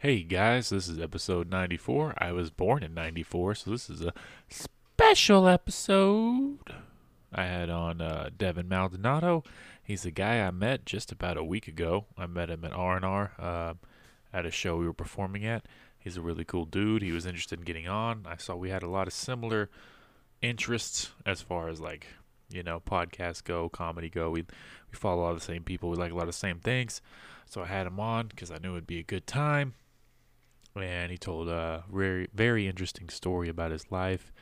Hey guys, this is episode 94. I was born in 94, so this is a special episode. I had on uh, Devin Maldonado. He's a guy I met just about a week ago. I met him at R&R uh, at a show we were performing at. He's a really cool dude. He was interested in getting on. I saw we had a lot of similar interests as far as like, you know, podcasts go, comedy go. We we follow a lot of the same people. We like a lot of the same things. So I had him on because I knew it'd be a good time and he told a very very interesting story about his life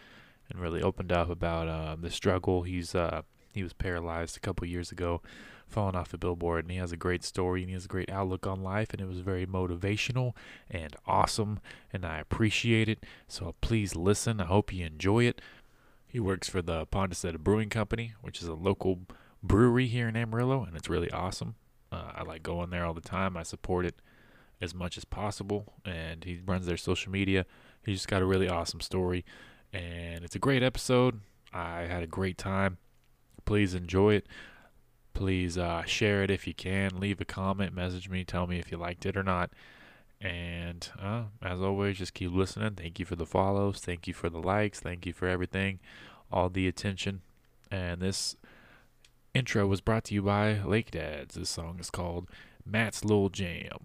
and really opened up about uh, the struggle. He's uh, he was paralyzed a couple years ago falling off a billboard and he has a great story and he has a great outlook on life and it was very motivational and awesome and I appreciate it. So please listen. I hope you enjoy it. He works for the Pondaseta Brewing Company which is a local brewery here in Amarillo and it's really awesome. Uh, I like going there all the time. I support it as much as possible and he runs their social media. He's just got a really awesome story and it's a great episode. I had a great time. Please enjoy it. Please uh, share it if you can. Leave a comment, message me, tell me if you liked it or not. And uh, as always, just keep listening. Thank you for the follows. Thank you for the likes. Thank you for everything, all the attention. And this intro was brought to you by Lake Dads. This song is called Matt's Little Jam.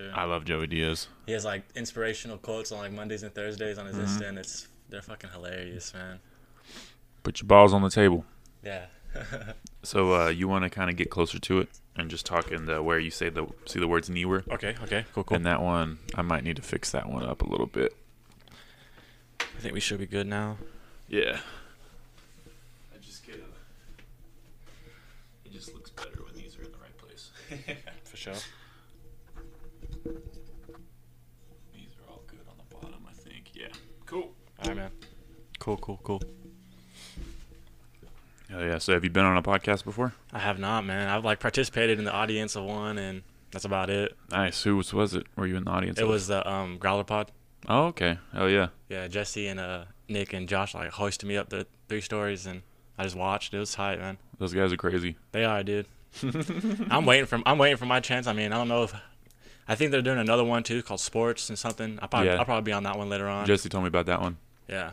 And. I love Joey Diaz. he has like inspirational quotes on like Mondays and Thursdays on his Mm-hmm. Insta, and it's they're fucking hilarious, man. Put your balls on the table. Yeah. So uh, you want to kind of get closer to it and just talk in the where you say the see the words newer. okay. Okay. Cool. Cool. And that one, I might need to fix that one up a little bit. I think we should be good now. Yeah. I just get a. It just looks better when these are in the right place. For sure. These are all good on the bottom, I think. Yeah. Cool. All right, man. Cool. Cool. Cool. Oh yeah. So have you been on a podcast before? I have not, man. I've like participated in the audience of one, and that's about it. Nice. Who was, was it? Were you in the audience? It of? was the um Growler Pod. Oh okay. Oh yeah. Yeah, Jesse and uh Nick and Josh like hoisted me up the three stories, and I just watched. It was tight, man. Those guys are crazy. They are, dude. I'm waiting for I'm waiting for my chance. I mean, I don't know if I think they're doing another one too called Sports and something. I'll probably Yeah. I'll probably be on that one later on. Jesse told me about that one. Yeah,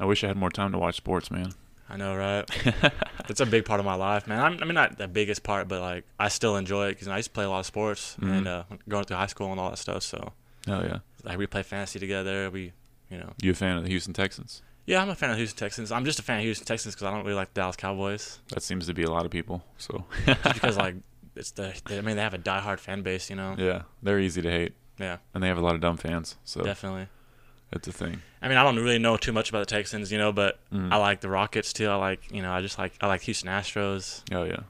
I wish I had more time to watch sports, man. I know, right? it's a big part of my life, man. I'm, I mean, not the biggest part, but like I still enjoy it because I used to play a lot of sports Mhm. and uh, going through high school and all that stuff. So Oh yeah. like we play fantasy together. We, you know, You a fan of the Houston Texans? yeah, I'm a fan of the Houston Texans. I'm just a fan of Houston Texans because I don't really like the Dallas Cowboys. That seems to be a lot of people. So Just because like it's the they, I mean they have a diehard fan base, you know. yeah, they're easy to hate, Yeah, and they have a lot of dumb fans. So definitely. That's a thing. I mean, I don't really know too much about the Texans, you know, but Mm. I like the Rockets too. I like, you know, I just like I like Houston Astros. Oh yeah.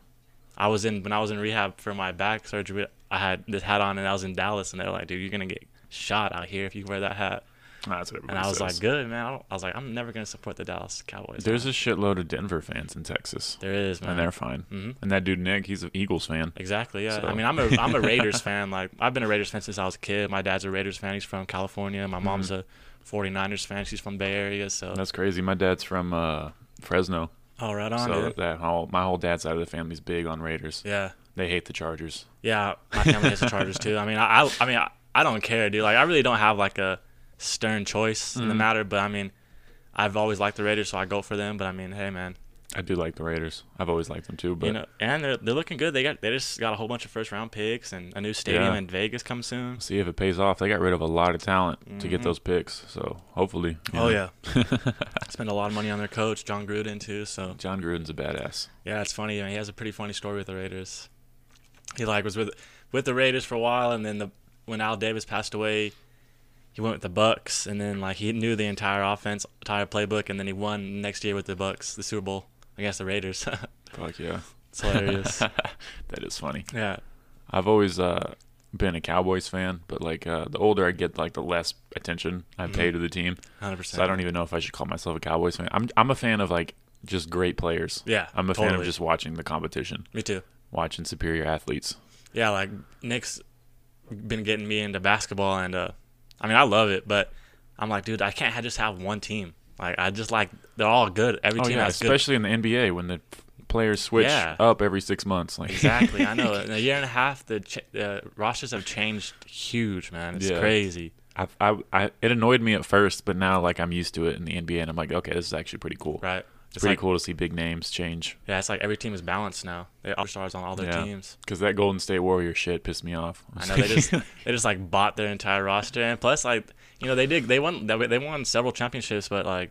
I was in when I was in rehab for my back surgery. I had this hat on and I was in Dallas, and they're like, "Dude, you're gonna get shot out here if you wear that hat." That's what and I was says. like, good man. I, I was like, I'm never gonna support the Dallas Cowboys. There's a shitload of Denver fans in Texas, there is man. and they're fine. Mhm. And that dude Nick, he's an Eagles fan. Exactly. Yeah. So- I mean, I'm a I'm a Raiders fan. Like I've been a Raiders fan since I was a kid. My dad's a Raiders fan. He's from California. My mom's a 49ers fan. She's from Bay Area. So Mm-hmm. That's crazy. My dad's from uh, Fresno, oh, right on. so dude. that whole my whole dad's side of the family's big on Raiders. Yeah. They hate the Chargers. Yeah. My family has the Chargers too. I mean, I I, mean, I, I don't care, dude. Like I really don't have like a stern choice in the Mhm. matter. But I mean, I've always liked the Raiders, so I go for them. But I mean, hey, man, I do like the Raiders. I've always liked them too. But you know, and they're they're looking good. They got they just got a whole bunch of first round picks and a new stadium Yeah. in Vegas comes soon. see if it pays off. They got rid of a lot of talent to get Mhm. those picks. So hopefully. Oh know. yeah, spend a lot of money on their coach Jon Gruden too. So Jon Gruden's a badass. yeah, it's funny. I mean, he has a pretty funny story with the Raiders. He like was with with the Raiders for a while, and then the when Al Davis passed away, he went with the Bucs, and then like he knew the entire offense, entire playbook, and then he won next year with the Bucs, the Super Bowl against the Raiders. Fuck yeah. it's hilarious. that is funny. yeah, I've always uh, been a Cowboys fan, but like uh, the older I get, like the less attention I pay Mhm. to the team. hundred percent. So I don't even know if I should call myself a Cowboys fan. I'm I'm a fan of like just great players. Yeah, I'm a fan totally. of just watching the competition, Me too. watching superior athletes. Yeah, like Nick's been getting me into basketball, and uh, I mean I love it, but I'm like, dude, I can't ha- just have one team. Like I just like they're all good. Every Oh team yeah, has good especially in the NBA when the players switch Yeah. up every six months. Like Exactly, I know. In a year and a half, the ch- uh, rosters have changed huge, man. It's Yeah. crazy. I, I, I, it annoyed me at first, but now like I'm used to it in the NBA, and I'm like, okay, this is actually pretty cool. Right? It's, pretty like, cool to see big names change. Yeah, it's like every team is balanced now. They all stars on all their Yeah. teams. Because that Golden State Warrior shit pissed me off. I know they just they just like bought their entire roster, and plus like you know they did they won they they won several championships, but like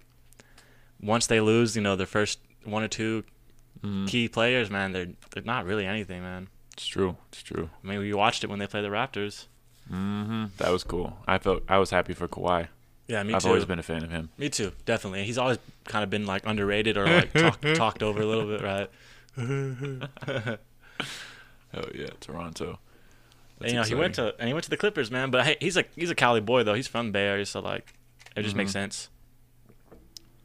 once they lose, you know their first one or two Mhm. key players, man, they're they're not really anything, man. It's true. It's true. I mean, we watched it when they played the Raptors. Mm-hmm. That was cool. I felt I was happy for Kawhi. Yeah, me I've too. always been a fan of him. Me too, definitely. He's always kind of been like underrated or like talk, talked over a little bit, right? Oh yeah, Toronto. And, you know, he went to and he went to the Clippers, man. But hey, he's a he's a Cali boy though. He's from the Bay Area, so like it just makes Mhm. sense.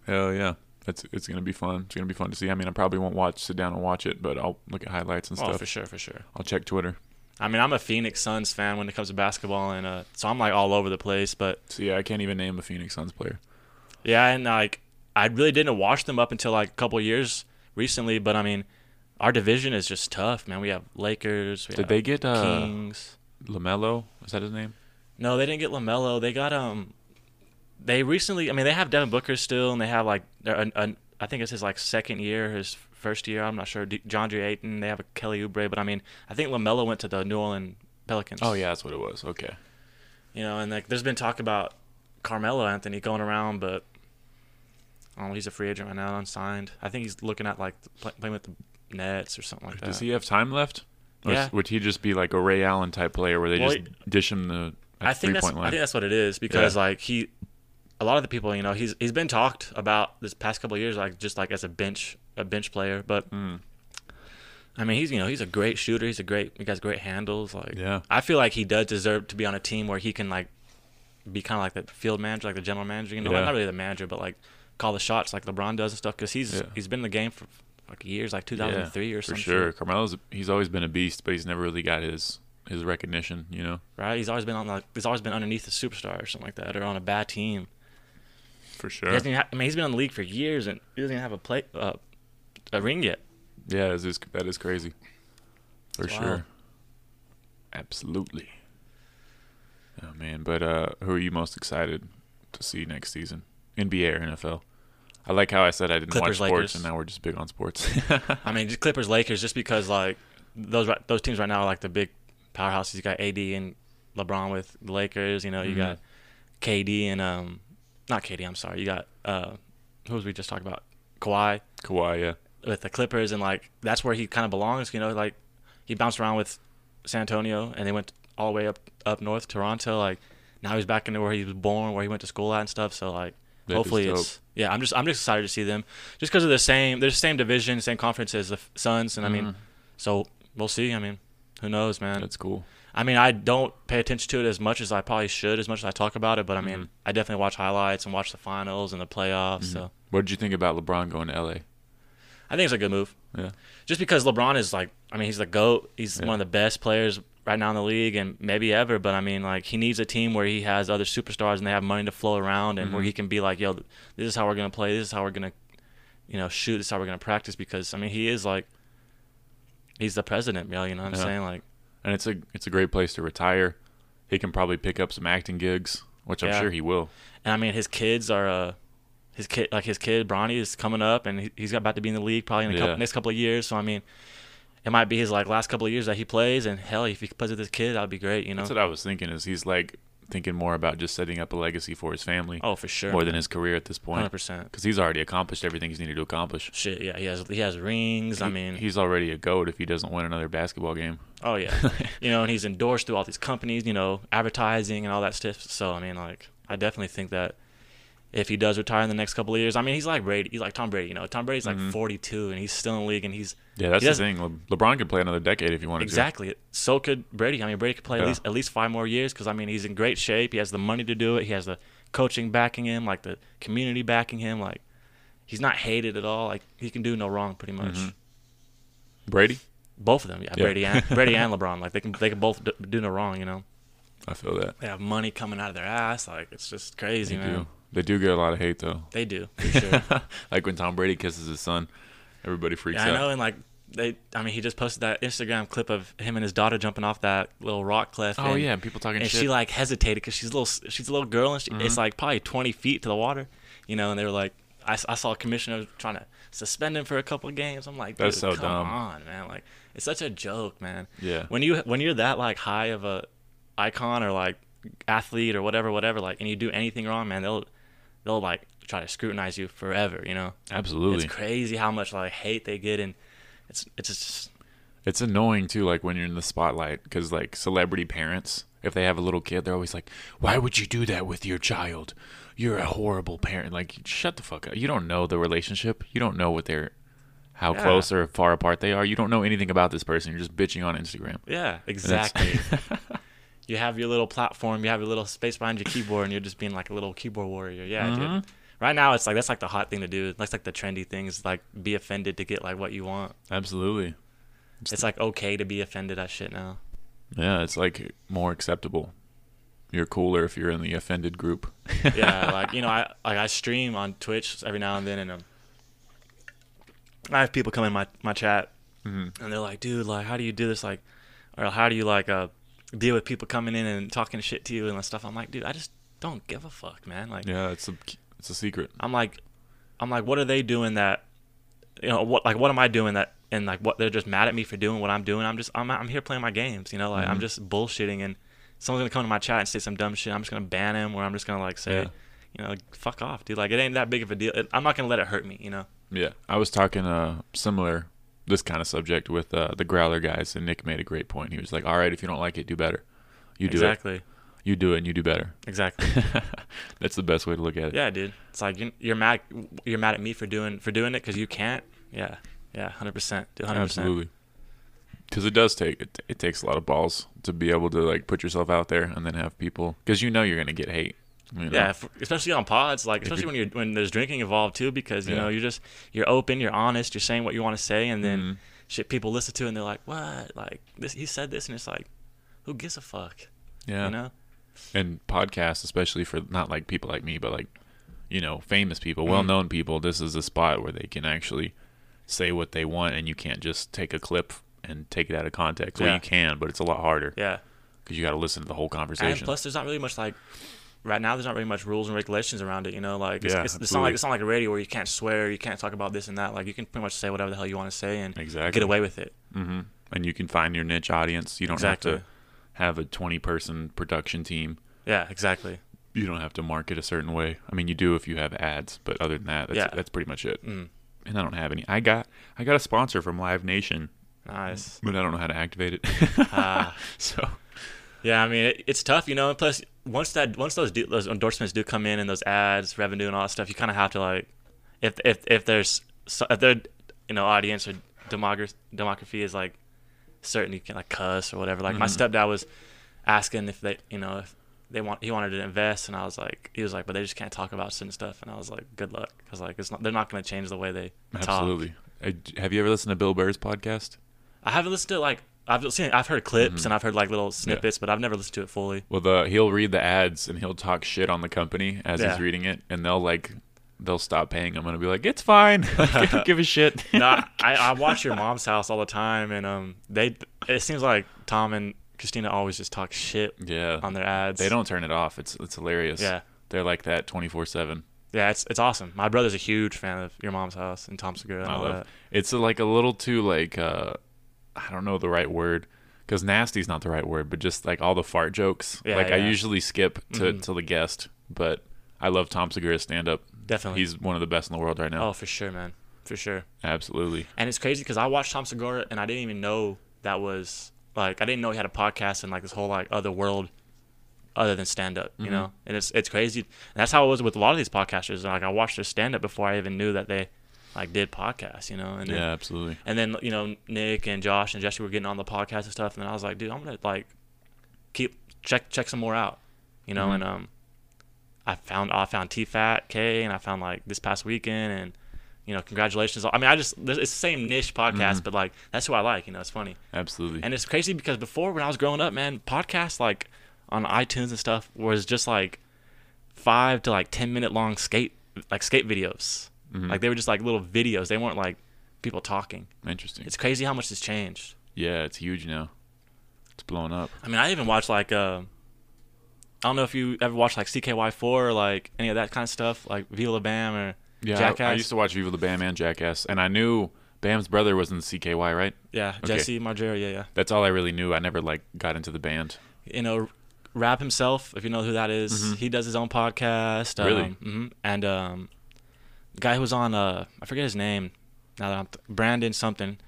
Hell yeah. It's it's gonna be fun. It's gonna be fun to see. I mean, I probably won't watch, sit down and watch it, but I'll look at highlights and Oh, stuff. for sure, for sure. I'll check Twitter. I mean, I'm a Phoenix Suns fan when it comes to basketball, and uh, so I'm like all over the place. But So yeah, I can't even name a Phoenix Suns player. yeah, and like I really didn't watch them up until like a couple years recently. But I mean, our division is just tough, man. We have Lakers. We Did have they get uh, Kings? LaMelo? Is that his name? No, they didn't get LaMelo. They got um, they recently. I mean, they have Devin Booker still, and they have like an, an, I think it's his like second year, his first year. I'm not sure. D- John J. Ayton. They have a Kelly Oubre, but I mean, I think LaMelo went to the New Orleans Pelicans. Oh yeah, that's what it was. Okay. You know, and like there's been talk about Carmelo Anthony going around, but I don't know. He's a free agent right now, unsigned. I think he's looking at like playing with the Nets or something like that. Does he have time left? Or Yeah. Would he just be like a Ray Allen type player where they Well, just dish him the I think three that's point I think that's what it is because Yeah. like he, a lot of the people you know he's he's been talked about this past couple of years like just like as a bench a bench player, but Mm, I mean he's you know he's a great shooter. He's a great he has great handles. Like yeah. I feel like he does deserve to be on a team where he can like be kind of like the field manager, like the general manager. You know, Yeah. not really the manager, but like call the shots like LeBron does and stuff. Because he's Yeah. he's been in the game for like years, like 2003 or something. For sure. Carmelo's he's always been a beast, but he's never really got his his recognition, you know. right? He's always been on like he's always been underneath a superstar or something like that, or on a bad team. For He sure. doesn't even I mean, he's been in the league for years and he doesn't even have a play uh, a ring yet. Yeah, that is, that is crazy. For sure. wild. Absolutely. Oh man, but uh who are you most excited to see next season? NBA or NFL? I like how I said I didn't Clippers, watch sports Lakers. and now we're just big on sports. I mean, just Clippers, Lakers, just because like those those teams right now are like the big powerhouses. You got AD and LeBron with the Lakers. You know, you Mhm. got KD and um, not KD. I'm sorry. You got uh, who was we just talking about? Kawhi Kawhi, yeah. with the Clippers, and like that's where he kind of belongs. You know, like he bounced around with San Antonio, and they went all the way up up north, Toronto. Like now he's back into where he was born, where he went to school at and stuff. So like That hopefully it's yeah. I'm just I'm just excited to see them, just because of the same they're the same division, same conference as the Suns, and I mean, Mhm. so we'll see. I mean, who knows, man. that's cool. I mean, I don't pay attention to it as much as I probably should, as much as I talk about it. But I mean, Mhm. I definitely watch highlights and watch the finals and the playoffs. Mhm. So What did you think about LeBron going to LA? I think it's a good move. Yeah. Just because LeBron is like, I mean, he's the goat. He's Yeah. one of the best players right now in the league and maybe ever. But I mean, like, he needs a team where he has other superstars and they have money to flow around and where Mhm. he can be like, yo, this is how we're gonna play. This is how we're gonna, you know, shoot. This is how we're gonna practice. Because I mean, he is like, he's the president, yo. You know what I'm Yeah. saying? Like, And it's a it's a great place to retire. He can probably pick up some acting gigs, which I'm sure he will. and I mean, his kids are uh. His kid, like his kid, Bronny, is coming up, and he, he's about to be in the league probably in the Yeah. couple, next couple of years. So I mean, it might be his like last couple of years that he plays, and hell, if he plays with his kid, that'd be great. You know? That's what I was thinking. Is he's like thinking more about just setting up a legacy for his family Oh, for sure. more than his career at this point. point, Hundred percent. because he's already accomplished everything he's needed to accomplish. Shit, yeah, he has he has rings. I mean, he's already a goat if he doesn't win another basketball game. oh yeah, you know, and he's endorsed through all these companies, you know, advertising and all that stuff. So I mean, like, I definitely think that if he does retire in the next couple of years, I mean, he's like Brady, he's like Tom Brady. You know, Tom Brady's like Mhm. 42 and he's still in the league, and he's Yeah, that's He the thing. Le- LeBron could play another decade if he wanted to. exactly. So could Brady. I mean, Brady could play Yeah. at least at least five more years because I mean, he's in great shape. He has the money to do it. He has the coaching backing him, like the community backing him. Like, he's not hated at all. Like, he can do no wrong, pretty much. Mhm. Brady, Both of them, yeah, Yeah. Brady and Brady and LeBron, like they can they can both do, do no wrong, you know. I feel that. They have money coming out of their ass, like it's just crazy, They man. do. They do get a lot of hate though. They do for sure. like when Tom Brady kisses his son, everybody freaks yeah, I know, and like they, I mean, he just posted that Instagram clip of him and his daughter jumping off that little rock cliff. Oh and, yeah, and people talking and shit. she like hesitated because she's a little, she's a little girl, and she, Mhm. it's like probably 20 feet to the water, you know. And they were like, I saw a commissioner trying to suspend him for a couple of games. I'm like, dude, That's so come dumb. on, man. Like it's such a joke, man. yeah, when you when you're that like high of a icon or like athlete or whatever whatever like and you do anything wrong man they'll they'll like try to scrutinize you forever you know absolutely. it's crazy how much like hate they get and it's it's just It's annoying too, like when you're in the spotlight, because like celebrity parents, if they have a little kid, they're always like, "Why would you do that with your child? You're a horrible parent." Like, shut the fuck up. You don't know the relationship. You don't know what they're, how Yeah. close or far apart they are. You don't know anything about this person. You're just bitching on Instagram. yeah exactly you have your little platform you have your little space behind your keyboard and you're just being like a little keyboard warrior yeah Mhm. dude right now it's like that's like the hot thing to do that's like the trendy thing is like be offended to get like what you want Absolutely. it's like okay to be offended at shit now Yeah, it's like more acceptable. You're cooler if you're in the offended group. yeah, like you know, I like I stream on Twitch every now and then, and um, I have people come in my my chat, hmm and they're like, "Dude, like, how do you do this? Like, or how do you like uh deal with people coming in and talking shit to you and stuff?" I'm like, "Dude, I just don't give a fuck, man. Like, Yeah, it's a it's a secret. I'm like, I'm like, what are they doing that, you know, what like what am I doing that?" And like what they're just mad at me for doing what I'm doing. I'm just I'm I'm here playing my games, you know. Like I'm Mhm. just bullshitting, and someone's gonna come to my chat and say some dumb shit. I'm just gonna ban him, or I'm just gonna like say, Yeah. you know, like, fuck off, dude. Like it ain't that big of a deal. It, I'm not gonna let it hurt me, you know. Yeah, I was talking uh similar this kind of subject with uh, the Growler guys, and Nick made a great point. He was like, "All right, if you don't like it, do better. You do exactly, it. You do it, and you do better." exactly. That's the best way to look at it. yeah, dude. It's like you're, you're mad. You're mad at me for doing for doing it because you can't. Yeah, yeah, hundred percent, hundred percent. absolutely. Because it does take it, it takes a lot of balls to be able to like put yourself out there and then have people because you know you're gonna get hate. You know? Yeah, f especially on pods, like especially when you're when there's drinking involved too, because you Yeah. know you're just you're open, you're honest, you're saying what you want to say, and then Mhm. shit people listen to and they're like, what? Like this, he said this, and it's like, who gives a fuck? yeah. You know? and podcasts, especially for not like people like me, but like you know famous people, Mhm. well-known people. This is a spot where they can actually say what they want, and you can't just take a clip and take it out of context. Well, you can, but it's a lot harder Yeah. because you got to listen to the whole And conversation. plus, there's not really much like right now. There's not really much rules and regulations around it. You know, like it's, Yeah, it's, it's not like it's not like a radio where you can't swear, you can't talk about this and that. Like you can pretty much say whatever the hell you want to say and exactly. get away with it. hmm And you can find your niche audience. You don't Exactly. have to have a 20-person production team. Yeah, exactly. You don't have to market a certain way. I mean, you do if you have ads, but other than that, that's, Yeah. that's pretty much it. Mm, And I don't have any. I got I got a sponsor from Live Nation, nice. but I don't know how to activate it. Ah. so Yeah, I mean it, it's tough, you know. And plus, once that once those do, those endorsements do come in and those ads, revenue, and all that stuff, you kind of have to like, if if if there's if their you know audience or demogra- demography is like certain you can like cuss or whatever. Like my Mhm. stepdad was asking if they, you know, if they want he wanted to invest, and I was like, he was like, but they just can't talk about certain stuff, and I was like, good luck, because like it's not they're not gonna change the way they talk. Absolutely. Have you ever listened to Bill Burr's podcast? I haven't listened to like I've seen I've heard clips Mhm. and I've heard like little snippets, but I've never listened to it fully. Well, the he'll read the ads and he'll talk shit on the company as Yeah. he's reading it, and they'll like they'll stop paying him and be like, "It's fine, give a shit." no, I, I watch your mom's house all the time, and um, they it seems like Tom and Christina always just talk shit yeah, on their ads. they don't turn it off. It's it's hilarious. Yeah, they're like that twenty four seven. yeah, it's it's awesome. My brother's a huge fan of your mom's house and Tom Segura and I love. that. It's uh, like a little too like uh, I don't know the right word because nasty's not the right word, but just like all the fart jokes. Yeah, like I usually skip to Mhm. to the guest, but I love Tom Segura's stand up. Definitely. He's one of the best in the world right now. oh, for sure, man, for sure. Absolutely. And it's crazy because I watched Tom Segura and I didn't even know that was like I didn't know he had a podcast and like this whole like other world other than stand up, you Mhm. know. And it's it's crazy. And that's how it was with a lot of these podcasters. Like I watched their stand up before I even knew that they like did podcasts, you know. And then, yeah, absolutely. and then you know Nick and Josh and Jesse were getting on the podcast and stuff. And then I was like, dude, I'm gonna like keep check check some more out, you know. Mhm. And um, I found I found T Fat K and I found like this past weekend and you know congratulations. I mean I just it's the same niche podcast, Mhm. but like that's who I like. You know, it's funny Absolutely. and it's crazy because before when I was growing up, man, podcasts like on iTunes and stuff was just like five to like ten minute long skate like skate videos. Mhm. Like they were just like little videos. They weren't like people talking. Interesting. It's crazy how much has changed. yeah, it's huge now. It's blowing up. I mean, I even watched like uh, I don't know if you ever watched like CKY4 or like any of that kind of stuff, like Viva La Bam or Yeah, I- I, used to watch Viva the Bam and Jackass, and I knew Bam's brother was in CKY, right? yeah, Okay. Jesse Margera, yeah, yeah. That's all I really knew. I never like got into the band. you know, Raab himself, if you know who that is, Mhm. he does his own podcast. Really? Um, hmm And um, the guy who was on, uh, I forget his name. Now that I'm th- Brandon something.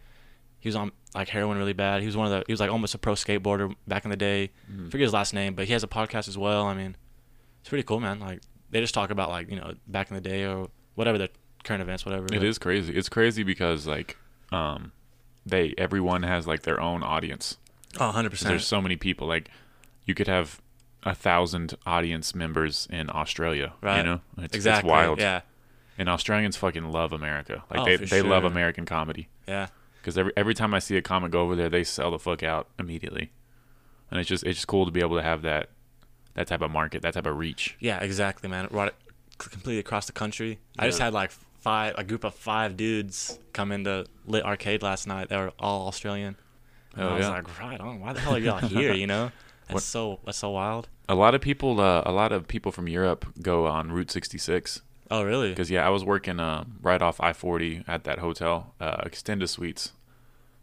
He was on like heroin really bad. He was one of the. He was like almost a pro skateboarder back in the day. Mhm. forget his last name, but he has a podcast as well. I mean, it's pretty cool, man. Like they just talk about like you know back in the day or whatever the current events, whatever. It but- is crazy. It's crazy because like, um, they everyone has like their own audience. Oh, 100 'Cause There's percent. There's so many people. Like, you could have a thousand audience members in Australia. Right. You know, it's, Exactly. It's wild. Yeah. And Australians fucking love America. Like Oh, they they love. American comedy. Yeah. because every every time I see a comic go over there, they sell the fuck out immediately, and it's just it's just cool to be able to have that that type of market, that type of reach. Yeah, exactly, man. Right, completely across the country. I just had like five, a group of five dudes come into Lit Arcade last night. They were all Australian. And Oh, I was yeah. like, right on. Why the hell are y'all here? You know, that's What- so that's so wild. A lot of people, uh, a lot of people from Europe go on Route 66 Oh, really? because yeah, I was working uh, right off I-40 at that hotel, uh, Extenda Suites.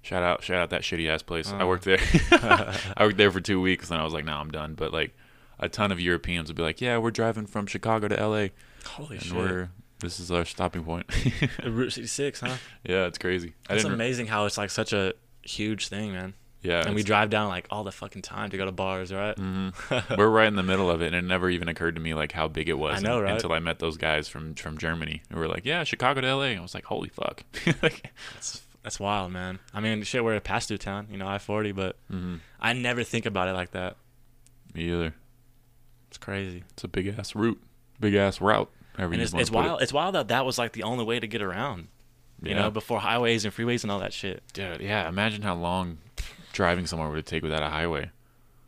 Shout out, shout out that shitty ass place. I Oh. worked there. I worked there for two weeks, and I was like, "No, I'm done." But like, a ton of Europeans would be like, "Yeah, we're driving from Chicago to L.A. Holy and shit! we're this is our stopping point." Route 66, huh? yeah, it's crazy. It's amazing how it's like such a huge thing, man. Yeah, and we drive down like all the fucking time to go to bars, right? Mhm. We're right in the middle of it, and it never even occurred to me like how big it was. I know, right? Until I met those guys from from Germany, who were like, "Yeah, Chicago to LA." I was like, "Holy fuck!" like, That's that's wild, man. I mean, shit, we're a pass through town, you know, I forty, but mhm. I never think about it like that. me either. It's crazy. It's a big ass route, big ass route. And it's, it's put it. wild. It's wild that that was like the only way to get around. You Yeah. know, before highways and freeways and all that shit. Dude, yeah. Imagine how long driving somewhere would it take without a highway.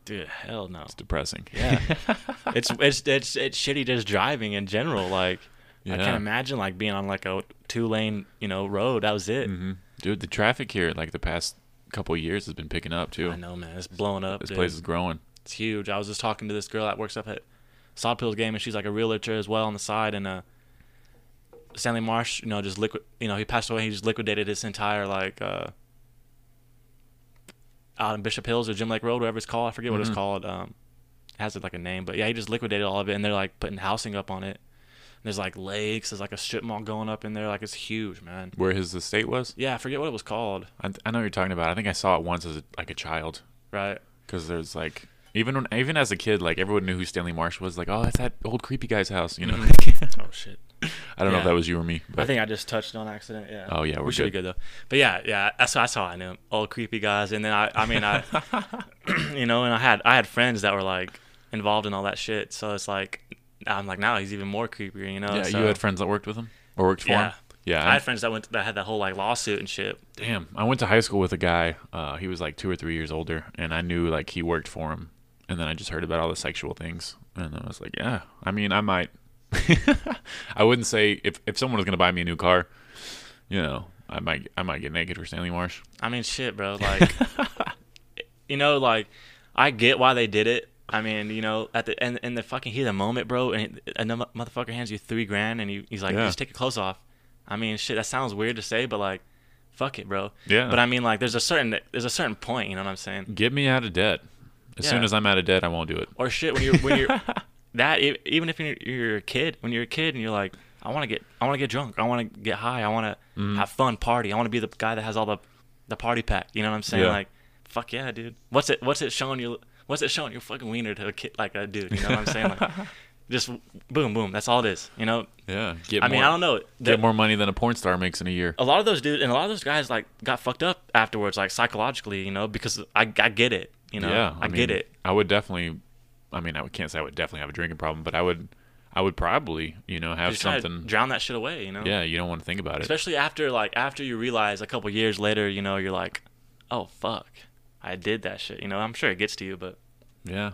Dude, hell no. It's depressing. Yeah. it's it's it's it's shitty just driving in general. Like I can't imagine like being on like a two lane you know road. That was it. hmm Dude, the traffic here, like the past couple years, has been picking up too. I know, man. It's blowing up. This dude. place is growing. It's huge. I was just talking to this girl that works up at Sod Poodles game, and she's like a realtor as well on the side. And uh, Stanley Marsh, you know, just liquid. You know, he passed away. He just liquidated his entire like uh, out in Bishop Hills or Gem Lake Road, whatever it's called. I forget what it's Mhm. called. Um, has it has like a name, but yeah, he just liquidated all of it, and they're like putting housing up on it. There's like lakes. There's like a strip mall going up in there. Like it's huge, man. Where his estate was? Yeah, I forget what it was called. I, I know what you're talking about. I think I saw it once as a, like a child Right. because there's like Even when, even as a kid, like everyone knew who Stanley Marsh was. Like, oh, that's that old creepy guy's house. You know. oh shit. I don't know if that was you or me, but I think I just touched on accident. Yeah. Oh, yeah, we're we should be good. though. But yeah, yeah, that's how I knew him. Old creepy guys, and then I, I mean, I, you know, and I had I had friends that were like involved in all that shit. So it's like I'm like now he's even more creepier. You know. yeah, so, you had friends that worked with him or worked for Yeah. him. Yeah, I had friends that went that had that whole like lawsuit and shit. Damn, I went to high school with a guy. Uh, he was like two or three years older, and I knew like he worked for him. And then I just heard about all the sexual things, and I was like, yeah. I mean, I might. I wouldn't say if if someone was gonna buy me a new car, you know, I might I might get naked for Stanley Marsh. I mean, shit, bro. Like, you know, like I get why they did it. I mean, you know, at the in, in the fucking heat of the moment, bro, and another motherfucker hands you three grand, and he, he's like, Yeah. just take your clothes off. I mean, shit, that sounds weird to say, but like, fuck it, bro. Yeah. But I mean, like, there's a certain there's a certain point, you know what I'm saying? Get me out of debt. As soon as I'm out of debt, I won't do it. Or shit when you're when you're that even if you're, you're a kid, when you're a kid and you're like, I want to get I want to get drunk, I want to get high, I want to Mm-hmm. have fun, party, I want to be the guy that has all the the party pack. You know what I'm saying? Yeah. Like, fuck yeah, dude. What's it What's it showing you? What's it showing your fucking wiener to a kid like a dude? You know what I'm saying? Like, just boom, boom. That's all it is. You know. Yeah. Get I more, mean, I don't know. get more money than a porn star makes in a year. a lot of those dudes and a lot of those guys like got fucked up afterwards, like psychologically, you know, because I I get it. You know, yeah, I, get mean, it. I would definitely. I mean, I can't say I would definitely have a drinking problem, but I would. I would probably, you know, have Just try to something. drown that shit away. You know. Yeah, you don't want to think about it. especially after like after you realize a couple years later you know you're like oh fuck i did that shit you know i'm sure it gets to you but Yeah,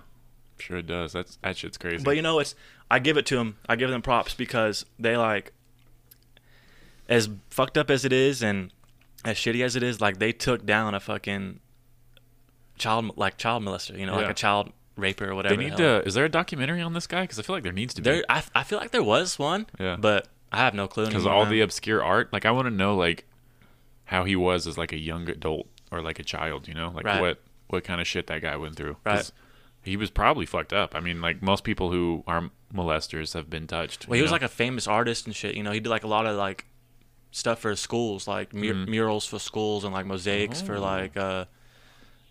sure it does. That's that shit's crazy. but you know it's i give it to them i give them props because they like as fucked up as it is and as shitty as it is like they took down a fucking child like child molester you know like a child raper or whatever they the need hell. to. Is there a documentary on this guy? Because I feel like there needs to be. there I, I feel like there was one Yeah. but i have no clue Because all the obscure art, like I want to know, like how he was as like a young adult or like a child. You know, like Right. what what kind of shit that guy went through. Right. He was probably fucked up. I mean, like most people who are molesters have been touched. Well, he was know? like a famous artist and shit. You know, he did like a lot of like stuff for schools, like mur- Mhm. murals for schools and like mosaics for Oh. like uh,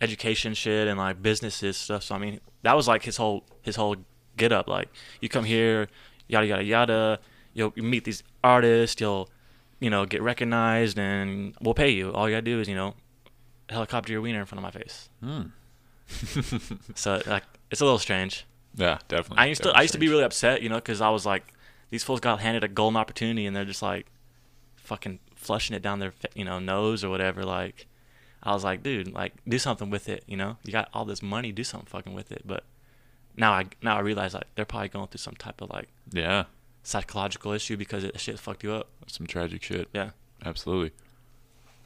education shit and like businesses stuff. So I mean, that was like his whole his whole get up. Like you come here, yada yada yada. You'll you meet these artists. You'll you know get recognized and we'll pay you. All you gotta do is you know helicopter your wiener in front of my face. Hmm. So like it's a little strange. yeah, definitely. I used to definitely I used to be really upset, you know, because I was like, these fools got handed a golden opportunity and they're just like, fucking flushing it down their you know nose or whatever. Like, I was like, dude, like do something with it, you know. You got all this money, do something fucking with it. But now I now I realize like they're probably going through some type of like yeah, psychological issue because it shit fucked you up. some tragic shit. Yeah. Absolutely.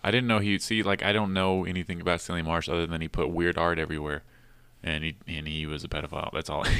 I didn't know he'd see like I don't know anything about Stanley Marsh other than he put weird art everywhere, and he and he was a pedophile. That's all.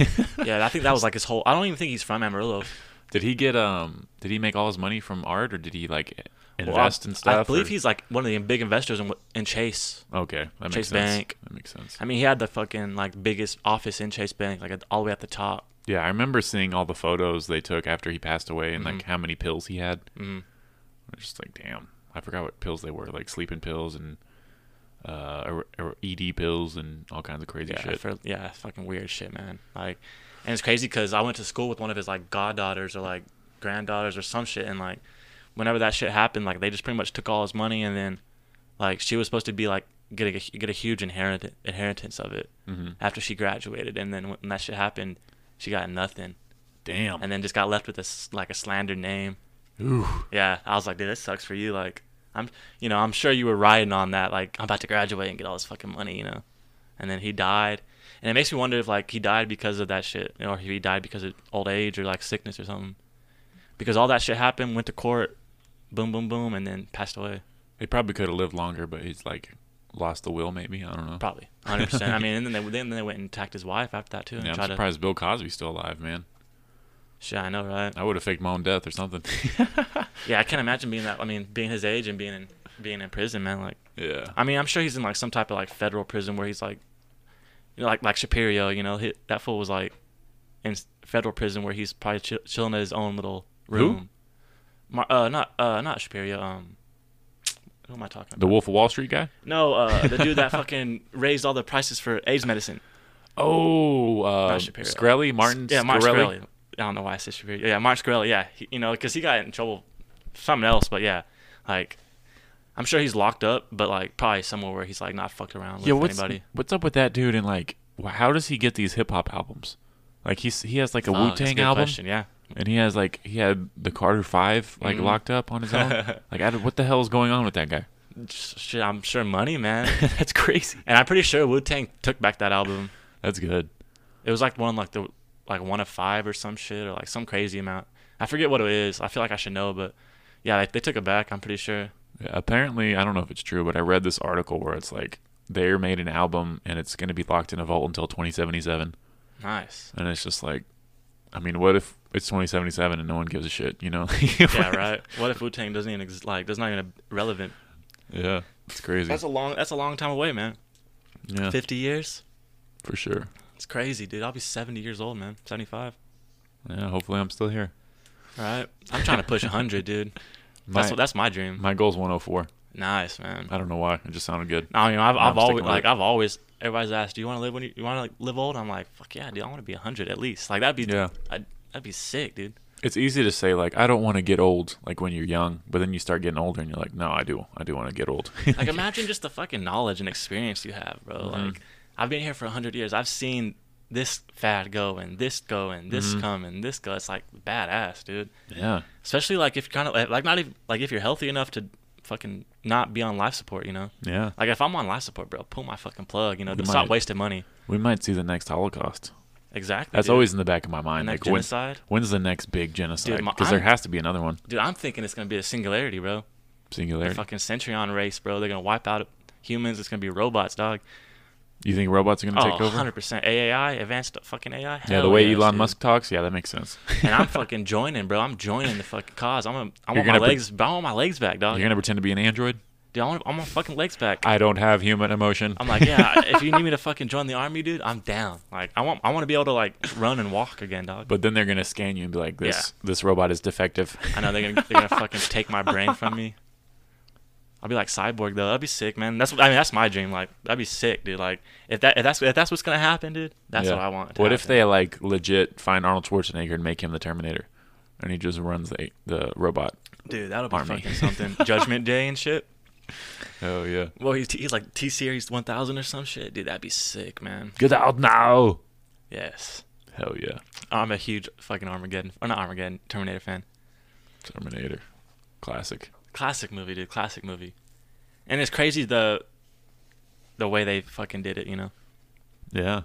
Yeah, I think that was like his whole. I don't even think he's from Amarillo. Did he get um? Did he make all his money from art, or did he like invest I, in stuff? I believe or- he's like one of the big investors in, in Chase. okay. That Chase makes sense. Bank. That makes sense. I mean, he had the fucking like biggest office in Chase Bank, like all the way at the top. Yeah, I remember seeing all the photos they took after he passed away, and Mhm. like how many pills he had. Mm. I was just like, damn, I forgot what pills they were, like sleeping pills and uh, or, or ED pills and all kinds of crazy yeah, shit. For, yeah, fucking weird shit, man. Like, and it's crazy because I went to school with one of his like goddaughters or like granddaughters or some shit, and like, whenever that shit happened, like they just pretty much took all his money, and then, like, she was supposed to be like get a get a huge inherit inheritance of it hmm after she graduated, and then when that shit happened, she got nothing, Damn. and then just got left with this like a slandered name. Ooh. Yeah, I was like, dude, this sucks for you. Like, I'm, you know, I'm sure you were riding on that. Like, I'm about to graduate and get all this fucking money, you know. And then he died, and it makes me wonder if like he died because of that shit, or if he died because of old age or like sickness or something. Because all that shit happened, went to court, boom, boom, boom, and then passed away. He probably could have lived longer, but he's like lost the will. Maybe I don't know. Probably, 100. percent I mean, and then they then they went and attacked his wife after that too. And Yeah, I'm surprised Bill Cosby's still alive, man. to, shit, I know, right? I would have faked my own death or something. Yeah, I can't imagine being that. I mean, being his age and being in being in prison, man. Like. yeah. I mean, I'm sure he's in like some type of like federal prison where he's like, you know, like like Shapiro. You know, he, that fool was like in federal prison where he's probably chill, chilling in his own little room. Mar- uh, not uh, not Shapiro. Um, who am I talking about? The Wolf of Wall Street guy. No, uh, the dude that fucking raised all the prices for AIDS medicine. Oh, uh, Not Shapiro. Shkreli, Martin Yeah. Shkreli. I don't know why I said Shapiro. Yeah, Mark Shkreli. Yeah, he, you know, because he got in trouble, something else. But yeah, like, I'm sure he's locked up, but like probably somewhere where he's like not fucked around with Yeah, what's anybody. what's up with that dude? And like, how does he get these hip hop albums? Like he's he has like a Oh, Wu Tang album, Question. Yeah. And he has like he had the Carter Five like Mhm. locked up on his own. like, I what the hell is going on with that guy? Shit, I'm sure money, man. That's crazy. and I'm pretty sure Wu Tang took back that album. That's good. It was like one like the like one of five or some shit or like some crazy amount. I forget what it is. I feel like I should know, but yeah, they, they took it back. I'm pretty sure. Yeah, apparently, I don't know if it's true, but I read this article where it's like they made an album and it's going to be locked in a vault until 2077, Nice. and it's just like, I mean, what if it's 2077 and no one gives a shit? You know? yeah, right. What if Wu Tang doesn't even exist? Like, that's not even relevant? Yeah, it's crazy. That's a long. That's a long time away, man. yeah, Fifty years. for sure. It's crazy, dude. I'll be 70 years old, man. 75. Yeah, hopefully I'm still here. All right. I'm trying to push 100, dude. My, That's what, that's my dream. my goal's 104. Nice, man. I don't know why. It just sounded good. I mean, I've, I've always like. I've always everybody's asked, do you want to live when you, you want to like, live old? I'm like, fuck yeah, dude. I want to be 100 at least. Like that'd be Yeah. I'd, that'd be sick, dude. It's easy to say like I don't want to get old like when you're young, but then you start getting older and you're like, no, I do. I do want to get old. Like imagine just the fucking knowledge and experience you have, bro. Mhm. Like I've been here for 100 years. I've seen this fad go and this go and this Mhm. come and this go. It's like badass, dude. yeah. Especially like if you're kind of like not even like if you're healthy enough to fucking not be on life support, you know. Yeah. Like if I'm on life support, bro, pull my fucking plug, you know, We stop might. wasting money. We might see the next Holocaust. Exactly. That's dude. always in the back of my mind. Like when, genocide. when's the next big genocide? Because there has to be another one. Dude, I'm thinking it's gonna be a singularity, bro. The Singularity. fucking Centurion race, bro. They're gonna wipe out humans. It's gonna be robots, dog. You think robots are gonna Oh, take over? 100% AAI, advanced fucking AI. Yeah, the way yes, Elon dude. Musk talks, yeah, that makes sense. and I'm fucking joining, bro. I'm joining the fucking cause. I'm gonna, I You're want my pre- legs. I want my legs back, dog. You're gonna pretend to be an android? Dude, I want, I want my fucking legs back. I don't have human emotion. I'm like, yeah. if you need me to fucking join the army, dude, I'm down. Like, I want, I want to be able to like run and walk again, dog. but then they're gonna scan you and be like, "This, Yeah. this robot is defective." I know they're gonna, they're gonna fucking take my brain from me. I'll be like cyborg though. That'd be sick, man. That's, I mean, that's my dream. Like, that'd be sick, dude. Like, if that, if that's, if that's what's gonna happen, dude, that's Yeah. what I want. to What if they like legit find Arnold Schwarzenegger and make him the Terminator, and he just runs the the robot? dude? That'll be Army. fucking something. Judgment Day and shit. Oh yeah. Well, he's, he's like T Series 1000 or some shit, dude. That'd be sick, man. Get out now! Yes. Hell yeah, oh, I'm a huge fucking Armageddon, or not Armageddon, Terminator fan. Terminator, classic. Classic movie, dude. Classic movie. And it's crazy the the way they fucking did it, you know, Yeah,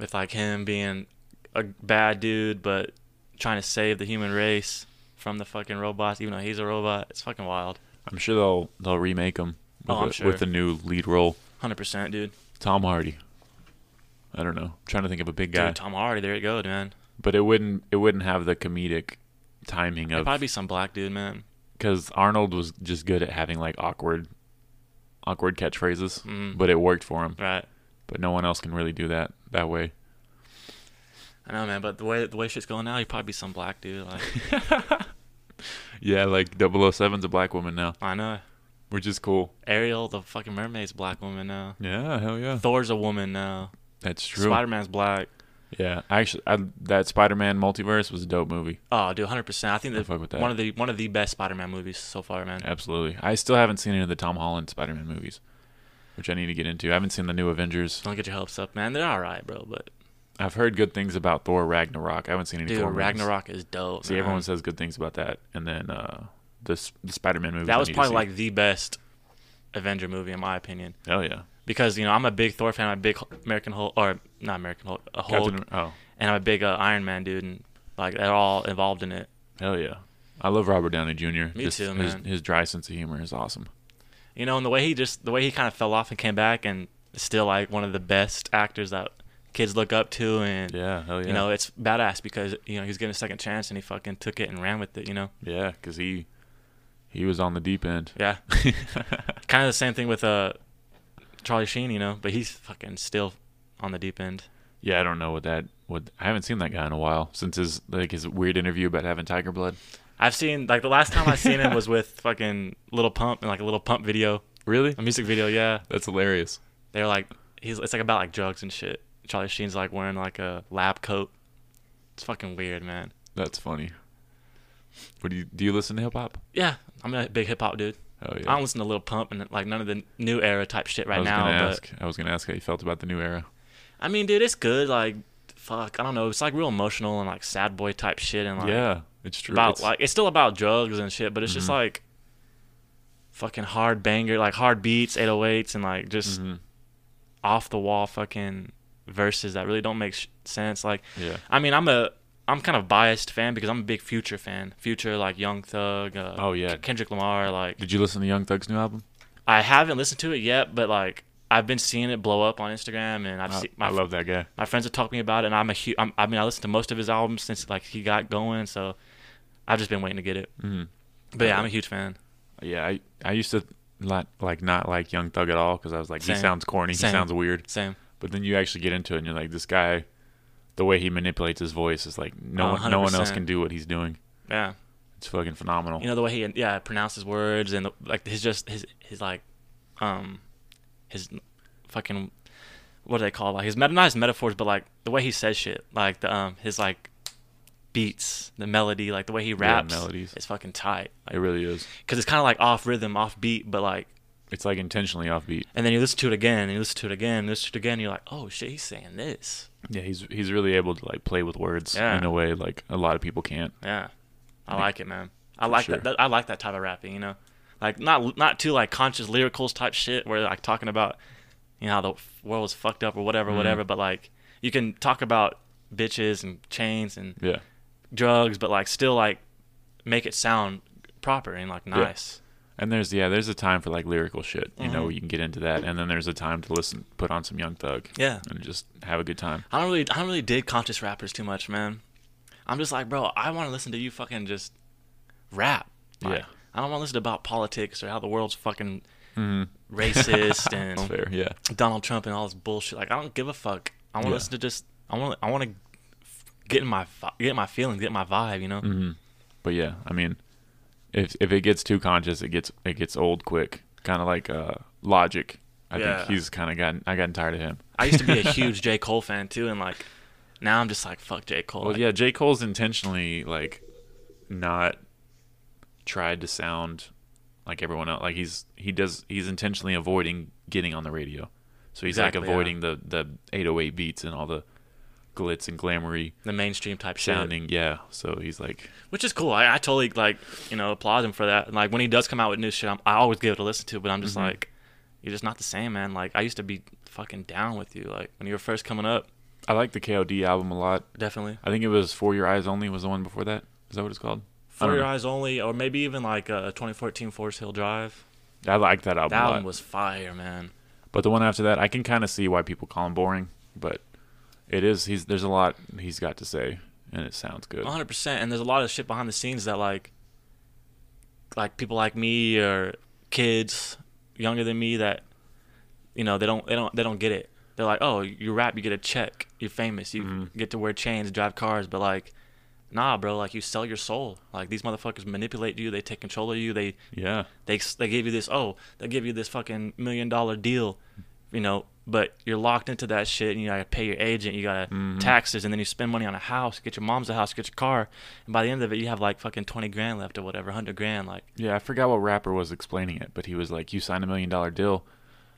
with like him being a bad dude, but trying to save the human race from the fucking robots, even though he's a robot. It's fucking wild. I'm sure they'll they'll remake him with, Oh, I'm a, sure. with a new lead role. Hundred percent, dude. Tom Hardy. I don't know. trying to think of a big guy, Dude, Tom Hardy, there you go, man. but it wouldn't it wouldn't have the comedic timing It'd of probably be some black dude, man. Because Arnold was just good at having like awkward, awkward catchphrases, Mm. but it worked for him. Right. But no one else can really do that that way. I know, man. But the way the way shit's going now, he'd probably be some black dude. Like, Yeah, like 007's a black woman now, I know. which is cool. Ariel, the fucking mermaid's black woman now. Yeah, hell yeah. Thor's a woman now. That's true. Spider Man's black. Yeah, actually, I, that Spider-Man multiverse was a dope movie. Oh, dude, hundred percent. I think I that with that. one of the one of the best Spider Man movies so far, man. Absolutely. I still haven't seen any of the Tom Holland Spider-Man movies, which I need to get into. I haven't seen the new Avengers. Don't get your hopes up, man. They're all right, bro. But I've heard good things about Thor Ragnarok. I haven't seen any dude, Thor movies. Ragnarok is dope. See, man. everyone says good things about that, and then uh, this the Spider-Man movie. that was probably like the best Avenger movie in my opinion. Oh yeah. Because you know I'm a big Thor fan. I'm a big American Hulk, or not American Hulk, a Hulk, Captain, oh, and I'm a big uh, Iron Man dude, and like they're all involved in it. hell yeah. I love Robert Downey Jr. Me Just too, his, man. His dry sense of humor is awesome. You know, and the way he just the way he kind of fell off and came back, and still like one of the best actors that kids look up to, and Yeah, hell yeah. you know it's badass because you know he's getting a second chance and he fucking took it and ran with it. You know, yeah, because he he was on the deep end. yeah. kind of the same thing with uh Charlie Sheen, you know, but he's fucking still on the deep end. yeah, I don't know what that. What I haven't seen that guy in a while since his like his weird interview about having tiger blood. I've seen like the last time I seen him was with fucking Little Pump and like a Little Pump video, Really? a music video. Yeah, That's hilarious. they're like he's it's like about like drugs and shit. Charlie Sheen's like wearing like a lab coat. It's fucking weird, man. That's funny. What do you do? You listen to hip hop? Yeah, I'm a big hip hop dude. Oh yeah. I don't listen to Lil Pump and like none of the new era type shit right I was now. gonna ask. I was gonna ask how you felt about the new era. I mean, dude, it's good. Like, fuck, I don't know. It's like real emotional and like sad boy type shit and like yeah, it's true. about It's- like it's still about drugs and shit, but it's just Mhm. like fucking hard banger, like hard beats, 808s, and like just Mhm. off the wall fucking verses that really don't make sh- sense. Like, Yeah. I mean, I'm a I'm kind of biased fan because I'm a big Future fan. Future, like Young Thug. Uh, Oh, yeah. Kendrick Lamar. Like, Did you listen to Young Thug's new album? I haven't listened to it yet, but like I've been seeing it blow up on Instagram, and I've I, seen I love that guy. my friends have talked to me about it, and I'm a huge. I'm, mean, I listened to most of his albums since like he got going, so I've just been waiting to get it. hmm But yeah, I'm a huge fan. Yeah, I I used to not like not like Young Thug at all because I was like Same. he sounds corny, Same. he sounds weird. Same. But then you actually get into it and you're like this guy, the way he manipulates his voice is like no one no one else can do what he's doing. Yeah. It's fucking phenomenal. You know the way he yeah pronounces words and the, like his just his his like um his fucking what do they call it? like his meta not his metaphors but like the way he says shit like the um his like beats the melody like the way he raps yeah, melodies. it's fucking tight it really is. because it's kind of like off rhythm off beat but like It's like intentionally offbeat. and then you listen to it again and you listen to it again and listen to it again you're like oh shit he's saying this Yeah, he's he's really able to like play with words Yeah. in a way like a lot of people can't. yeah I Like, like it man I like sure. that, that I like that type of rapping you know like not not too like conscious lyricals type shit where like talking about you know how the world is fucked up or whatever Mhm. whatever but like you can talk about bitches and chains and Yeah. drugs but like still like make it sound proper and like Yeah. And there's yeah, there's a time for like lyrical shit, you know, Mhm. where you can get into that, and then there's a time to listen, put on some Young Thug, yeah and just have a good time. I don't really I don't really dig conscious rappers too much man I'm just like bro I want to listen to you fucking just rap like, Yeah. I don't want to listen about politics or how the world's fucking Mm-hmm. racist and fair. Yeah. Donald Trump and all this bullshit. Like I don't give a fuck. I want to Yeah. listen to just I want I want to get in my get in my feelings, get in my vibe. You know. hmm But yeah, I mean, if if it gets too conscious, it gets it gets old quick. Kind of like uh, Logic. I Yeah. think he's kind of gotten I gotten tired of him. I used to be a huge J Cole fan too, and like now I'm just like fuck J Cole. Well, Like, yeah, J Cole's intentionally like not tried to sound like everyone else. Like he's he does he's intentionally avoiding getting on the radio. So he's Exactly, like yeah. avoiding the the 808 beats and all the glitz and glamoury the mainstream type shit, sounding. Yeah. So he's like which is cool. I, I totally like you know applaud him for that. And like when he does come out with new shit, I'm, I always give it a listen to. But I'm just Mhm. like, you're just not the same, man. Like I used to be fucking down with you. Like when you were first coming up, I like the KOD album a lot. definitely. I think it was 4 Your Eyez Only was the one before that. Is that what it's called? For Your know. Eyes Only, or maybe even like uh, 2014 Forest Hill Drive. I like that album That a lot. one was fire, man. But the one after that, I can kind of see why people call him boring. But it is he's there's a lot he's got to say, and it sounds good. 100 percent and there's a lot of shit behind the scenes that like like people like me or kids younger than me that you know they don't they don't they don't get it they're like oh you rap you get a check you're famous you Mhm. get to wear chains drive cars but like nah bro like you sell your soul like these motherfuckers manipulate you they take control of you they Yeah, they they give you this oh they give you this fucking million dollar deal you know but you're locked into that shit and you gotta pay your agent you gotta Mhm. taxes and then you spend money on a house get your mom's a house get your car and by the end of it you have like fucking 20 grand left or whatever 100 grand like yeah. I forgot what rapper was explaining it, but he was like, "You sign a million dollar deal,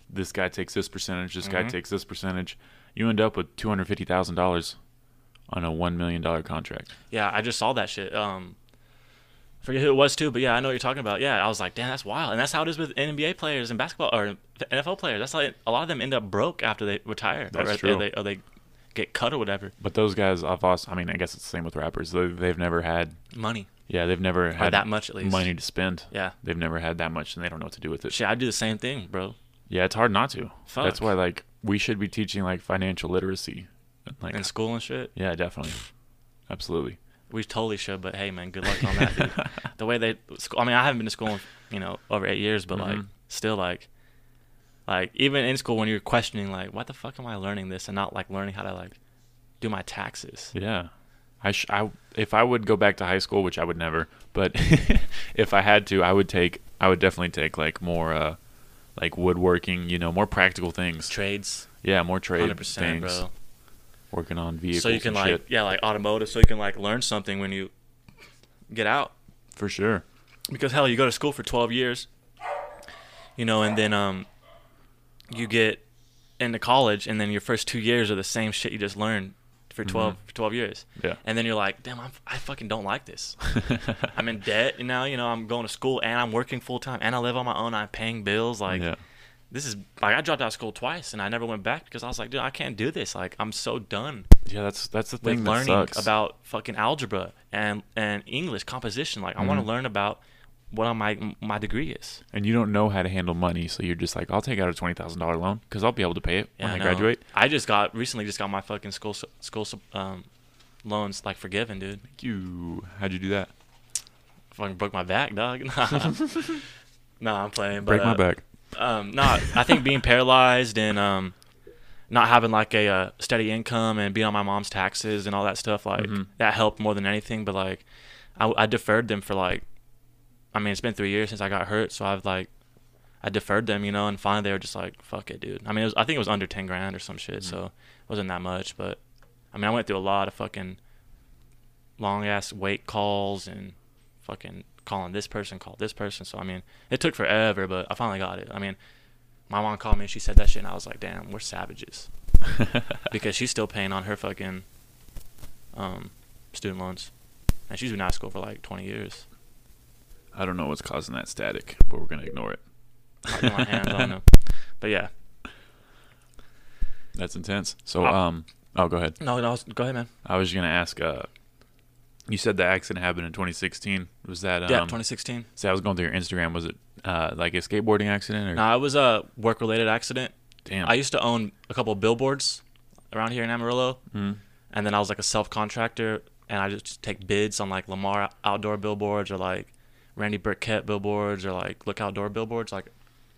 this guy takes this percentage, this guy Mhm. takes this percentage. You end up with two hundred fifty thousand dollars on a one million dollar contract." yeah i just saw that shit um forget who it was too but yeah i know what you're talking about yeah i was like damn that's wild and that's how it is with nba players and basketball or nfl players that's like a lot of them end up broke after they retire That's or, or true. they, or they get cut or whatever But those guys, I've also, I mean, I guess it's the same with rappers. They, they've never had, money yeah, they've never or had that much at least money to spend. yeah They've never had that much, and they don't know what to do with it. shit i do the same thing bro Yeah, it's hard not to. Fuck. That's why, like, we should be teaching like financial literacy. Like, in school and shit yeah, definitely, absolutely. We totally should, but hey, man, good luck on that, dude. the way they, I mean, I haven't been to school, in, you know, over eight years, but like, Mhm. still, like, like even in school when you're questioning, like, why the fuck am I learning this and not like learning how to like do my taxes? Yeah. I, sh- I if I would go back to high school, which I would never, but if I had to, I would take I would definitely take like more uh like woodworking, you know, more practical things. Trades, Yeah, more trade hundred percent, things. bro. Working on vehicles. so you can like shit. yeah like automotive so you can like learn something when you get out for sure. because hell you go to school for 12 years you know and then um you get into college and then your first two years are the same shit you just learned for 12 for 12 years Yeah. and then you're like damn I'm, i fucking don't like this i'm in debt and now you know i'm going to school and i'm working full-time and i live on my own i'm paying bills like yeah. This is like i dropped out of school twice and i never went back because i was like dude i can't do this like i'm so done Yeah, that's that's the with thing that learning sucks. about fucking algebra and and English composition. Like I want to learn about what my my degree is. and you don't know how to handle money, so you're just like, I'll take out a twenty thousand dollar loan because I'll be able to pay it when I graduate. I just got recently just got my fucking school school um loans like forgiven, dude. Thank You, how'd you do that? Fucking broke my back, dog. no, I'm playing. But, Break my uh, back. Um, no, I think being paralyzed and um, not having like a uh, steady income and being on my mom's taxes and all that stuff, like Mhm. that helped more than anything. But like, I, I deferred them for like, I mean, it's been three years since I got hurt, so I've like, I deferred them, you know, and finally they were just like, "Fuck it, dude." I mean, it was, I think it was under ten grand or some shit, so it wasn't that much. But I mean, I went through a lot of fucking long ass wait calls and fucking calling this person, call this person. So I mean, it took forever, but I finally got it. I mean, my mom called me and she said that shit, and I was like, "Damn, we're savages," because she's still paying on her fucking um, student loans, and she's been out of school for like 20 years. I don't know what's causing that static, but we're gonna ignore it. My hands. But yeah, That's intense. So, Uh, um, oh, go ahead. no, no, go ahead, man. I was gonna ask. Uh, you said the accident happened in 2016. Was that um? yeah, 2016. See, I was going through your Instagram. Was it uh like a skateboarding accident or? No, it was a work-related accident. Damn. I used to own a couple of billboards around here in Amarillo, Mhm. and then I was like a self-contractor, and I just take bids on like Lamar outdoor billboards or like Randy Burkett billboards or like Look Outdoor billboards, like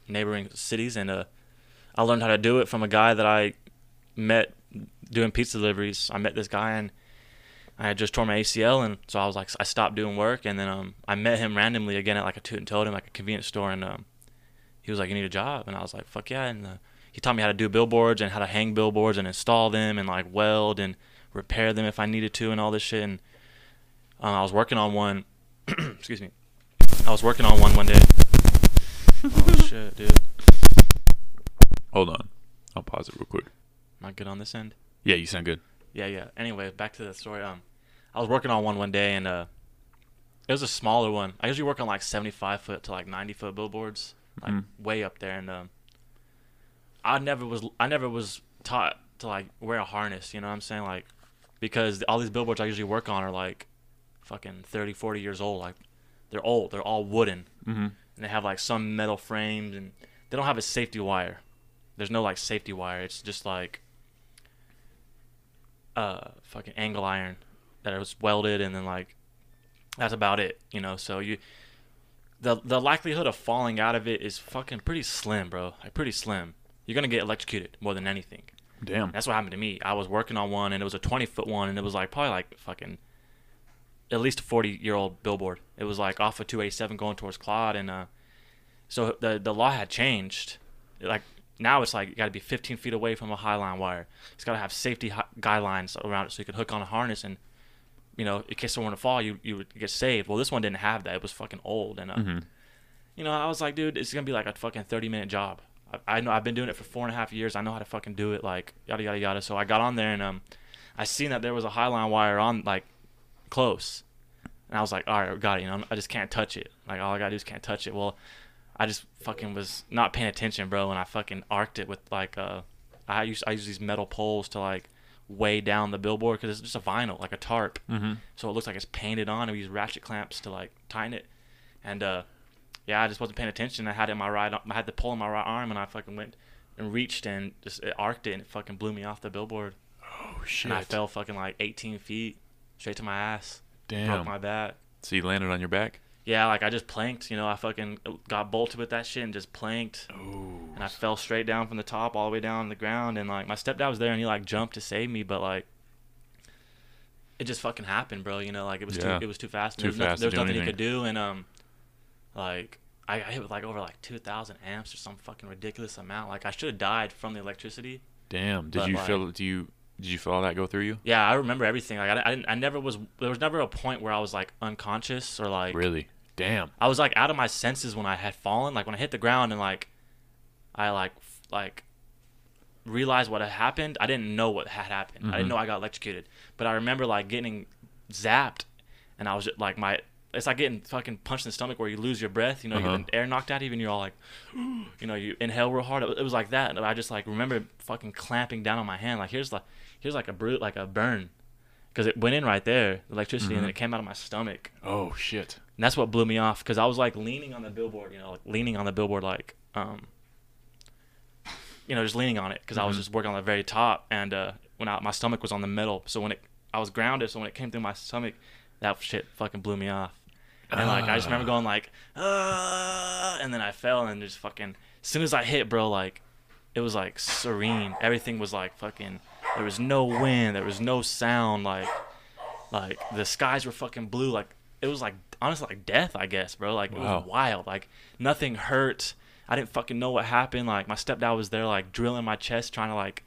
neighboring cities, and uh, I learned how to do it from a guy that I met doing pizza deliveries. I met this guy and I had just tore my ACL, and so I was like, I stopped doing work, and then um, I met him randomly again at like a Toot'n Totum, like a convenience store, and um, he was like, "You need a job," and I was like, "Fuck yeah!" And uh, he taught me how to do billboards and how to hang billboards and install them and like weld and repair them if I needed to and all this shit. And um, I was working on one. excuse me. I was working on one one day. oh shit, dude. Hold on. I'll pause it real quick. Am I good on this end? Yeah, you sound good. Yeah, yeah. Anyway, back to the story. Um, I was working on one one day, and uh, it was a smaller one. I usually work on like seventy-five foot to like ninety foot billboards, like Mhm. way up there. And um, I never was, I never was taught to like wear a harness. You know what I'm saying? Like, because all these billboards I usually work on are like, fucking 30, 40 years old. Like, they're old. They're all wooden, Mm-hmm. and they have like some metal frames, and they don't have a safety wire. There's no like safety wire. It's just like uh fucking angle iron that was welded and then like that's about it, you know. So you the the likelihood of falling out of it is fucking pretty slim, bro. Like pretty slim. You're gonna get electrocuted more than anything. Damn. That's what happened to me. I was working on one and it was a 20 foot one and it was like probably like fucking at least a 40 year old billboard. It was like off of 287 going towards Claude and uh so the the law had changed. Like now it's like you got to be 15 feet away from a highline wire. It's got to have safety hi- guidelines around it so you could hook on a harness and you know in case someone to fall you you would get saved. Well, this one didn't have that. It was fucking old and uh, Mm-hmm. you know, I was like, dude, it's gonna be like a fucking thirty minute job. I, I know I've been doing it for four and a half years. I know how to fucking do it. Like yada yada yada. So I got on there and um, I seen that there was a highline wire on like close, and I was like, all right, got it. You know, I just can't touch it. Like all I gotta do is can't touch it. Well, I just fucking was not paying attention, bro, and I fucking arced it with like uh, I use I use these metal poles to like weigh down the billboard because it's just a vinyl, like a tarp Mm-hmm. so it looks like it's painted on. And we use ratchet clamps to like tighten it, and uh, yeah, I just wasn't paying attention. I had it in my right, I had the pole in my right arm, and I fucking went and reached and just it arced it, and it fucking blew me off the billboard, Oh shit. and I fell fucking like 18 feet straight to my ass, Damn. broke my back. So you landed on your back. Yeah, like I just planked, you know, I fucking got bolted with that shit and just planked, Oh. and I fell straight down from the top all the way down to the ground, and like my stepdad was there, and he like jumped to save me, but like. It just fucking happened, bro. You know, like it was Yeah. too, it was too fast. Too there was, fast to there was nothing he could do, and um, like I, I hit with like over like two thousand amps or some fucking ridiculous amount. Like I should have died from the electricity. Damn. Did you like- feel? Do you Did you feel all that go through you? Yeah, I remember everything. Like I, I, didn't, I never was. There was never a point where I was like unconscious or like Really? Damn. I was like out of my senses when I had fallen. Like when I hit the ground and like I like like realized what had happened. I didn't know what had happened. I Mhm. didn't know I got electrocuted. But I remember like getting zapped, and I was just, like my. It's like getting fucking punched in the stomach where you lose your breath. You know, Uh-huh. you get air knocked out. Even you're all like, you know, you inhale real hard. It, was like that. And I just like remember fucking clamping down on my hand. Like here's like here's like a brute like a burn, because it went in right there, the electricity, and then Mhm. it came out of my stomach. Oh shit. And that's what blew me off because I was like leaning on the billboard, you know, like leaning on the billboard, like, um, you know, just leaning on it because I was Mhm. just working on the very top, and uh, when I, my stomach was on the middle, so when it, I was grounded, so when it came through my stomach, that shit fucking blew me off, and like I just remember Ah. going like, ah, and then I fell and just fucking, as soon as I hit, bro, like, it was like serene, everything was like fucking, there was no wind, there was no sound, like, like the skies were fucking blue, like it was like honestly like death, I guess, bro. Like it was wild. Like nothing hurt. I didn't fucking know what happened. Like my stepdad was there, like drilling my chest, trying to like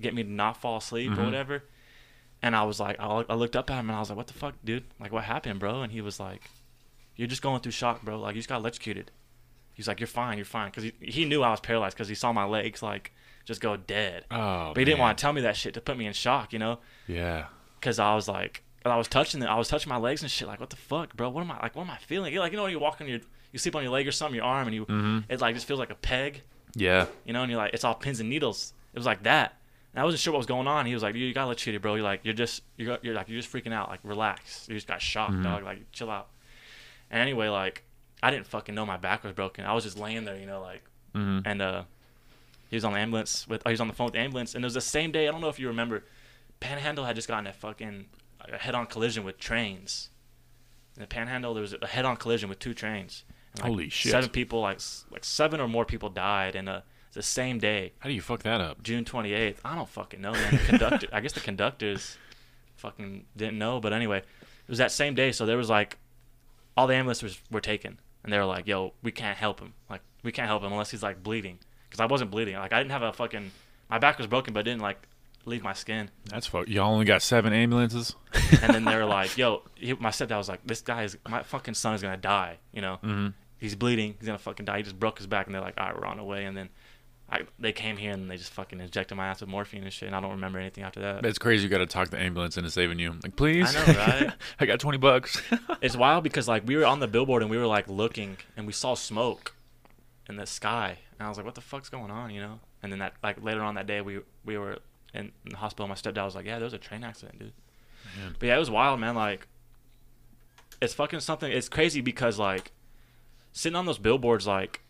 get me to not fall asleep or Mhm. whatever. And I was like, I, I looked up at him and I was like, "What the fuck, dude? Like, what happened, bro?" And he was like, "You're just going through shock, bro. Like, you just got electrocuted." He's like, "You're fine, you're fine," because he, he knew I was paralyzed because he saw my legs like just go dead. Oh. But he didn't want to tell me that shit to put me in shock, you know? Yeah. because I was like, I was touching it, I was touching my legs and shit. Like, what the fuck, bro? What am I like? What am I feeling? You're like, you know, when you walk on your, you sleep on your leg or something, your arm, and you, Mhm. it like just feels like a peg, Yeah. you know, and you're like, it's all pins and needles. It was like that, and I wasn't sure what was going on. He was like, you, you got electrocuted, bro. You're like, you're just, you're, you're like, you're just freaking out. Like, relax. You just got shocked, Mhm. dog. Like, chill out. And anyway, like, I didn't fucking know my back was broken. I was just laying there, you know, like, Mm-hmm. and uh, he was on the ambulance with, oh, he was on the phone with the ambulance, and it was the same day. I don't know if you remember, Panhandle had just gotten a fucking a head-on collision with trains. In the Panhandle, there was a head-on collision with two trains. And like Holy shit. Seven people, like like seven or more people died in a the same day, How do you fuck that up? June 28th. I don't fucking know, man. The conductor, I guess the conductors fucking didn't know, but anyway, it was that same day. So there was like all the ambulances were taken, and they were like, "Yo, we can't help him. Like, we can't help him unless he's like bleeding." Because I wasn't bleeding. Like, I didn't have a fucking. My back was broken, but it didn't like leave my skin. That's fuck. Y'all only got seven ambulances. And then they were like, "Yo," he, my stepdad was like, "This guy is my fucking son is gonna die. You know, Mm-hmm. he's bleeding. He's gonna fucking die. He just broke his back." And they're like, "All right, we're on the way." And then. I, they came here and they just fucking injected my ass with morphine and shit, and I don't remember anything after that. It's crazy. You got to talk the ambulance into saving you. Like, please. I know, right? I got twenty bucks. It's wild because like we were on the billboard and we were like looking and we saw smoke in the sky and I was like, what the fuck's going on, you know? And then that like later on that day we we were in, in the hospital. My stepdad was like, yeah, there was a train accident, dude. Man. But yeah, it was wild, man. Like, it's fucking something. It's crazy because like sitting on those billboards, like,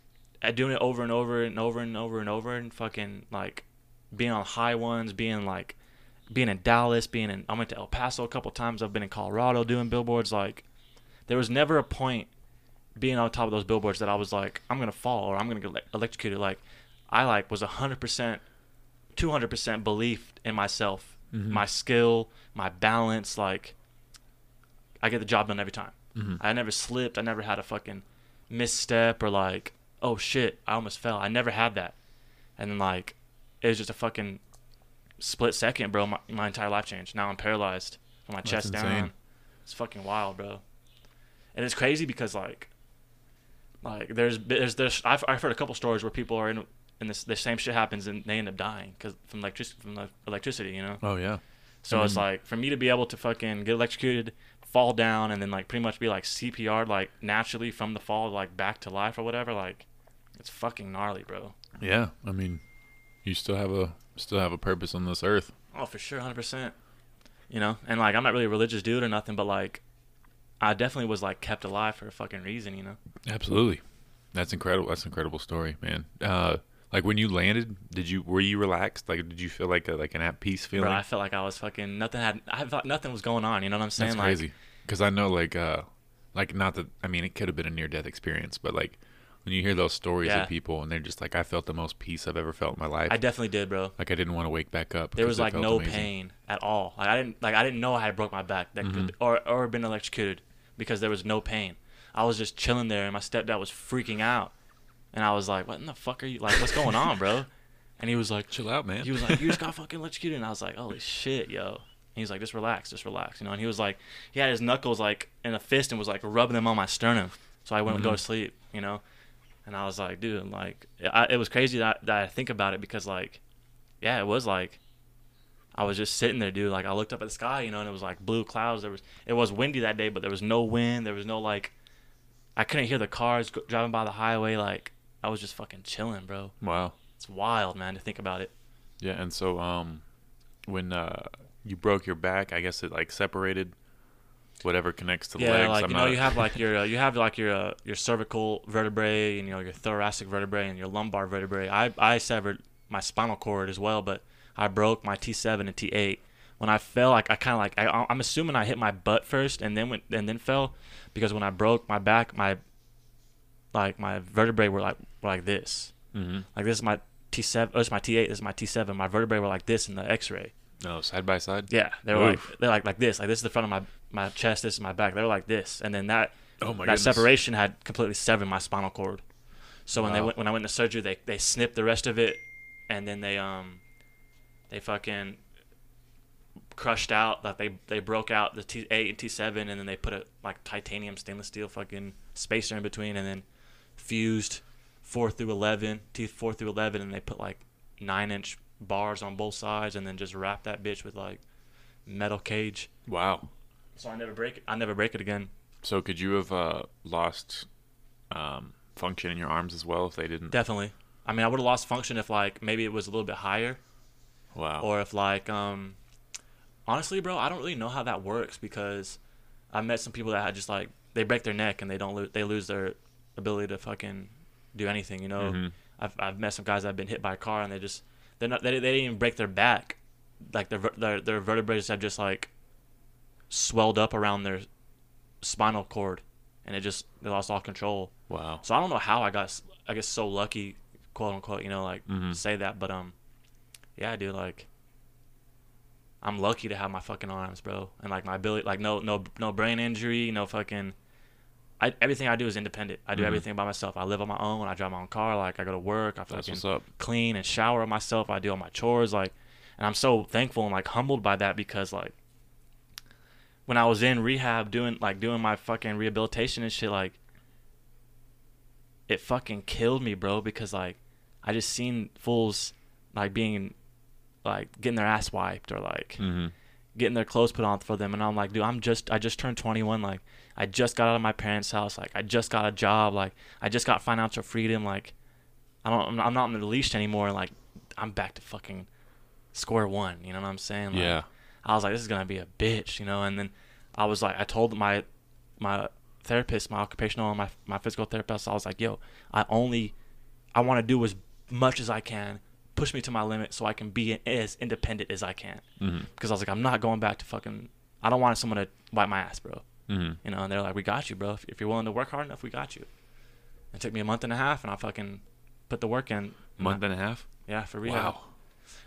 at doing it over and over and over and over and over and fucking like being on high ones, being like being in Dallas, being in I went to El Paso a couple times. I've been in Colorado doing billboards. Like, there was never a point being on top of those billboards that I was like, I'm gonna fall or I'm gonna get electrocuted. Like, I like was hundred percent, two hundred percent belief in myself, Mhm. my skill, my balance. Like, I get the job done every time. Mhm. I never slipped. I never had a fucking misstep or like, oh shit, I almost fell. I never had that. And then like, it was just a fucking split second, bro. My, my entire life changed. Now I'm paralyzed from my That's chest insane. down. It's fucking wild, bro. And it's crazy because like, like there's there's there's I've, I've heard a couple stories where people are in and this the same shit happens and they end up dying because from electric from the electricity, you know. Oh yeah. So it's Mhm. like for me to be able to fucking get electrocuted, fall down, and then like pretty much be like CPR like naturally from the fall like back to life or whatever. Like, it's fucking gnarly, bro. Yeah. I mean, you still have a still have a purpose on this earth. Oh, for sure, hundred percent. You know, and like I'm not really a religious dude or nothing, but like, I definitely was like kept alive for a fucking reason, you know. Absolutely. That's incredible. That's an incredible story, man. Uh, like when you landed, did you were you relaxed? Like, did you feel like a, like an at peace feeling? Bro, I felt like I was fucking nothing had. I thought nothing was going on. You know what I'm saying? That's like, crazy. Because I know, like, uh, like not that. I mean, it could have been a near death experience, but like when you hear those stories Yeah. of people and they're just like, I felt the most peace I've ever felt in my life. I definitely did, bro. like I didn't want to wake back up. There was like no amazing. pain at all. Like I didn't like I didn't know I had broke my back that could Mhm. or or been electrocuted because there was no pain. I was just chilling there and my stepdad was freaking out. And I was like, "What in the fuck are you like? What's going on, bro?" And he was like, Chill out, man. he was like, "You just got fucking electrocuted," and I was like, "Holy shit, yo!" And he's like, "Just relax, just relax," you know. And he was like, he had his knuckles like in a fist and was like rubbing them on my sternum, so I wouldn't go mm-hmm. to sleep, you know. And I was like, dude, like, I, it was crazy that, that I think about it because like, yeah, it was like, I was just sitting there, dude. Like, I looked up at the sky, you know, and it was like blue clouds. There was, it was windy that day, but there was no wind. There was no like, I couldn't hear the cars driving by the highway. Like, I was just fucking chilling, bro. wow. It's wild, man, to think about it. Yeah, and so um, when uh you broke your back, I guess it like separated whatever connects to the yeah, legs. like I'm you know, you have like your uh, you have like your uh, your cervical vertebrae and you know your thoracic vertebrae and your lumbar vertebrae. I I severed my spinal cord as well, but I broke my T7 and T8. When I fell, like I kind of like I, I'm assuming I hit my butt first and then went and then fell because when I broke my back, my like my vertebrae were like were like this. Mhm. Like this is my T7, oh, this is my T8, this is my T7. My vertebrae were like this in the X-ray. No, side by side. Yeah, they were Oof. like they're like like this. Like this is the front of my my chest. This is my back. They were like this, and then that Oh my that goodness. separation had completely severed my spinal cord. So when they went when I went to surgery, they they snipped the rest of it, and then they um they fucking crushed out like they they broke out the T eight and T seven, and then they put a like titanium stainless steel fucking spacer in between, and then fused four through eleven T four through eleven, and they put like nine inch bars on both sides, and then just wrap that bitch with like metal cage. Wow. So I never break it. I never break it again. So could you have uh, lost um, function in your arms as well if they didn't? Definitely. I mean, I would have lost function if like maybe it was a little bit higher, wow. or if like um, honestly, bro, I don't really know how that works because I met some people that had just like they break their neck and they don't lo- they lose their ability to fucking do anything. You know, Mhm. I've I've met some guys that have been hit by a car and they just they're not they, they didn't even break their back, like their their their vertebrae have just like swelled up around their spinal cord, and it just they lost all control. wow. So I don't know how I got, I guess, so lucky, quote unquote. You know, like Mhm. say that, but um, yeah, dude, like, I'm lucky to have my fucking arms, bro, and like my ability, like no, no, no brain injury, no fucking. I, everything I do is independent. I do Mhm. everything by myself. I live on my own. I drive my own car. Like I go to work. I fucking clean and shower myself. I do all my chores. Like, and I'm so thankful and like humbled by that because like when I was in rehab doing like doing my fucking rehabilitation and shit, like it fucking killed me, bro, because like I just seen fools like being like getting their ass wiped or like hmm getting their clothes put on for them and I'm like, dude, I'm just I just turned 21 like I just got out of my parents' house, like I just got a job, like I just got financial freedom, like I don't I'm not- I'm on the leash anymore like I'm back to fucking square one, you know what I'm saying? Like, Yeah. I was like, this is gonna be a bitch, you know. And then I was like, I told my my therapist, my occupational and my my physical therapist, I was like, yo, I only I want to do as much as I can, push me to my limit, so I can be as independent as I can. hmm Because I was like, I'm not going back to fucking. I don't want someone to wipe my ass, bro. Hmm You know. And they're like, we got you, bro. If, if you're willing to work hard enough, we got you. It took me a month and a half, and I fucking put the work in. Month and a half. Yeah, for real. Wow.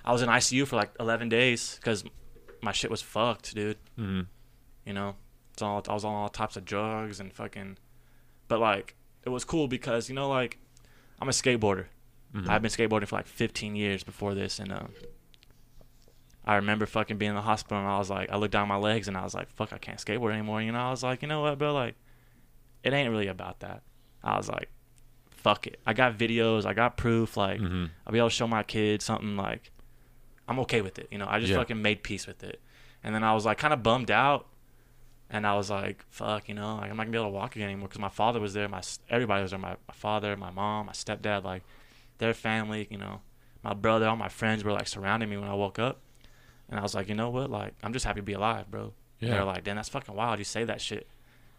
I was in ICU for like 11 days because my shit was fucked, dude. hmm You know, it's all I was on all types of drugs and fucking, but like it was cool because you know like I'm a skateboarder. Mhm. I've been skateboarding for like 15 years before this, and um, I remember fucking being in the hospital and I was like, I looked down my legs and I was like, fuck, I can't skateboard anymore. You know, I was like, you know what, bro, like it ain't really about that. I was like, fuck it. I got videos, I got proof, like hmm I'll be able to show my kids something like I'm okay with it. You know, I just Yeah. fucking made peace with it. And then I was like kind of bummed out. And I was like, fuck, you know, like I'm not gonna be able to walk again anymore because my father was there. My everybody was there. My, my father, my mom, my stepdad, like their family. You know, my brother, all my friends were like surrounding me when I woke up. And I was like, you know what? Like I'm just happy to be alive, bro. Yeah. They're like, damn, that's fucking wild. You say that shit.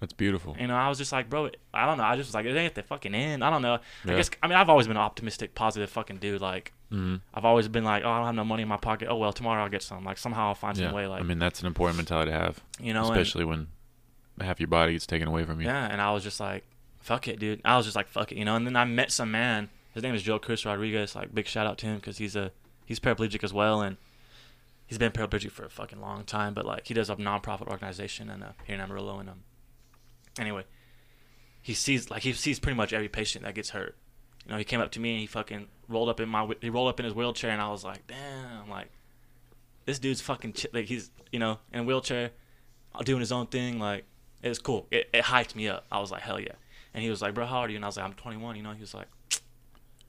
That's beautiful. You know, I was just like, bro, I don't know. I just was like, it ain't the fucking end. I don't know. Yeah. I guess I mean I've always been an optimistic, positive fucking dude. Like hmm I've always been like, oh, I don't have no money in my pocket. Oh well, tomorrow I'll get some. Like somehow I'll find Yeah. some way. Like I mean, that's an important mentality to have, you know, and- especially when half your body gets taken away from you. yeah. And I was just like, fuck it, dude. I was just like, fuck it, you know. And then I met some man. His name is Joe Chris Rodriguez. Like big shout out to him because he's a he's paraplegic as well, and he's been paraplegic for a fucking long time. But like he does a nonprofit organization and uh, here in Amarillo, and um, anyway, he sees like he sees pretty much every patient that gets hurt. You know, he came up to me and he fucking rolled up in my he rolled up in his wheelchair and I was like, damn, like this dude's fucking ch- like he's you know in a wheelchair, uh, doing his own thing. Like it was cool. It, it hyped me up. I was like, hell yeah. And he was like, bro, how old are you? And I was like, I'm 21. You know, he was like,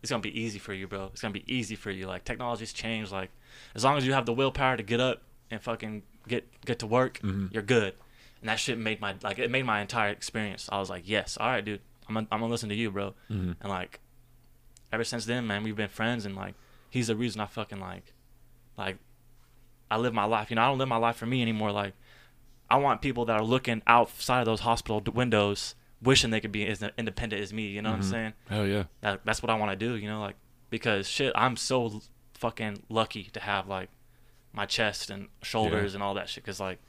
it's gonna be easy for you, bro. It's gonna be easy for you. Like technology's changed. Like as long as you have the willpower to get up and fucking get get to work, Mhm. you're good. And that shit made my like it made my entire experience. I was like, yes, all right, dude. I'm gonna, I'm gonna listen to you, bro. Mhm. And like, ever since then, man, we've been friends, and like, he's the reason I fucking like, like, I live my life. You know, I don't live my life for me anymore. Like, I want people that are looking outside of those hospital d- windows, wishing they could be as independent as me. You know what Mhm. I'm saying? Hell yeah. That, that's what I want to do. You know, like, because shit, I'm so fucking lucky to have like my chest and shoulders and all that shit. Cause like,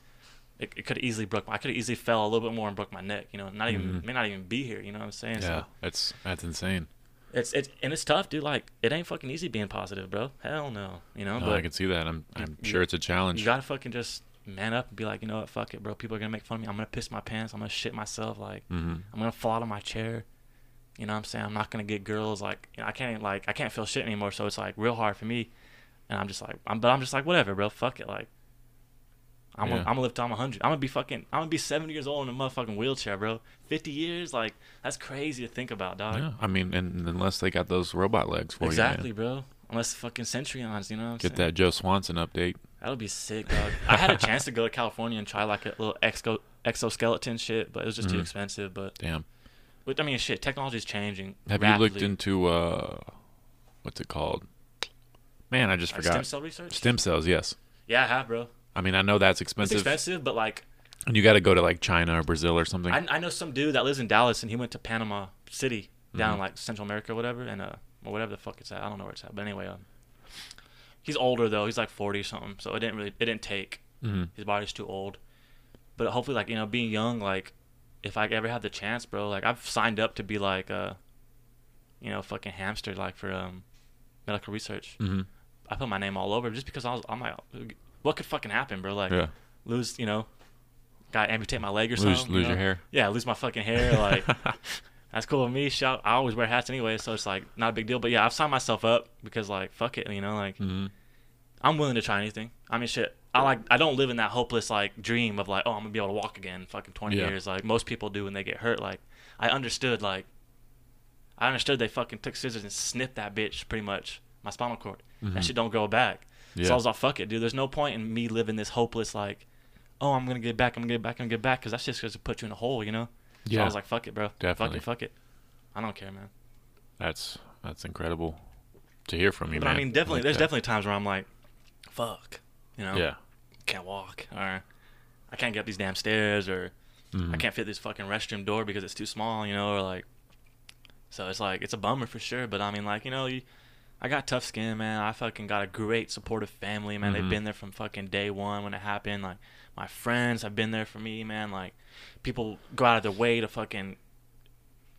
it, it could easily broke. My, I could easily fell a little bit more and broke my neck. You know, not even Mhm. may not even be here. You know what I'm saying? So, Yeah, that's that's insane. it's it's and it's tough, dude. Like it ain't fucking easy being positive, bro. Hell no, you know. No, but I can see that. I'm I'm you- sure it's a challenge. you gotta fucking just man up and be like, you know what, fuck it, bro. People are gonna make fun of me. I'm gonna piss my pants. I'm gonna shit myself. Like hmm I'm gonna fall out of my chair. You know what I'm saying? I'm not gonna get girls. Like you know, I can't like I can't feel shit anymore. So it's like real hard for me. And I'm just like, I'm but I'm just like whatever, bro. Fuck it. Like I'm Yeah. gonna, I'm gonna live till I'm 100. I'm gonna be fucking. I'm gonna be 70 years old in a motherfucking wheelchair, bro. 50 years, like that's crazy to think about, dog. Yeah, I mean, and unless they got those robot legs for Exactly, you, exactly, bro. Unless fucking Centurions, you know what I'm get saying? that Joe Swanson update. That would be sick, dog. I had a chance to go to California and try like a little exo exoskeleton shit, but it was just too Mhm. expensive. But, Damn. but I mean, shit, technology's changing. Have you looked into uh, what's it called? Man, I just Like forgot. stem cell research? Stem cells, yes. Yeah, I have, bro. I mean, I know that's It's expensive, expensive, but like and you got to go to like China or Brazil or something. I, I know some dude that lives in Dallas and he went to Panama City down Mhm. in like Central America or whatever, and uh, or whatever the fuck it's at. I don't know where it's at, but anyway, um, he's older though. He's like 40 something, so it didn't really it didn't take. hmm his body's too old. But hopefully, like you know, being young, like if I ever have the chance, bro, like I've signed up to be like a, you know, fucking hamster, like for um, medical research. hmm I put my name all over just because I was, I'm like, what could fucking happen, bro? Like Yeah. lose, you know, got amputate my leg or Lose something. lose you your hair. Yeah, lose my fucking hair. Like that's cool with me. Shout, I always wear hats anyway, so it's like not a big deal. But yeah, I've signed myself up because like fuck it, you know, like hmm I'm willing to try anything. I mean, shit. I like. I don't live in that hopeless like dream of like, oh, I'm gonna be able to walk again, fucking 20 Yeah. years, like most people do when they get hurt. Like, I understood. Like, I understood they fucking took scissors and snipped that bitch pretty much my spinal cord. Mhm. That shit don't grow back. Yeah. So I was like, fuck it, dude. There's no point in me living this hopeless like, oh, I'm gonna get back, I'm gonna get back, I'm gonna get back, because that's just gonna put you in a hole, you know. So yeah. I was like, fuck it, bro. Definitely. Fuck it, fuck it. I don't care, man. that's that's incredible to hear from you, but man. I mean, definitely, Like there's that. definitely times where I'm like, fuck, you know. Yeah. can't walk or I can't get up these damn stairs or Mhm. I can't fit this fucking restroom door because it's too small, you know, or like so it's like it's a bummer for sure, but I mean like, you know, you, I got tough skin, man. I fucking got a great supportive family, man. Mhm. They've been there from fucking day 1 when it happened. Like my friends have been there for me, man. Like people go out of their way to fucking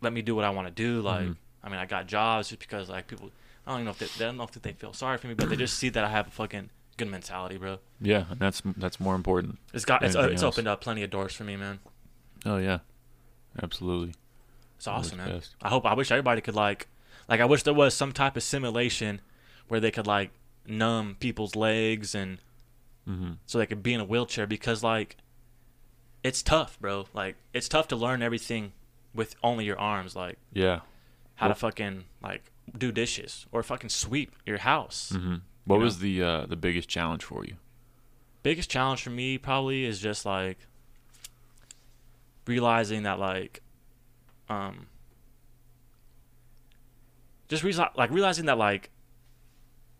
let me do what I want to do. Like Mhm. I mean, I got jobs just because like people I don't even know if they, they don't know if they feel sorry for me, but they just see that I have a fucking good mentality, bro. Yeah, and that's that's more important. It's got it's, uh, it's opened up plenty of doors for me, man. Oh yeah, absolutely. It's awesome, man. best. I hope I wish everybody could like like I wish there was some type of simulation where they could like numb people's legs and hmm so they could be in a wheelchair because like it's tough, bro. Like it's tough to learn everything with only your arms, like Yeah. how to fucking like do dishes or fucking sweep your house. hmm What You was know? the uh, the biggest challenge for you? biggest challenge for me probably is just like realizing that like um just reason like realizing that like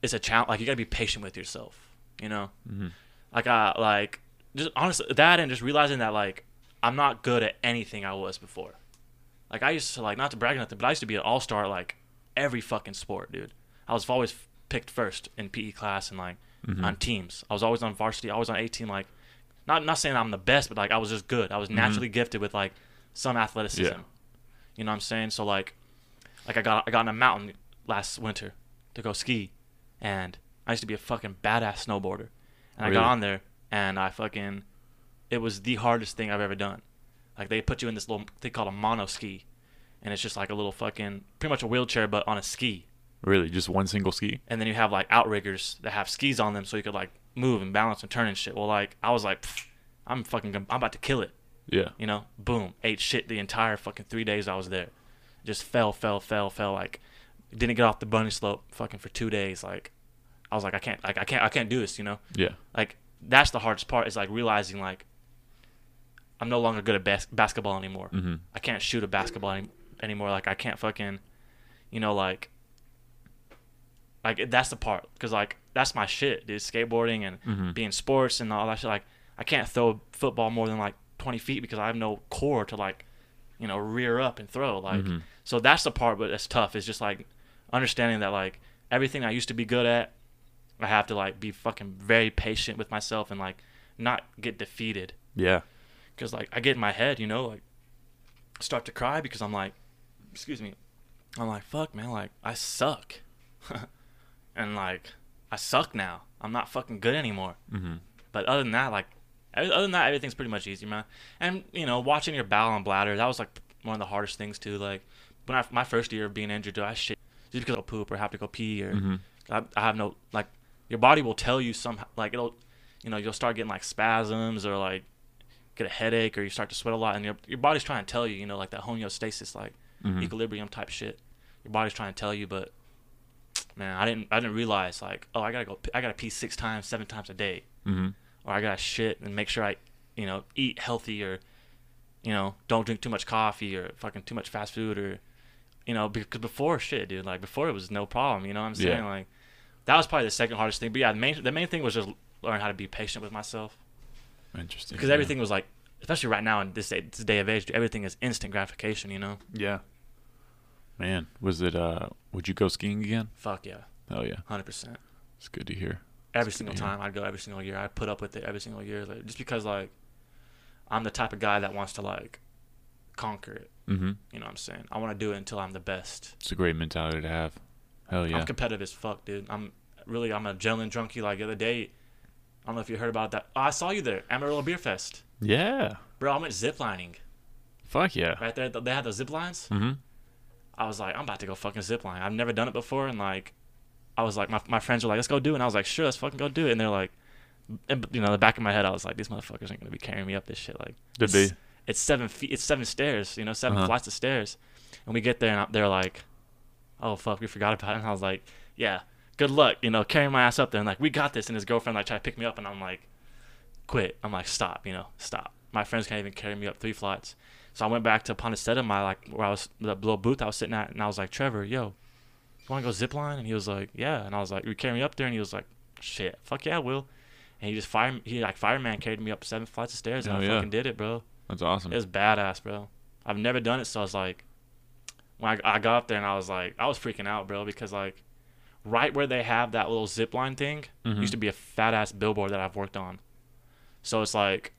it's a challenge like you gotta be patient with yourself you know? Hmm like i like just honestly that and just realizing that like i'm not good at anything i was before. Like i used to like not to brag or nothing but i used to be an all-star like every fucking sport dude. I was always picked first in pe class and like Mhm. on teams. I was always on varsity always on 18 like not not saying i'm the best but like i was just good. I was naturally gifted with like some athleticism. Yeah. you know what i'm saying? So like like i got i got on a mountain last winter to go ski and i used to be a fucking badass snowboarder and i got on there and i fucking it was the hardest thing i've ever done like they put you in this little thing called a mono ski and it's just like a little fucking pretty much a wheelchair but on a ski. Really, just one single ski? And then you have like outriggers that have skis on them so you could like move and balance and turn and shit. Well, like I was like, I'm fucking, I'm about to kill it. Yeah. You know, boom, ate shit the entire fucking three days I was there. Just fell, fell, fell, fell. Like, didn't get off the bunny slope fucking for two days. Like, I was like, I can't, like, I can't, I can't do this. You know, Yeah. like that's the hardest part is like realizing like I'm no longer good at bas- basketball anymore. Mhm. I can't shoot a basketball any- anymore. Like, I can't fucking, you know, like, like that's the part because like that's my shit, dude. Skateboarding and Mhm. being sports and all that shit. Like, I can't throw a football more than like 20 feet because I have no core to like, you know, rear up and throw. Like, Mhm. so that's the part, but that's tough. It's just like understanding that like everything I used to be good at, I have to like be fucking very patient with myself and like not get defeated. Yeah. Cause like I get in my head, you know, like start to cry because I'm like, excuse me, I'm like, fuck, man, like I suck, and like I suck now. I'm not fucking good anymore. Mhm. But other than that, like, other than that, everything's pretty much easy, man. And you know, watching your bowel and bladder, that was like one of the hardest things too. Like, when I my first year of being injured, dude, I shit just because I poop or have to go pee or Mhm. I, I have no like, your body will tell you somehow. Like it'll, you know, you'll start getting like spasms or like get a headache or you start to sweat a lot, and your your body's trying to tell you, you know, like that homeostasis, like Mhm. equilibrium type shit. Your body's trying to tell you, but man, I didn't I didn't realize like, oh, I gotta go, I gotta pee six times, seven times a day Mhm. or I gotta shit and make sure I, you know, eat healthy or, you know, don't drink too much coffee or fucking too much fast food or, you know, because before shit, dude, like before it was no problem. You know what I'm saying? Yeah. Like, that was probably the second hardest thing. But yeah, the main the main thing was just learn how to be patient with myself Interesting. because yeah. everything was like, especially right now in this day, this day of age, everything is instant gratification. You know? Yeah. Man, was it? Uh, would you go skiing again? Fuck yeah, Oh yeah, hundred percent. it's good to hear. Every good single time I'd go every single year. I'd put up with it every single year, like, just because like I'm the type of guy that wants to like conquer it. Mm-hmm. You know what I'm saying? I want to do it until I'm the best. It's a great mentality to have. Hell yeah. I'm competitive as fuck, dude. I'm really I'm a adrenaline junkie. Like the other day, I don't know if you heard about that. Oh, I saw you there, Amarillo Beer Fest, yeah. bro. I went ziplining Fuck yeah. right there. They had those zip lines. Mm-hmm. I was like, I'm about to go fucking zipline. I've never done it before, and like, I was like, my my friends were like, let's go do it, and I was like, sure, let's fucking go do it. And they're like, and you know, the back of my head, I was like, these motherfuckers ain't gonna be carrying me up this shit. Like, Did it's, they? It's seven feet. It's seven stairs. You know, 7 Uh-huh. flights of stairs. And we get there, and they're like, "Oh fuck, we forgot about it." And I was like, "Yeah, good luck." You know, carrying my ass up there, and like, we got this. And his girlfriend like tried to pick me up, and I'm like, "Quit." I'm like, "Stop." You know, stop. My friends can't even carry me up three flights. So I went back to Pondaseta, my like where I was the little booth I was sitting at, and I was like, "Trevor, yo, you want to go zip line?" And he was like, "Yeah." And I was like, "You carry me up there?" And he was like, "Shit, fuck yeah, I will." And he just fire he like fireman carried me up seven flights of stairs, and Oh, I yeah. fucking did it, bro. That's awesome. It was badass, bro. I've never done it, so I was like, when I, I got up there and I was like, I was freaking out, bro, because like, right where they have that little zip line thing Mhm. used to be a fat ass billboard that I've worked on. So it's like,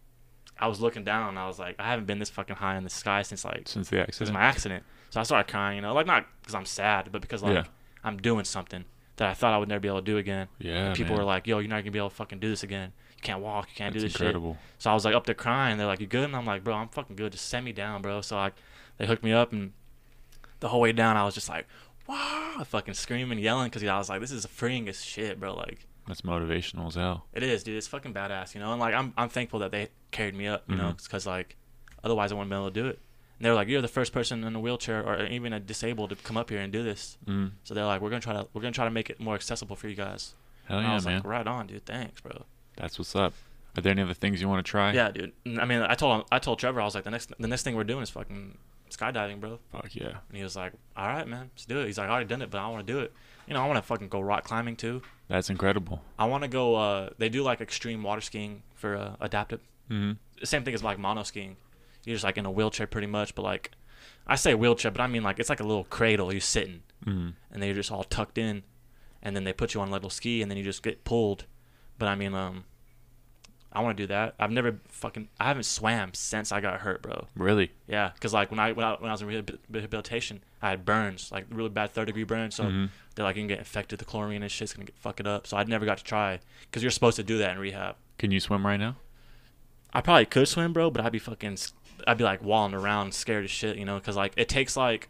I was looking down and I was like, I haven't been this fucking high in the sky since like Since the accident. since my accident. So I started crying, you know, like not because I'm sad, but because like Yeah. I'm doing something that I thought I would never be able to do again. yeah. People man. were like, "Yo, you're not gonna be able to fucking do this again. You can't walk. You can't That's do this shit." incredible. So I was like up there crying. They're like, "You good?" And I'm like, "Bro, I'm fucking good. Just send me down, bro." So like, they hooked me up, and the whole way down, I was just like, "Wow!" fucking screaming, yelling, because I was like, "This is freeing as shit, bro." Like, That's motivational as hell. it is, dude. It's fucking badass, you know. And like, I'm I'm thankful that they carried me up, you know, Mhm. because like, otherwise I wouldn't be able to do it. And they were like, "You're the first person in a wheelchair or even a disabled to come up here and do this." Mm. So they're like, "We're gonna try to we're gonna try to make it more accessible for you guys." Hell and I yeah, was man. like, "Right on, dude. Thanks, bro." That's what's up. Are there any other things you want to try? Yeah, dude. I mean, I told I told Trevor, I was like, the next, the next thing we're doing is fucking skydiving, bro. Fuck yeah. And he was like, all right, man, let's do it. He's like, I already done it, but I want to do it. You know, I want to fucking go rock climbing too. That's incredible. I want to go. Uh, they do like extreme water skiing for uh, adaptive. Mm-hmm. The same thing as like mono skiing. You're just like in a wheelchair pretty much, but like, I say wheelchair, but I mean like it's like a little cradle. You're sitting, Mm-hmm. and then you're just all tucked in, and then they put you on a little ski, and then you just get pulled. But I mean, um, I want to do that. I've never fucking, I haven't swam since I got hurt, bro. Really? Yeah, because like when I, when I when I was in rehabilitation, I had burns, like really bad third degree burns. So Mhm. they're like, you can get infected. The chlorine and shit's gonna get fuck it up. So I never got to try because you're supposed to do that in rehab. Can you swim right now? I probably could swim, bro, but I'd be fucking, I'd be like walling around, scared as shit, you know, because like it takes like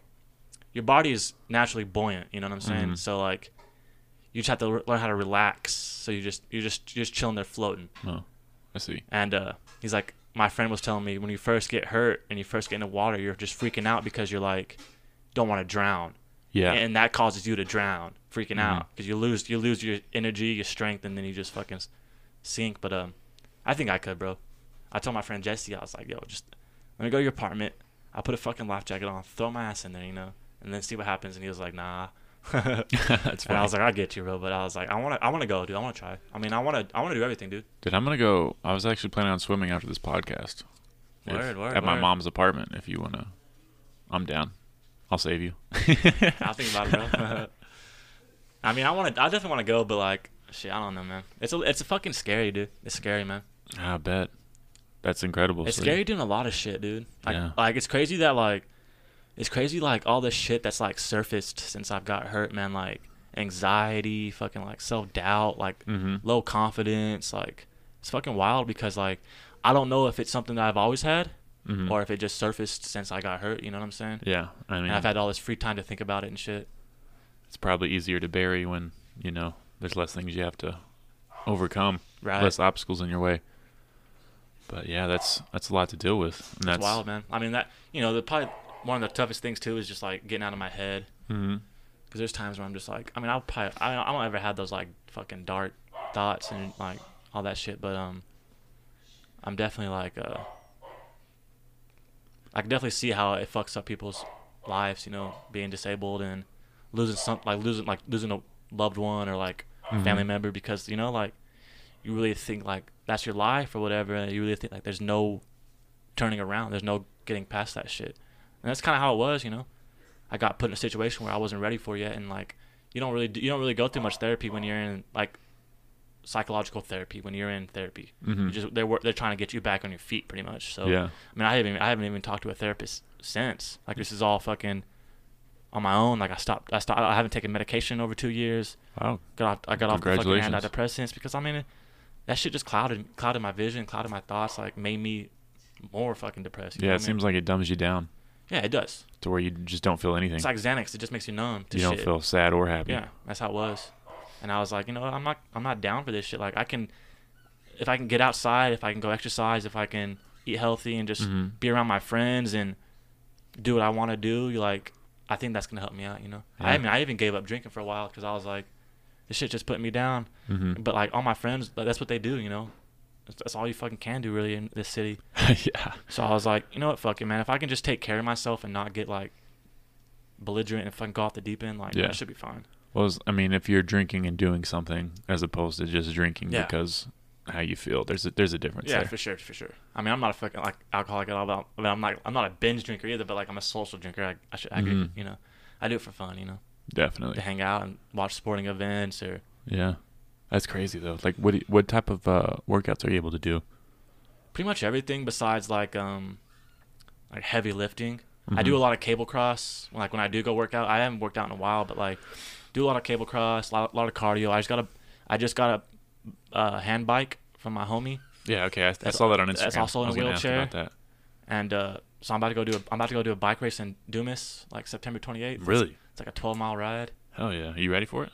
your body is naturally buoyant. You know what I'm saying? Mhm. So like, you just have to learn how to relax. So you just you just you're just chilling there floating. Oh, I see. And uh, he's like, my friend was telling me when you first get hurt and you first get in the water, you're just freaking out because you're like, don't want to drown, Yeah. and that causes you to drown, freaking Mhm. out because you lose you lose your energy, your strength, and then you just fucking sink. But um, I think I could, bro. I told my friend Jesse, I was like, yo, just let me go to your apartment. I'll put a fucking life jacket on, throw my ass in there, you know, and then see what happens. And he was like, nah. That's And. I was like, I get you, bro. But I was like, I want to, I want to go, dude. I want to try. I mean, I want to, I want to do everything, dude. Dude, I'm gonna go. I was actually planning on swimming after this podcast. If- Word, word, At my mom's apartment. If you wanna, I'm down. I'll save you. I'll think about it, bro. I mean, I want to, I definitely want to go, but like, shit, I don't know, man. It's a, it's a fucking scary, dude. It's scary, man. I bet. That's incredible. It's So- scary doing a lot of shit, dude. Like, Yeah. like it's crazy that like, it's crazy like all the shit that's like surfaced since I've got hurt, man. Like anxiety, fucking like self doubt, like Mhm. low confidence. Like it's fucking wild because like I don't know if it's something that I've always had Mhm. or if it just surfaced since I got hurt. You know what I'm saying? Yeah. I mean, And I've had all this free time to think about it and shit. it's probably easier to bury when you know there's less things you have to overcome, Right. less obstacles in your way. But yeah, that's that's a lot to deal with. And that's It's wild, man. I mean that you know the probably one of the toughest things too is just like getting out of my head. Mhm. because there's times where I'm just like I mean I'll probably I, I don't ever have those like fucking dark thoughts and like all that shit but um I'm definitely like uh I can definitely see how it fucks up people's lives you know being disabled and losing some like losing like losing a loved one or like a family member because you know like you really think like that's your life or whatever and you really think like there's no turning around there's no getting past that shit and that's kind of how it was you know I got put in a situation where I wasn't ready for yet, and like you don't really do, you don't really go through much therapy when you're in like psychological therapy when you're in therapy. Mhm. You just they're they're trying to get you back on your feet pretty much. So Yeah. I mean I haven't I haven't even talked to a therapist since. Like this is all fucking on my own. Like I stopped I stopped I haven't taken medication in over two years. Wow. Got off, I got off the fucking antidepressants because I mean that shit just clouded clouded my vision, clouded my thoughts, like made me more fucking depressed. Yeah, it I mean? seems like it dumbs you down yeah, it does. to where you just don't feel anything. It's like Xanax. It just makes you numb to you don't shit. feel sad or happy. Yeah, that's how it was. And I was like, you know, I'm not, I'm not down for this shit. Like, I can, if I can get outside, if I can go exercise, if I can eat healthy and just Mhm. be around my friends and do what I want to do, you like, I think that's gonna help me out. You know, Yeah. I mean, I even gave up drinking for a while because I was like, this shit just putting me down. Mhm. But like all my friends, like, that's what they do. You know, that's, all you fucking can do really in this city. yeah. So I was like, you know what, fuck it, man. If I can just take care of myself and not get like belligerent and fucking go off the deep end, like Yeah. that should be fine. Well, I mean, if you're drinking and doing something as opposed to just drinking Yeah. because how you feel, there's a, there's a difference Yeah, there. for sure, for sure. I mean, I'm not a fucking like alcoholic at all. But I mean, I'm not I'm not a binge drinker either. But like, I'm a social drinker. I, I should, I could, Mhm. you know, I do it for fun. You know, Definitely. to hang out and watch sporting events or Yeah. That's crazy though. Like, what you- what type of uh, workouts are you able to do? pretty much everything besides like um like heavy lifting. I do a lot of cable cross. Like when I do go work out, I haven't worked out in a while, but like do a lot of cable cross, a lot, lot of cardio. I just got a I just got a uh, hand bike from my homie. Yeah. Okay. I, I saw that on Instagram. that's also in a wheelchair. And uh, so I'm about to go do a, I'm about to go do a bike race in Dumas like September 28th. It's- Really? It's like a 12 mile ride. Hell yeah. Are you ready for it?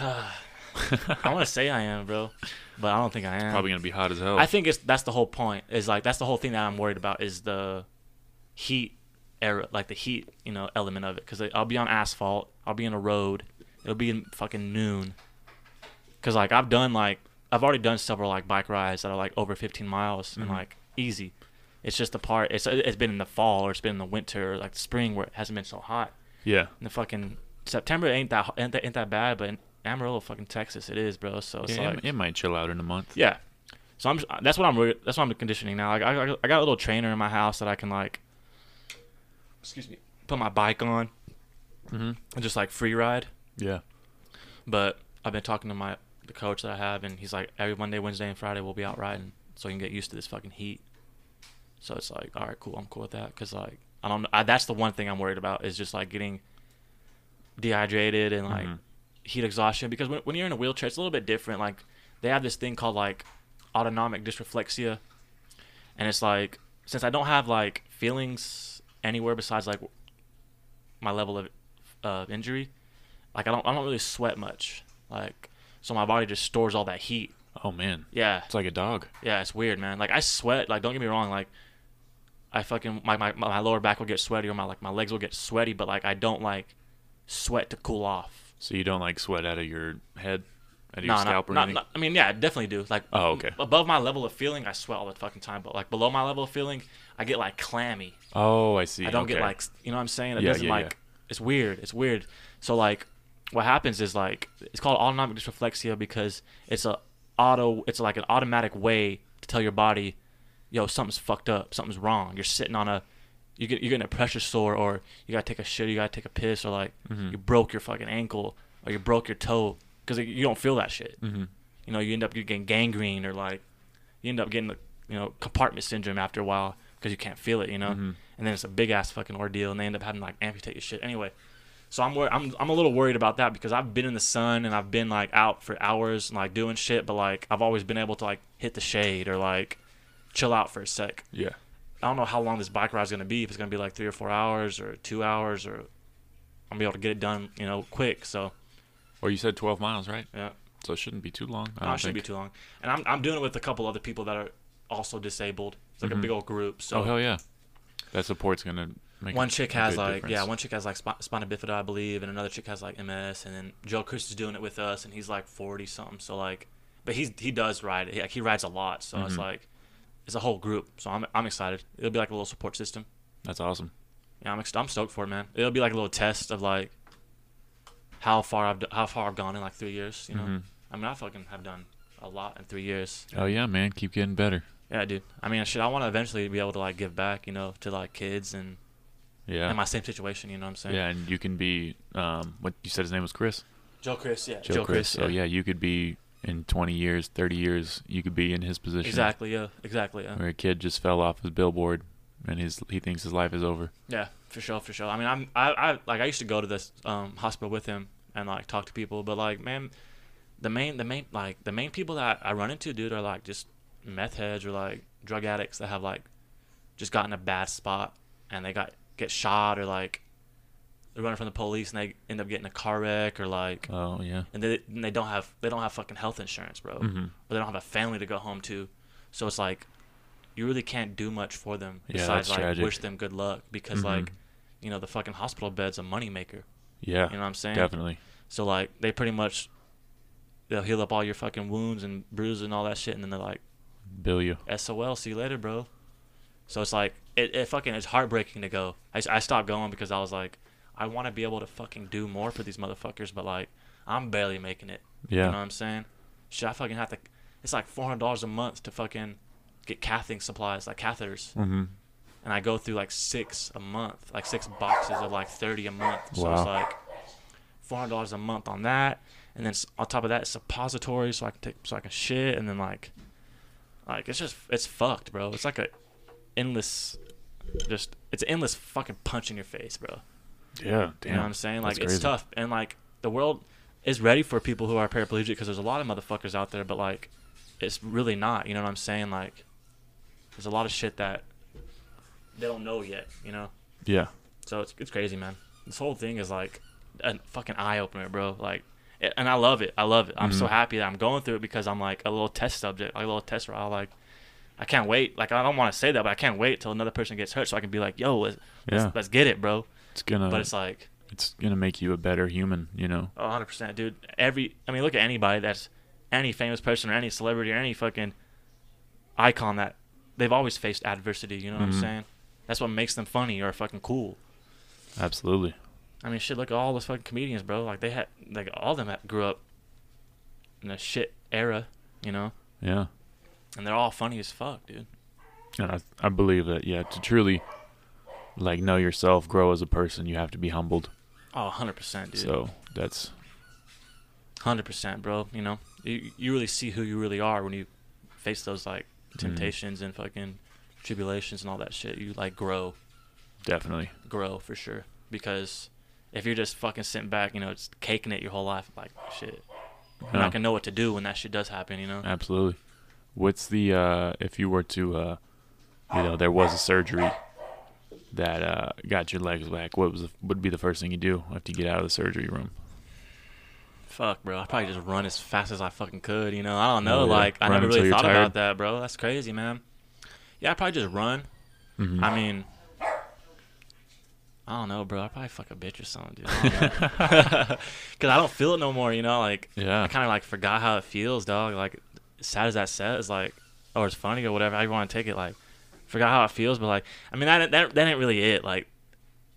I want to say I am, bro, but I don't think I am. Probably gonna be hot as hell. I think it's that's the whole point. Is like that's the whole thing that I'm worried about is the heat era, like the heat, you know, element of it. Because I'll be on asphalt, I'll be in a road, it'll be in fucking noon. Because like I've done like I've already done several like bike rides that are like over 15 miles and Mhm. like easy. It's just the part. It's it's been in the fall or it's been in the winter or like the spring where it hasn't been so hot. yeah. And the fucking September ain't that ain't that, ain't that bad, but in Amarillo, fucking Texas, it is, bro. So it's yeah like it, it might chill out in a month. yeah. So I'm that's what I'm that's what I'm conditioning now. Like I, I I got a little trainer in my house that I can like excuse me, put my bike on Mm-hmm. and just like free ride. Yeah. But I've been talking to my the coach that I have and he's like every Monday, Wednesday and Friday we'll be out riding so you can get used to this fucking heat. So it's like, all right, cool, I'm cool with that cuz like I don't I, that's the one thing I'm worried about is just like getting dehydrated and like Mhm. Heat exhaustion because when, when you're in a wheelchair it's a little bit different like they have this thing called like autonomic dysreflexia and it's like since i don't have like feelings anywhere besides like my level of uh, injury, like I don't I don't really sweat much. Like so my body just stores all that heat. Oh man, Yeah, it's like a dog. yeah, it's weird, man. Like I sweat. Like don't get me wrong. Like I fucking my, my my lower back will get sweaty or my like my legs will get sweaty, but like I don't like sweat to cool off. So you don't like sweat out of your head, out of No, your not, scalp or not, anything. not- I mean, yeah, I definitely do. Like, Oh, okay. Above my level of feeling, I sweat all the fucking time. But like below my level of feeling, I get like clammy. oh, I see. I don't okay. get like, you know what I'm saying? It Yeah, doesn't yeah, like, yeah. it's weird. It's weird. So like, what happens is like, it's called autonomic dysreflexia because it's a auto, it's like an automatic way to tell your body, yo, something's fucked up, something's wrong. You're sitting on a, you get you're getting a pressure sore, or you gotta take a shit, you gotta take a piss, or like Mm-hmm. you broke your fucking ankle, or you broke your toe, because you don't feel that shit. Mhm. You know, you end up getting gangrene, or like you end up getting the you know compartment syndrome after a while because you can't feel it. You know, Mhm. and then it's a big ass fucking ordeal, and they end up having to like amputate your shit. Anyway, so I'm wor- I'm I'm a little worried about that because I've been in the sun and I've been like out for hours and like doing shit, but like I've always been able to like hit the shade or like chill out for a sec. Yeah. I don't know how long this bike ride is gonna be. If it's gonna be like three or four hours or two hours, or I'm gonna be able to get it done, you know, quick. So Or you said 12 miles, right? yeah, So it shouldn't be too long. I no, it shouldn't be too long. And I'm I'm doing it with a couple other people that are also disabled. It's like Mhm. a big old group. So oh hell yeah. That support's gonna make one chick has like difference. yeah, one chick has like sp- spina bifida, I believe, and another chick has like MS, and then Joe Chris is doing it with us, and he's like forty something. So like, but he's he does ride. He, like, he rides a lot, so it's Mhm. like it's a whole group. So I'm I'm excited. It'll be like a little support system. That's awesome. Yeah, I'm ex- I'm stoked for it, man. It'll be like a little test of like how far I've d- how far I've gone in like three years. You know, Mhm. I mean I fucking have done a lot in three years. Oh yeah, man. Keep getting better. Yeah, dude. I mean, shit. I want to eventually be able to like give back, you know, to like kids and Yeah. in my same situation. You know what I'm saying? yeah, and you can be um what you said his name was Chris? Joe Chris, yeah. Joe, Chris. Oh yeah, you could be in 20 years, 30 years, you could be in his position. Exactly. Yeah. Exactly. Yeah. Where a kid just fell off his billboard and his he thinks his life is over. Yeah. For sure. For sure. I mean, I'm I, I like I used to go to this um hospital with him and like talk to people, but like man, the main the main like the main people that I run into, dude, are like just meth heads or like drug addicts that have like just gotten a bad spot and they got get shot or like they're running from the police and they end up getting a car wreck or like Oh yeah. and they and they don't have they don't have fucking health insurance, bro. Mhm. But they don't have a family to go home to, so it's like you really can't do much for them Yeah, besides like tragic. wish them good luck because Mhm. like you know the fucking hospital bed's a moneymaker. Yeah. You know what I'm saying? Definitely. So like they pretty much they'll heal up all your fucking wounds and bruises and all that shit, and then they're like, Bill you. "SOL, see you later, bro." So it's like it, it fucking it's heartbreaking to go. I, I stopped going because I was like, I want to be able to fucking do more for these motherfuckers, but like I'm barely making it. Yeah. You know what I'm saying? Should I fucking have to? It's like four hundred dollars a month to fucking get cathing supplies, like catheters, Mhm. and I go through like six a month, like six boxes of like thirty a month. So Wow. it's like four hundred dollars a month on that, and then on top of that, it's suppository so I can take so I can shit, and then like, like it's just it's fucked, bro. It's like a endless, just it's an endless fucking punch in your face, bro. Yeah. Damn. You know what I'm saying? Like it's tough, and like the world is ready for people who are paraplegic because there's a lot of motherfuckers out there, but like it's really not. You know what I'm saying? Like there's a lot of shit that they don't know yet. You know? Yeah. So it's it's crazy, man. This whole thing is like a fucking eye opener, bro. Like, it, and I love it. I love it. I'm so Mhm. happy that I'm going through it because I'm like a little test subject, like a little test trial. Like, I can't wait. Like, I don't want to say that, but I can't wait till another person gets hurt so I can be like, yo, let's, Yeah. let's, let's get it, bro. It's gonna but it's like, it's gonna make you a better human, you know. Oh, 100%, dude. Every, I mean, look at anybody that's any famous person or any celebrity or any fucking icon that they've always faced adversity. You know what Mhm. I'm saying? That's what makes them funny or fucking cool. Absolutely. I mean, shit. Look at all those fucking comedians, bro. Like they had, like all of them grew up in a shit era, you know, Yeah. and they're all funny as fuck, dude. And I I believe that yeah, to truly like know yourself, grow as a person, you have to be humbled. Oh, 100%, dude. So that's Hundred percent, bro. You know, you you really see who you really are when you face those like Mhm. temptations and fucking tribulations and all that shit. You like grow. definitely grow for sure. Because if you're just fucking sitting back, you know, just caking it your whole life, like shit, you're Yeah. not gonna know what to do when that shit does happen. You know? Absolutely. What's the uh if you were to uh you know, there was a surgery that uh, got your legs back, what was the, would be the first thing you do after you get out of the surgery room? Fuck, bro. I probably just run as fast as I fucking could. You know, I don't know. Yeah. Like I never really thought tired. about that, bro. That's crazy, man. Yeah, I probably just run. Mhm. I mean, I don't know, bro. I probably fuck a bitch or something, dude. Because I don't feel it no more. You know, like yeah, I kind of like forgot how it feels, dog. Like sad as that set is, like, or it's funny or whatever. I want to take it. Like, forgot how it feels, but like, I mean, that that that ain't really it. Like,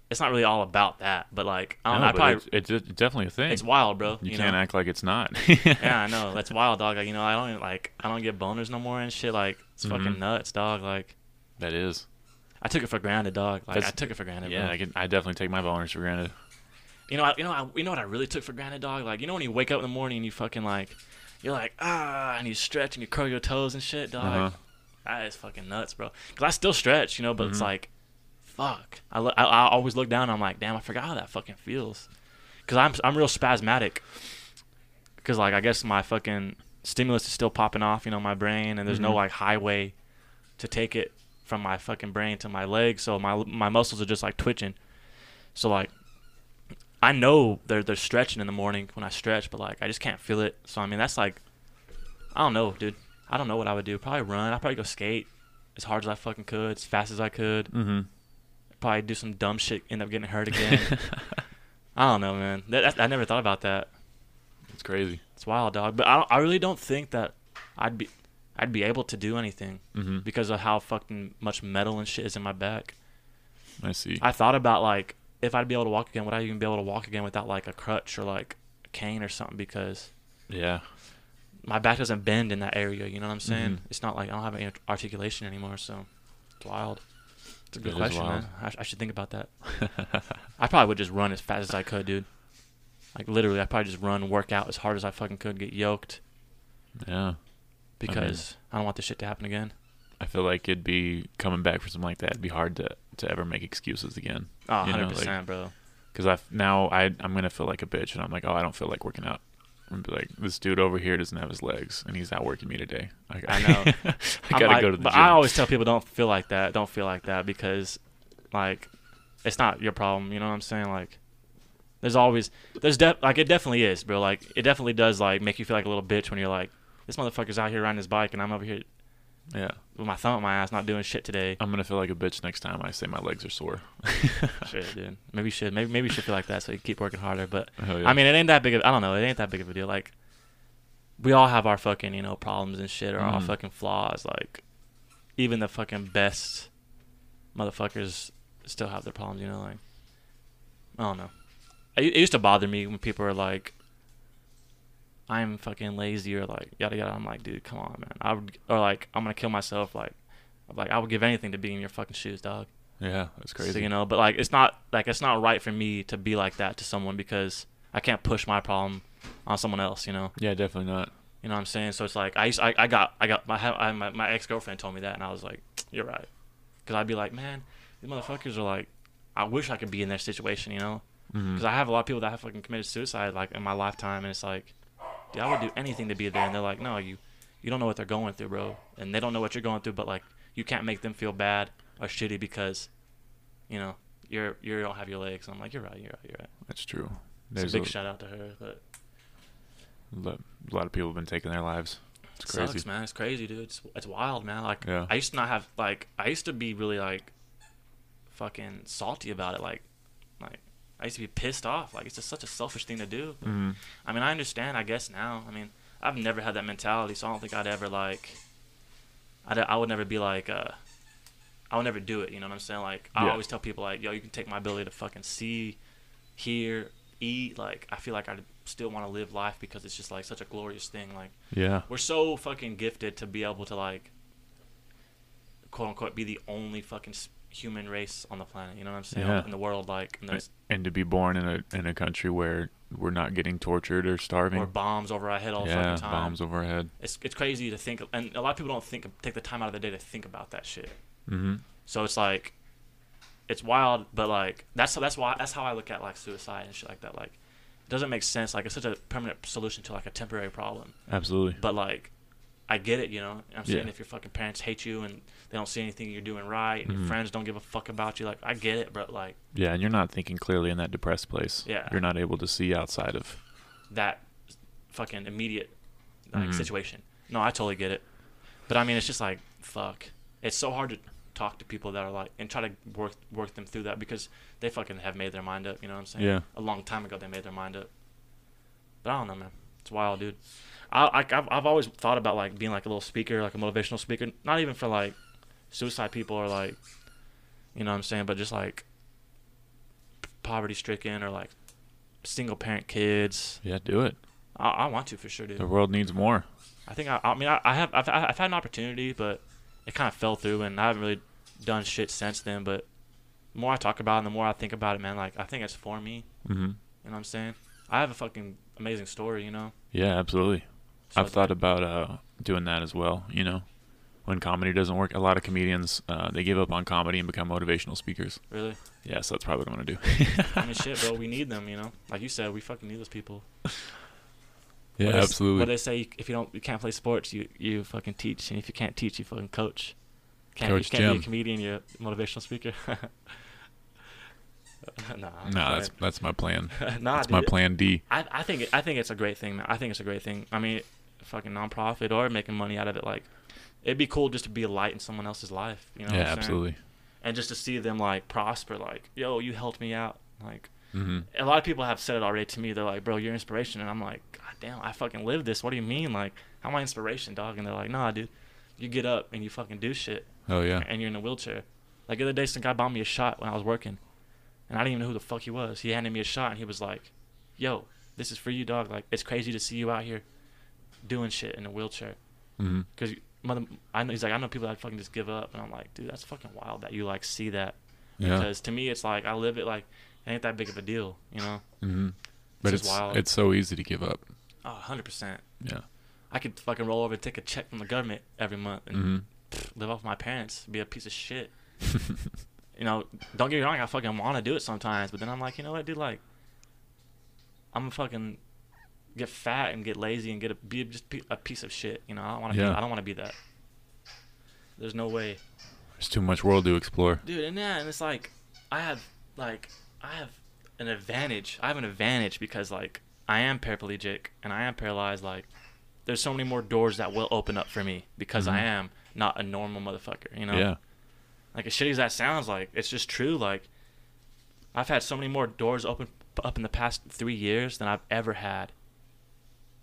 it's not really all about that. But like, I don't No, know. I probably it's, it's, definitely a thing. it's wild, bro. you, You, can't know? act like it's not. yeah, I know. That's wild, dog. Like, you know, I don't even, like I don't get boners no more and shit. Like, it's Mhm. fucking nuts, dog. Like, that is. I took it for granted, dog. Like, That's- I took it for granted. Yeah. I can. I definitely take my boners for granted. You know, I, you know, I, you know what I really took for granted, dog. Like, you know when you wake up in the morning and you fucking like, you're like ah, and you stretch and you curl your toes and shit, dog. Uh-huh. That is fucking nuts, bro. Cause I still stretch, you know, but it's Mhm. like, fuck. I, lo- I I always look down. and I'm like, damn, I forgot how that fucking feels. Cause I'm I'm real spasmatic. Cause like I guess my fucking stimulus is still popping off, you know, my brain, and there's no Mhm. like highway to take it from my fucking brain to my legs, so my my muscles are just like twitching. So like, I know they're they're stretching in the morning when I stretch, but like I just can't feel it. So I mean that's like, I don't know, dude. I don't know what I would do. Probably run. I'd probably go skate as hard as I fucking could, as fast as I could. Mm-hmm. Probably do some dumb shit, end up getting hurt again. I don't know, man. That, that, I never thought about that. it's crazy. It's wild, dog. But I don't, I really don't think that I'd be I'd be able to do anything Mm-hmm. because of how fucking much metal and shit is in my back. I see. I thought about like if I'd be able to walk again, would I even be able to walk again without like a crutch or like a cane or something? Because yeah. My back doesn't bend in that area. You know what I'm saying? Mhm. It's not like I don't have any articulation anymore. So it's wild. It's a good It question, man. I, sh- I should think about that. I probably would just run as fast as I could, dude. Like literally, I probably just run, work out as hard as I fucking could, get yoked yeah. because I don't want this shit to happen again. I feel like it'd be coming back for something like that. It'd be hard to to ever make excuses again. Oh, 100 percent, bro. Because I now I I'm gonna feel like a bitch, and I'm like, oh, I don't feel like working out. I'm be like, this dude over here doesn't have his legs, and he's outworking me today. I, I know. I gotta like- go to the but gym. I always tell people don't feel like that. Don't feel like that because, like, it's not your problem. You know what I'm saying? Like, there's always there's def like it definitely is, bro. Like it definitely does like make you feel like a little bitch when you're like, this motherfucker's out here riding his bike and I'm over here yeah, with my thumb up my ass not doing shit today. I'm gonna feel like a bitch next time I say my legs are sore. shit, dude. Maybe you should maybe maybe you should feel like that so you keep working harder. But yeah. I mean, it ain't that big of I don't know. It ain't that big of a deal. Like, we all have our fucking you know problems and shit or our Mhm. fucking flaws. Like, even the fucking best motherfuckers still have their problems. You know, like I don't know. It, it used to bother me when people are like, "I'm fucking lazy" or like yada yada. I'm like, dude, come on, man. I would or like I'm gonna kill myself. Like, like I would give anything to be in your fucking shoes, dog. yeah, that's crazy. So, you know, but like it's not like it's not right for me to be like that to someone because I can't push my problem on someone else. You know, yeah, definitely not. you know what I'm saying. So it's like I used, I, I got I got my I, my, my ex girlfriend told me that and I was like, you're right, because I'd be like, man, these motherfuckers are like, I wish I could be in their situation. You know, Mhm. because I have a lot of people that have fucking committed suicide like in my lifetime and it's like, dude, I would do anything to be there and they're like, no, you you don't know what they're going through, bro, and they don't know what you're going through, but like you can't make them feel bad or shitty because, you know, you're you don't have your legs. I'm like, you're right, you're right, you're right. That's true. It's There's a big a, shout out to her, but a lot of people have been taking their lives. It's it crazy. sucks, man. It's crazy, dude. It's it's wild, man. Like Yeah. I used to not have like I used to be really like fucking salty about it. Like like I used to be pissed off. Like it's just such a selfish thing to do. But, hmm I mean, I understand. I guess now. I mean, I've never had that mentality, so I don't think I'd ever like. I'd, I would never be like. Uh, I would never do it. You know what I'm saying? Like I Yeah. always tell people, like, yo, you can take my ability to fucking see, hear, eat. Like I feel like I still want to live life because it's just like such a glorious thing. Like Yeah. we're so fucking gifted to be able to like, quote unquote, be the only fucking s- human race on the planet. You know what I'm saying? Yeah. In the world, like, and And to be born in a in a country where we're not getting tortured or starving. or bombs over our head all the yeah, fucking time. bombs over our head. It's it's crazy to think, and a lot of people don't think take the time out of their day to think about that shit. Mm-hmm. So it's like, it's wild, but like that's that's why that's how I look at like suicide and shit like that. Like, it doesn't make sense. Like it's such a permanent solution to like a temporary problem. Absolutely. But like, I get it, you know. I'm saying Yeah. if your fucking parents hate you and they don't see anything you're doing right, and Mhm. your friends don't give a fuck about you, like I get it, but like Yeah, and you're not thinking clearly in that depressed place. Yeah. You're not able to see outside of. that fucking immediate like Mhm. situation. No, I totally get it. But I mean, it's just like fuck. It's so hard to talk to people that are like and try to work work them through that because they fucking have made their mind up. You know what I'm saying? Yeah. A long time ago, they made their mind up. But I don't know, man. It's wild, dude. I, I I've, I've always thought about like being like a little speaker, like a motivational speaker, not even for like suicide people or like, you know what I'm saying, but just like poverty stricken or like single parent kids. Yeah, do it. I, I want to for sure, dude. The world needs more. I think I, I mean I, I have I've, I've had an opportunity, but it kind of fell through, and I haven't really done shit since then. But the more I talk about it, and the more I think about it, man, like I think it's for me. hmm You know what I'm saying? I have a fucking amazing story, you know. Yeah, absolutely. So I've thought about uh, doing that as well. You know, when comedy doesn't work, a lot of comedians uh, they give up on comedy and become motivational speakers. Really, Yeah, so that's probably what I'm gonna do. I mean, shit, bro. We need them, you know. Like you said, we fucking need those people. yeah, What absolutely. What they say, if you don't, you can't play sports, you you fucking teach, and if you can't teach, you fucking coach. Can't, Coach you can't be a comedian, you're a motivational speaker. nah, nah, that's that's my plan. nah, That's my plan D. I, I think I think it's a great thing, man. I think it's a great thing. I mean, fucking nonprofit or making money out of it, like it'd be cool just to be a light in someone else's life. You know? yeah, absolutely. And just to see them like prosper, like yo, you helped me out. Like hmm a lot of people have said it already to me. They're like, bro, you're inspiration, and I'm like, god damn, I fucking live this. What do you mean? Like, how am I inspiration, dog? And they're like, nah, dude, you get up and you fucking do shit, Oh yeah. and you're in a wheelchair. Like the other day, some guy bought me a shot when I was working, and I didn't even know who the fuck he was. He handed me a shot, and he was like, "Yo, this is for you, dog. Like, it's crazy to see you out here doing shit in a wheelchair. hmm Cause mother, I know he's like, I know people that fucking just give up, and I'm like, dude, that's fucking wild that you like see that. Yeah. Because to me, it's like I live it like it ain't that big of a deal, you know? hmm But just it's wild. it's so easy to give up. Oh, 100 percent. Yeah. I could fucking roll over and take a check from the government every month and hmm pff, live off my parents, be a piece of shit. you know, don't get me wrong, I fucking want to do it sometimes, but then I'm like, you know what, dude, like, I'm gonna fucking get fat and get lazy and get a be just be a piece of shit. You know, I don't want to. Yeah. Be, I don't want to be that. There's no way, There's too much world to explore. dude. And yeah, and it's like I have like I have an advantage. I have an advantage because like I am paraplegic and I am paralyzed. Like, there's so many more doors that will open up for me because I Mhm. am not a normal motherfucker. You know. Yeah. Like as shitty as that sounds, like it's just true. Like I've had so many more doors open up in the past three years than I've ever had,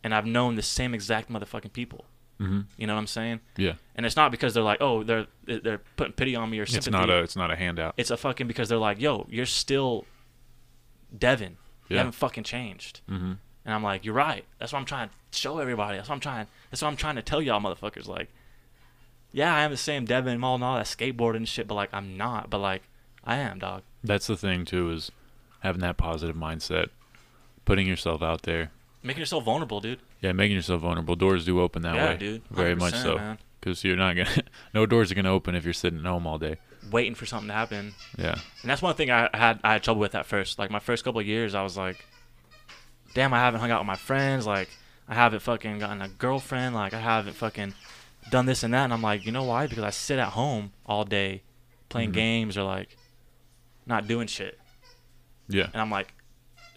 and I've known the same exact motherfucking people. hmm You know what I'm saying? Yeah. And it's not because they're like, oh, they're they're putting pity on me or It's not a it's not a handout. It's a fucking because they're like, yo, you're still Devin. You haven't fucking changed. hmm And I'm like, you're right. That's what I'm trying to show everybody. That's what I'm trying. That's what I'm trying to tell y'all, motherfuckers. Like, yeah, I am the same Devin and all and all that skateboarding shit, but like, I'm not. But like, I am, dog. That's the thing too is having that positive mindset, putting yourself out there. Making yourself vulnerable, dude. Yeah, making yourself vulnerable. Doors do open that yeah, way. dude. Very much so. Because you're not gonna. no doors are gonna open if you're sitting at home all day. Waiting for something to happen. Yeah. And that's one thing I had I had trouble with at first. Like my first couple of years, I was like, damn, I haven't hung out with my friends. Like I haven't fucking gotten a girlfriend. Like I haven't fucking done this and that. And I'm like, you know why? Because I sit at home all day playing Mhm. games or like not doing shit. Yeah. And I'm like,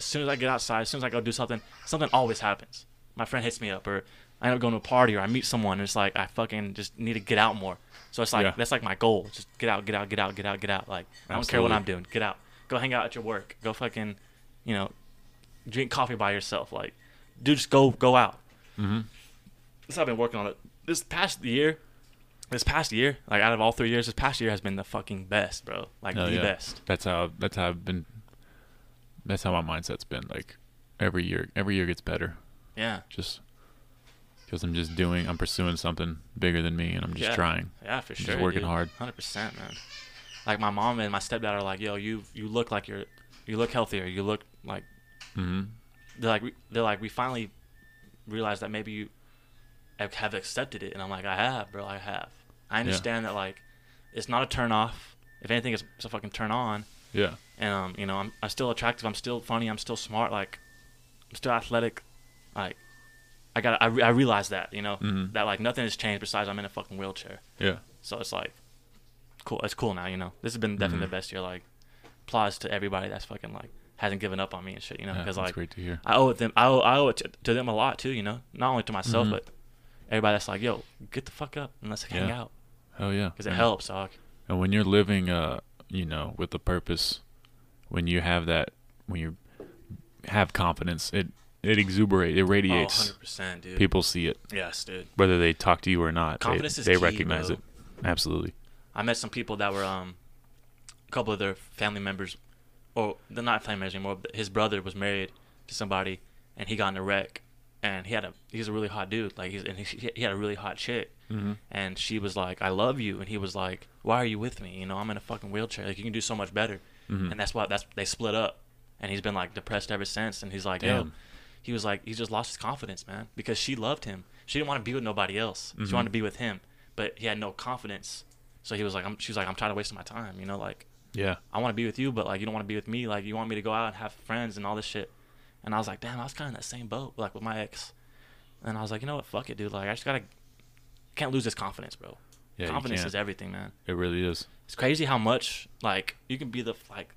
as soon as I get outside, as soon as I go do something, something always happens. My friend hits me up, or I end up going to a party, or I meet someone, and it's like I fucking just need to get out more. So it's like Yeah. that's like my goal. Just get out, get out, get out, get out, get out. Like I don't care what I'm doing. Get out. Go hang out at your work. Go fucking, you know, drink coffee by yourself. Like, dude, just go go out. Mm-hmm. This I've been working on it. This past year, this past year, like out of all three years, this past year has been the fucking best, bro. Like Oh, the yeah. best. That's how. That's how I've been. That's how my mindset's been. Like every year, every year gets better. Yeah. Just because I'm just doing. I'm pursuing something bigger than me, and I'm just Yeah. trying. Yeah, for Just sure. Just working dude. hard. Hundred percent, man. Like my mom and my stepdad are like, "Yo, you you look like you're, you look healthier. You look like hmm they're like we- they're like we finally realized that maybe you have- accepted it." And I'm like, "I have, bro. I have. I understand that like it's not a turn off. If anything, it's, it's a fucking turn on. Yeah. And um, you know, I'm I'm still attractive. I'm still funny. I'm still smart. Like I'm still athletic. Like I got I, re- I realized that you know Mhm. that like nothing has changed besides I'm in a fucking wheelchair. Yeah. So it's like, cool. It's cool now. You know, this has been definitely Mhm. the best year. Like, applause to everybody that's fucking like hasn't given up on me and shit. You know, because that's like great to hear. I owe it them. I owe, I owe it to, to them a lot too. You know, not only to myself Mhm. but everybody that's like, yo, get the fuck up and let's hang Yeah. out Hell yeah. because it And- helps, dog. And when you're living, uh, you know, with a purpose, when you have that, when you have confidence, it it exuberates, it Oh, radiates. 100 percent, dude. People see it, yes, dude. whether they talk to you or not. they- Confidence is they key, recognize bro. it. Absolutely. I met some people that were um, a couple of their family members, or they're not family members anymore. But his brother was married to somebody, and he got in a wreck, and he had a he's a really hot dude. Like he's and he, he had a really hot chick, Mm-hmm. and she was like, "I love you," and he was like, "Why are you with me? You know, I'm in a fucking wheelchair. Like you can do so much better." Mm-hmm. And that's why that's they split up, and he's been like depressed ever since. And he's like, "Yo," Damn. he was like, he just lost his confidence, man, because she loved him. She didn't want to be with nobody else. She Mhm. wanted to be with him, but he had no confidence. So he was like, I'm, she was like, I'm tired of wasting my time. You know, like yeah. I want to be with you, but like you don't want to be with me. Like you want me to go out and have friends and all this shit. And I was like, damn, I was kind of in that same boat, like with my ex. And I was like, you know what, fuck it, dude. Like I just gotta, can't lose this confidence, bro. Yeah. confidence is everything, man. It really is. It's crazy how much like you can be the like.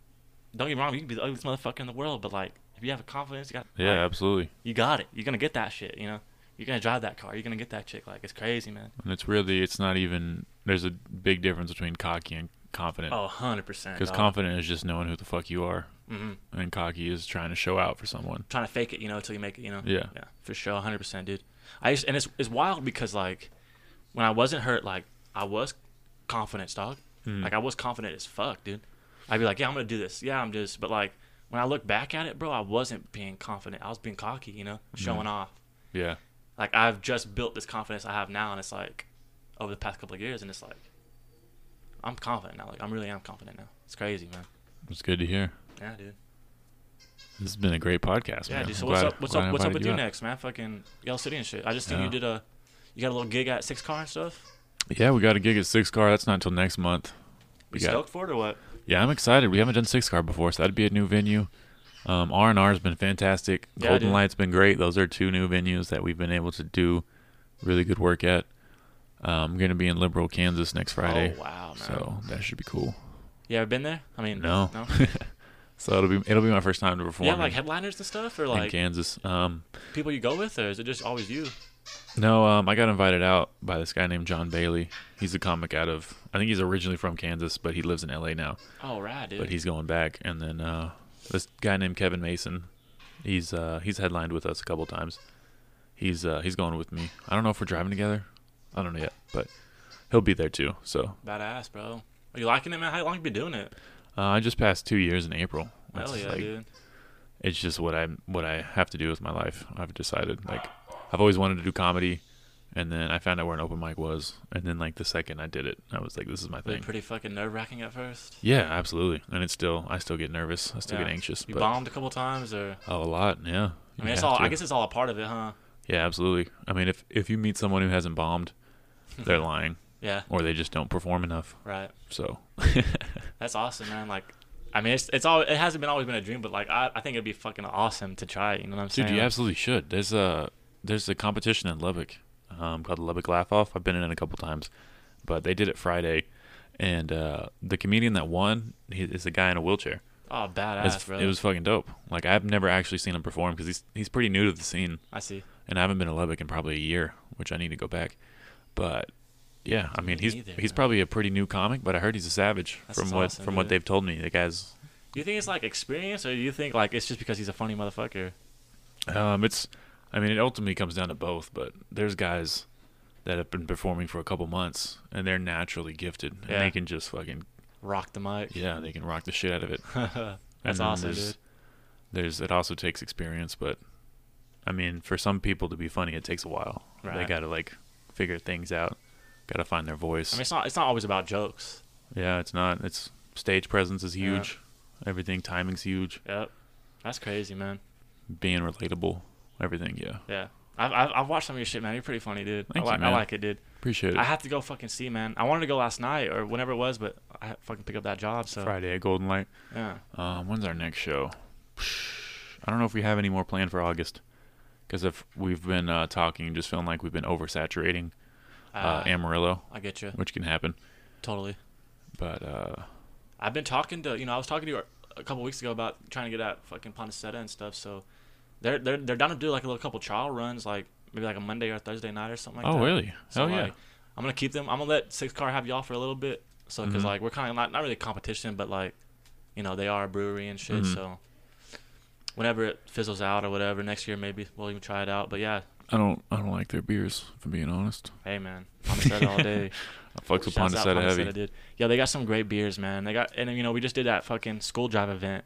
Don't get me wrong, you can be the ugliest motherfucker in the world, but like if you have a confidence, you got Yeah, like, absolutely. you got it. You're gonna get that shit. You know, you're gonna drive that car. You're gonna get that chick. Like it's crazy, man. And it's really, it's not even. There's a big difference between cocky and confident. Oh, 100 percent. Because confident is just knowing who the fuck you are, hmm and cocky is trying to show out for someone. Trying to fake it, you know, until you make it. You know. Yeah. Yeah, for sure, 100 percent, dude. I used, and it's it's wild because like when I wasn't hurt, like I was confident, dog. Mm. Like I was confident as fuck, dude. I'd be like, yeah, I'm gonna do this. Yeah, I'm just. But like when I look back at it, bro, I wasn't being confident. I was being cocky, you know, showing off. yeah. Like I've just built this confidence I have now, and it's like over the past couple of years, and it's like I'm confident now. Like I'm really am confident now. It's crazy, man. It's good to hear. Yeah, dude. This has been a great podcast, Yeah, man. dude. So I'm what's glad- up? What's up? What's up with you out. next, man? Fucking Yell City and shit. I just think Yeah. you did a, you got a little gig at Six Car and stuff. Yeah, we got a gig at Six Car. That's not until next month. You We got- stoked for it or what? Yeah, I'm excited. We haven't done Six Car before, so that'd be a new venue. Um, R and R has been fantastic. Yeah, Golden. Light's been great. Those are two new venues that we've been able to do really good work at. Um, I'm gonna be in Liberal, Kansas next Friday, Oh wow, man. so that should be cool. you ever been there? I mean, No. no. So it'll be it'll be my first time to perform yeah, like headliners and stuff, or in like Kansas. Um, people you go with, or is it just always you? no, um, I got invited out by this guy named John Bailey. He's a comic out of I think he's originally from Kansas, but he lives in LA now. Oh, right, dude. but he's going back. And then uh, this guy named Kevin Mason, he's uh, he's headlined with us a couple times. He's uh, he's going with me. I don't know if we're driving together. I don't know yet, but he'll be there too. So badass, bro. Are you liking it, man? How long have you been doing it? uh, I just passed two years in April. That's Hell yeah, like, dude. It's just what I what I have to do with my life. I've decided like I've always wanted to do comedy, and then I found out where an open mic was, and then like the second I did it, I was like, this is my thing. pretty fucking nerve wracking at first. Yeah, absolutely. And it's still I still get nervous. I still Yeah. get anxious. You but bombed a couple times, or oh, a lot. Yeah. I mean, it's all. I guess it's all a part of it, huh? Yeah, absolutely. I mean, if if you meet someone who hasn't bombed, they're lying, Yeah, or they just don't perform enough. right. So, That's awesome, man. Like, I mean, it's it's all. It hasn't been always been a dream, but like, I, I think it'd be fucking awesome to try it. You know what I'm saying? dude, you absolutely should. There's a there's a competition in Lubbock um, called the Lubbock Laugh Off. I've been in it a couple times, but they did it Friday, and uh, the comedian that won he is a guy in a wheelchair. Oh, badass, bro. it was fucking dope. Like I've never actually seen him perform because he's he's pretty new to the scene, I see. and I haven't been to Lubbock in probably a year, which I need to go back. But yeah, I mean Me he's neither, he's man. probably a pretty new comic, but I heard he's a savage That's from what awesome, from what they've told me. The guy's Do you think it's like experience, or do you think like it's just because he's a funny motherfucker? Um, it's, I mean, it ultimately comes down to both. But there's guys that have been performing for a couple months, and they're naturally gifted, and Yeah. they can just fucking, Rock the mic. yeah, they can rock the shit out of it. That's awesome, there's- dude. There's, it also takes experience, but, I mean, for some people to be funny, it takes a while. They got to like figure things out, got to find their voice. I mean, it's not. It's not always about jokes. yeah, it's not. It's stage presence is Yeah. huge. Everything timing's huge. Yep. That's crazy, man. Being relatable, everything. Yeah, Yeah. I've, I've, I've watched some of your shit, man. You're pretty funny, dude. Thank I, you, like I like it, dude. appreciate it. I have to go fucking see, man. I wanted to go last night or whenever it was, but I had to fucking pick up that job. So Friday at Golden Light. yeah. Um, when's our next show? I don't know if we have any more planned for August. Because if we've been uh, talking, just feeling like we've been oversaturating uh, Ah, Amarillo, I get you which can happen. totally. But uh, I've been talking to you know I was talking to you a couple weeks ago about trying to get at fucking Pondaseta and stuff. So they're they're they're down to do like a little couple trial runs, like maybe like a Monday or Thursday night or something like oh that. Oh really? So yeah! like, I'm gonna keep them. I'm gonna let Six Car have y'all for a little bit. So because Mhm. like we're kind of not not really competition, but like you know they are a brewery and shit. Mhm. So whenever it fizzles out or whatever, next year maybe we'll even try it out. But yeah, I don't I don't like their beers. If I'm being honest, hey man, Pondaseta all day. I fucks with Shouts out Pondaseta heavy. Dude. Yeah, they got some great beers, man. They got and you know we just did that fucking school drive event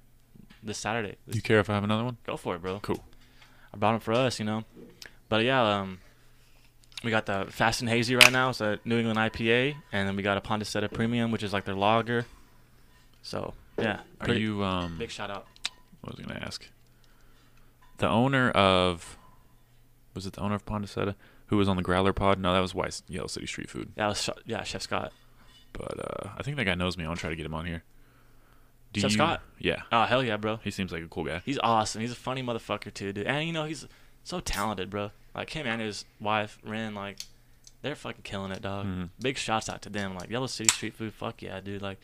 this Saturday. Do you care if I have another one? Go for it, bro. Cool. I brought them for us, you know. But yeah, um, we got the Fast and Hazy right now. It's a New England IPA, and then we got a Pondaseta Premium, which is like their lager. So yeah, Are you um? big shout out. What was I gonna ask? The owner of was it the owner of Pondaseta who was on the Growler Pod? No, that was Weiss Yellow City Street Food. That was yeah, Chef Scott. But uh, I think that guy knows me. I'll try to get him on here. Do Chef you- Scott? Yeah, Oh hell yeah, bro. he seems like a cool guy. He's awesome. He's a funny motherfucker too, dude. And you know he's so talented, bro. Like him and his wife Ren, like they're fucking killing it, dog. Mhm. Big shouts out to them. Like Yellow City Street Food, fuck yeah, dude. Like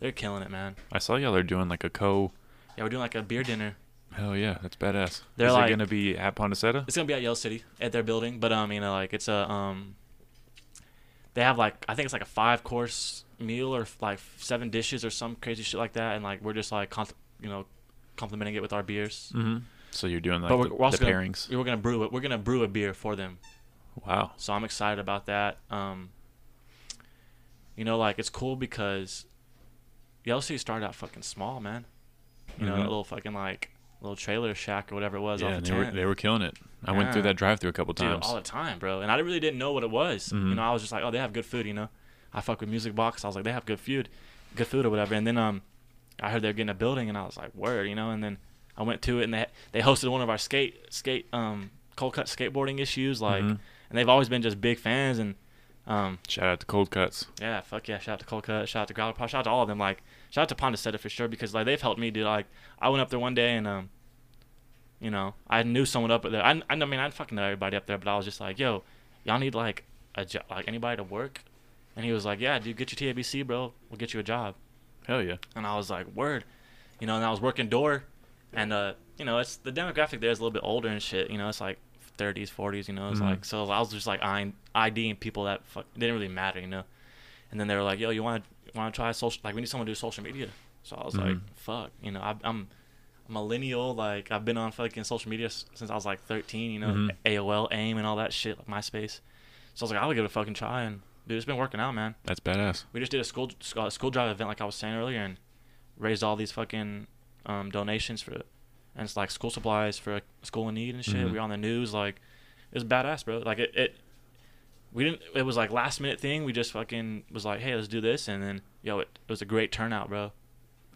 they're killing it, man. I saw y'all are doing like a co. Yeah, we're doing like a beer dinner. Hell yeah, that's badass. They're Is like- it gonna be at Pondaseta? It's gonna be at Yellow City at their building, but um, you know, like it's a um, they have like I think it's like a five course meal or like seven dishes or some crazy shit like that, and like we're just like you know, complementing it with our beers. Mm-hmm. So you're doing like but we're, the, we're also the gonna, pairings. we're gonna brew it. We're gonna brew a beer for them, Wow. so I'm excited about that. Um, you know, like it's cool because Yellow City started out fucking small, man. You know, Mhm. that little fucking like little trailer shack or whatever it was Yeah, off the they were they were killing it. I went through that drive-through a couple Dude, times. all the time, bro. And I really didn't know what it was. You Mhm. know, I was just like, oh, they have good food. You know, I fuck with Music Box. I was like, they have good food, good food or whatever. And then um, I heard they're getting a building, and I was like, word, you know. And then I went to it, and they they hosted one of our skate skate um cold cut skateboarding issues, like, Mhm. and they've always been just big fans. And um, Shout out to Cold Cuts. yeah, fuck yeah, shout out to Cold Cut, shout out to Growler Pod, shout out to all of them. Like, shout out to Pondaseta for sure because like they've helped me, dude. Like, I went up there one day and um, you know, I knew someone up there. I, I mean, I fucking know everybody up there, but I was just like, yo, y'all need like a job, like anybody to work, and he was like, yeah, dude, get your TABC, bro. We'll get you a job. Hell yeah. And I was like, word, you know. And I was working door, and uh, you know, it's the demographic there is a little bit older and shit. You know, it's like 30s, 40s. You know, it's Mhm. like so I was just like eyeing, IDing people that fuck didn't really matter. You know, and then they were like, yo, you want to want to try social? Like we need someone to do social media. So I was like, Mhm. fuck, you know, I, I'm a millennial. Like I've been on fucking social media since I was like 13. You know, Mhm. AOL, AIM, and all that shit, like MySpace. So I was like, I'll give it a fucking try, and dude, it's been working out, man That's badass. we just did a school uh, school drive event like I was saying earlier and raised all these fucking um, donations for. And it's like school supplies for a school in need and shit. Mhm. We were on the news like it was badass, bro. Like it, it we didn't it was like last minute thing. We just fucking was like, "Hey, let's do this." And then yo, it, it was a great turnout, bro.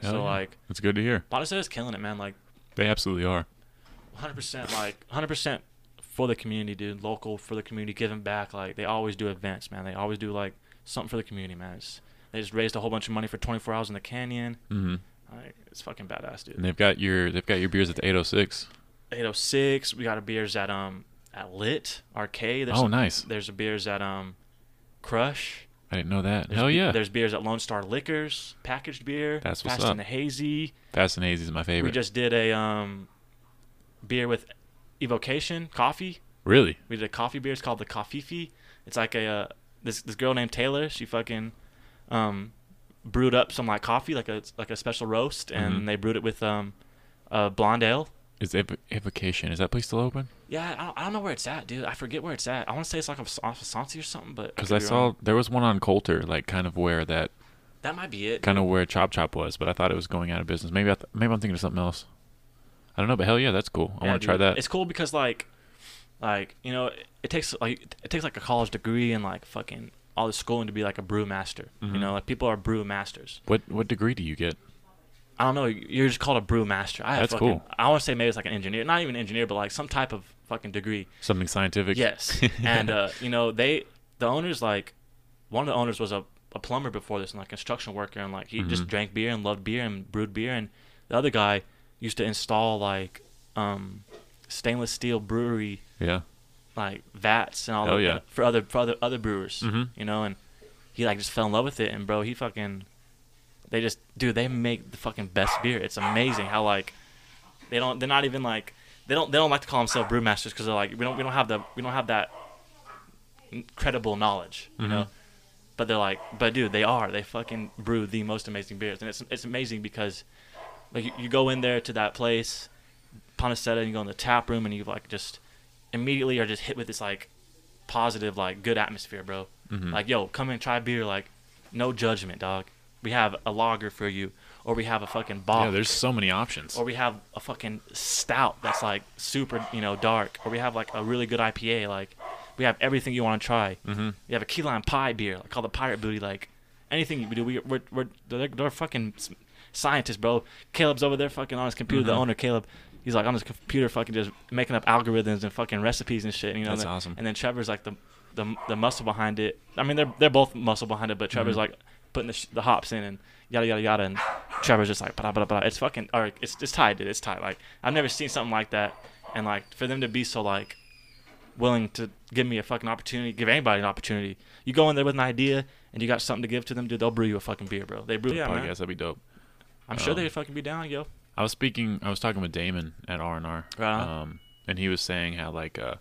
Hell so yeah. like It's good to hear. Pondaseta's killing it, man. Like They absolutely are. 100% like 100% for the community, dude. Local for the community, giving back. Like they always do events, man. They always do like something for the community, man. It's, they just raised a whole bunch of money for 24 hours in the canyon. Mm-hmm. Like, it's fucking badass, And dude. they've got your they've got your beers at the 806. 806. We got our beers at um at Lit Arcade. There's Oh, some- nice. There's a beers at um Crush. I didn't know that. There's Hell be- yeah. There's beers at Lone Star Liquors, packaged beer. That's what's Fast up. and the Hazy. Fast and Hazy is my favorite. We just did a um beer with Evocation coffee. really? We did a coffee beer. It's called the Coffeefy. It's like a uh, this this girl named Taylor. She fucking um brewed up some like coffee, like a like a special roast, and Mhm. they brewed it with um a blonde ale. Is Ev- Evocation? Is that place still open? Yeah, I don't, I don't know where it's at, dude. I forget where it's at. I want to say it's like off of or something, but Because could I saw wrong. there was one on Coulter, like kind of where that that might be it. kind of where Chop Chop was, but I thought it was going out of business. Maybe I th- maybe I'm thinking of something else. I don't know, but hell yeah, that's cool. I Yeah, want to try that. It's cool because like, like you know, it, it takes like it takes like a college degree and like fucking all the schooling to be like a brew master. You mm-hmm. know, like people are brew masters. What what degree do you get? I don't know. You're just called a brew master. I have That's fucking, cool. I want to say maybe it's like an engineer, not even engineer, but like some type of fucking degree. Something scientific? Yes. and uh, you know, they the owners like one of the owners was a, a plumber before this and like construction worker and like he just Mhm. drank beer and loved beer and brewed beer and the other guy used to install like um stainless steel brewery Yeah. like vats and all Hell that yeah. for other for other other brewers. Mhm. You know, and he like just fell in love with it. And bro, he fucking they just dude they make the fucking best beer. It's amazing how like they don't they're not even like they don't they don't like to call themselves brewmasters because they're like we don't we don't have the we don't have that credible knowledge. You know. Mhm. But they're like, but dude, they are. They fucking brew the most amazing beers, and it's it's amazing because, like, you, you go in there to that place, Pondaseta, and you go in the tap room, and you like just immediately are just hit with this like positive, like good atmosphere, bro. Mhm. Like, yo, come and try beer, like, no judgment, dog. We have a lager for you, or we have a fucking bock, Yeah, there's so many options. or we have a fucking stout that's like super, you know, dark, or we have like a really good IPA, like. We have everything you want to try. Mm-hmm. We have a key lime pie beer like, called the Pirate Booty. Like anything we do, we, we're, we're they're, they're fucking scientists, bro. Caleb's over there fucking on his computer. The Mhm. owner, Caleb, he's like on his computer, fucking just making up algorithms and fucking recipes and shit. You know, That's and then, awesome. And then Trevor's like the the the muscle behind it. I mean, they're they're both muscle behind it, but Trevor's Mhm. like putting the, sh- the hops in and yada yada yada. And Trevor's just like blah blah blah. It's fucking or it's it's tight, dude. It's tight. Like I've never seen something like that. And like for them to be so like willing to give me a fucking opportunity, give anybody an opportunity. You go in there with an idea and you got something to give to them, dude. They'll brew you a fucking beer, bro. They brew. Yeah, podcast. man. That'd be dope. I'm sure Um, they'd fucking be down, yo. I was speaking. I was talking with Damon at R and R. Um, and he was saying how like uh,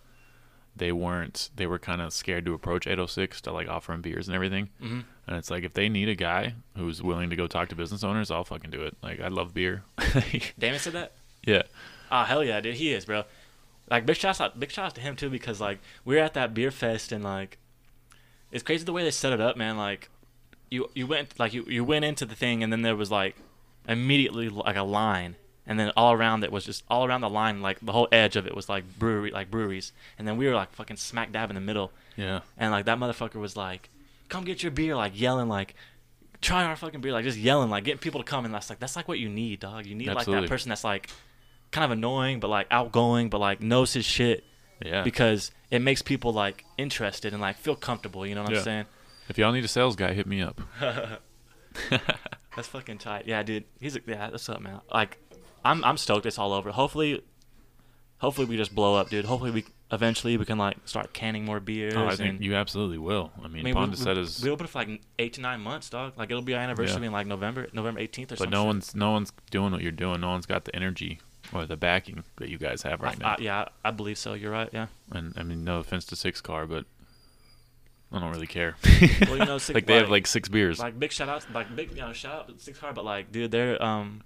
they weren't. They were kind of scared to approach 806 to like offer him beers and everything. hmm And it's like if they need a guy who's willing to go talk to business owners, I'll fucking do it. Like I love beer. Damon said that. yeah. Ah, hell yeah, dude. He is, bro. Like big shouts out, big shouts to him too, because like we were at that beer fest and like it's crazy the way they set it up, man. Like you you went like you you went into the thing and then there was like immediately like a line and then all around it was just all around the line like the whole edge of it was like brewery like breweries. And then we were like fucking smack dab in the middle. Yeah. and like that motherfucker was like come get your beer like yelling like try our fucking beer like just yelling like getting people to come. And that's like that's like what you need dog. You need like that person that's like kind of annoying but like outgoing but like knows his shit. Yeah. because it makes people like interested and like feel comfortable you know what Yeah. i'm saying? If y'all need a sales guy, hit me up. that's fucking tight. Yeah dude. He's a, yeah that's up man. Like i'm i'm stoked it's all over hopefully hopefully we just blow up dude hopefully we eventually we can like start canning more beers Oh, I think you absolutely will. I mean, I mean, we- Pondaseta's, we, we open for like eight to nine months, dog. Like it'll be our anniversary Yeah. in like November, November 18th or something. but no one's no one's doing what you're doing. No one's got the energy or the backing that you guys have right now. yeah, I believe so. You're right. Yeah. and I mean, no offense to Six Car, but I don't really care. Well, you know, Six- like they have like- like six beers. Like big shout outs, like big you know shout out to Six Car, but like dude, they're um,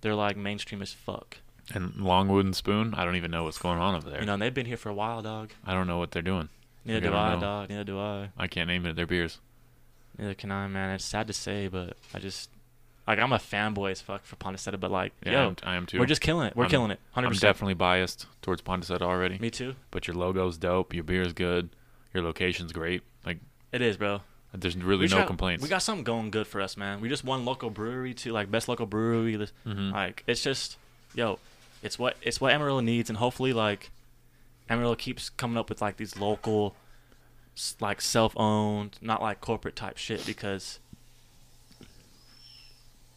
they're like mainstream as fuck. and Longwood and Spoon, I don't even know what's going on over there. You know, and they've been here for a while, dog. I don't know what they're doing. Neither do I I, know. dog. Neither do I. I can't name it. Their beers. Neither can I, man. It's sad to say, but I just like I'm a fanboy as fuck for Pondaseta, but like Yeah, yo, I'm, I am too. we're just killing it. We're I'm- killing it. 100%. I'm definitely biased towards Pondaseta already. Me too. But your logo's dope. Your beer's good. Your location's great. Like It is, bro. There's really We no complaints. We got something going good for us, man. We just won local brewery too, like best local brewery. Mhm. Like it's just, yo, it's what it's what Amarillo needs, and hopefully like Amarillo keeps coming up with like these local, like self-owned, not like corporate type shit because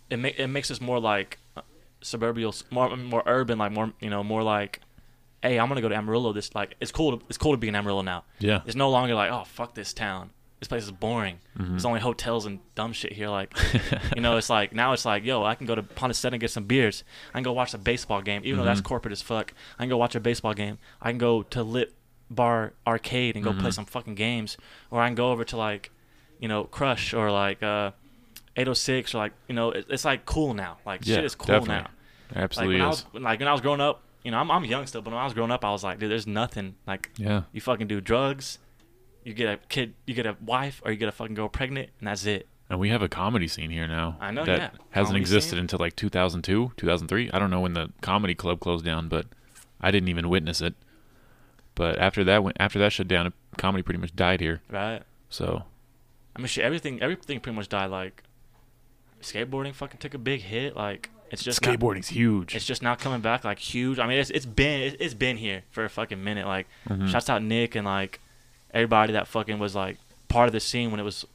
it ma- it makes us more like uh, suburban, more more urban, like more you know more like. Hey, I'm gonna go to Amarillo. This like it's cool. To, it's cool to be in Amarillo now. yeah. It's no longer like, oh fuck this town. This place is boring. Mhm. There's only hotels and dumb shit here. Like, you know, it's like now it's like, yo, I can go to Pondaseta and get some beers. I can go watch a baseball game, even though that's Mhm. corporate as fuck. I can go watch a baseball game. I can go to Lit Bar Arcade and go play Mhm. some fucking games, or I can go over to like, you know, Crush or like uh, 806 or like, you know, it, it's like cool now. Like Yeah, shit is cool definitely. now. Like Absolutely when I was like when I was growing up, you know, I'm I'm young still, but when I was growing up, I was like, dude, there's nothing like yeah. you fucking do drugs, you get a kid, you get a wife, or you get a fucking girl pregnant, and that's it. And we have a comedy scene here now. I know, that yeah. hasn't Comedy existed scene. until like 2002, 2003. I don't know when the comedy club closed down, but I didn't even witness it. But after that, went after that shut down, comedy pretty much died here. Right? So I mean, shit, everything, everything pretty much died. Like, skateboarding fucking took a big hit. Like, it's just not- skateboarding's huge. it's just now coming back like huge. I mean, it's it's been it- it's been here for a fucking minute. Like, Mhm. shouts out Nick and like everybody that fucking was like part of the scene when it was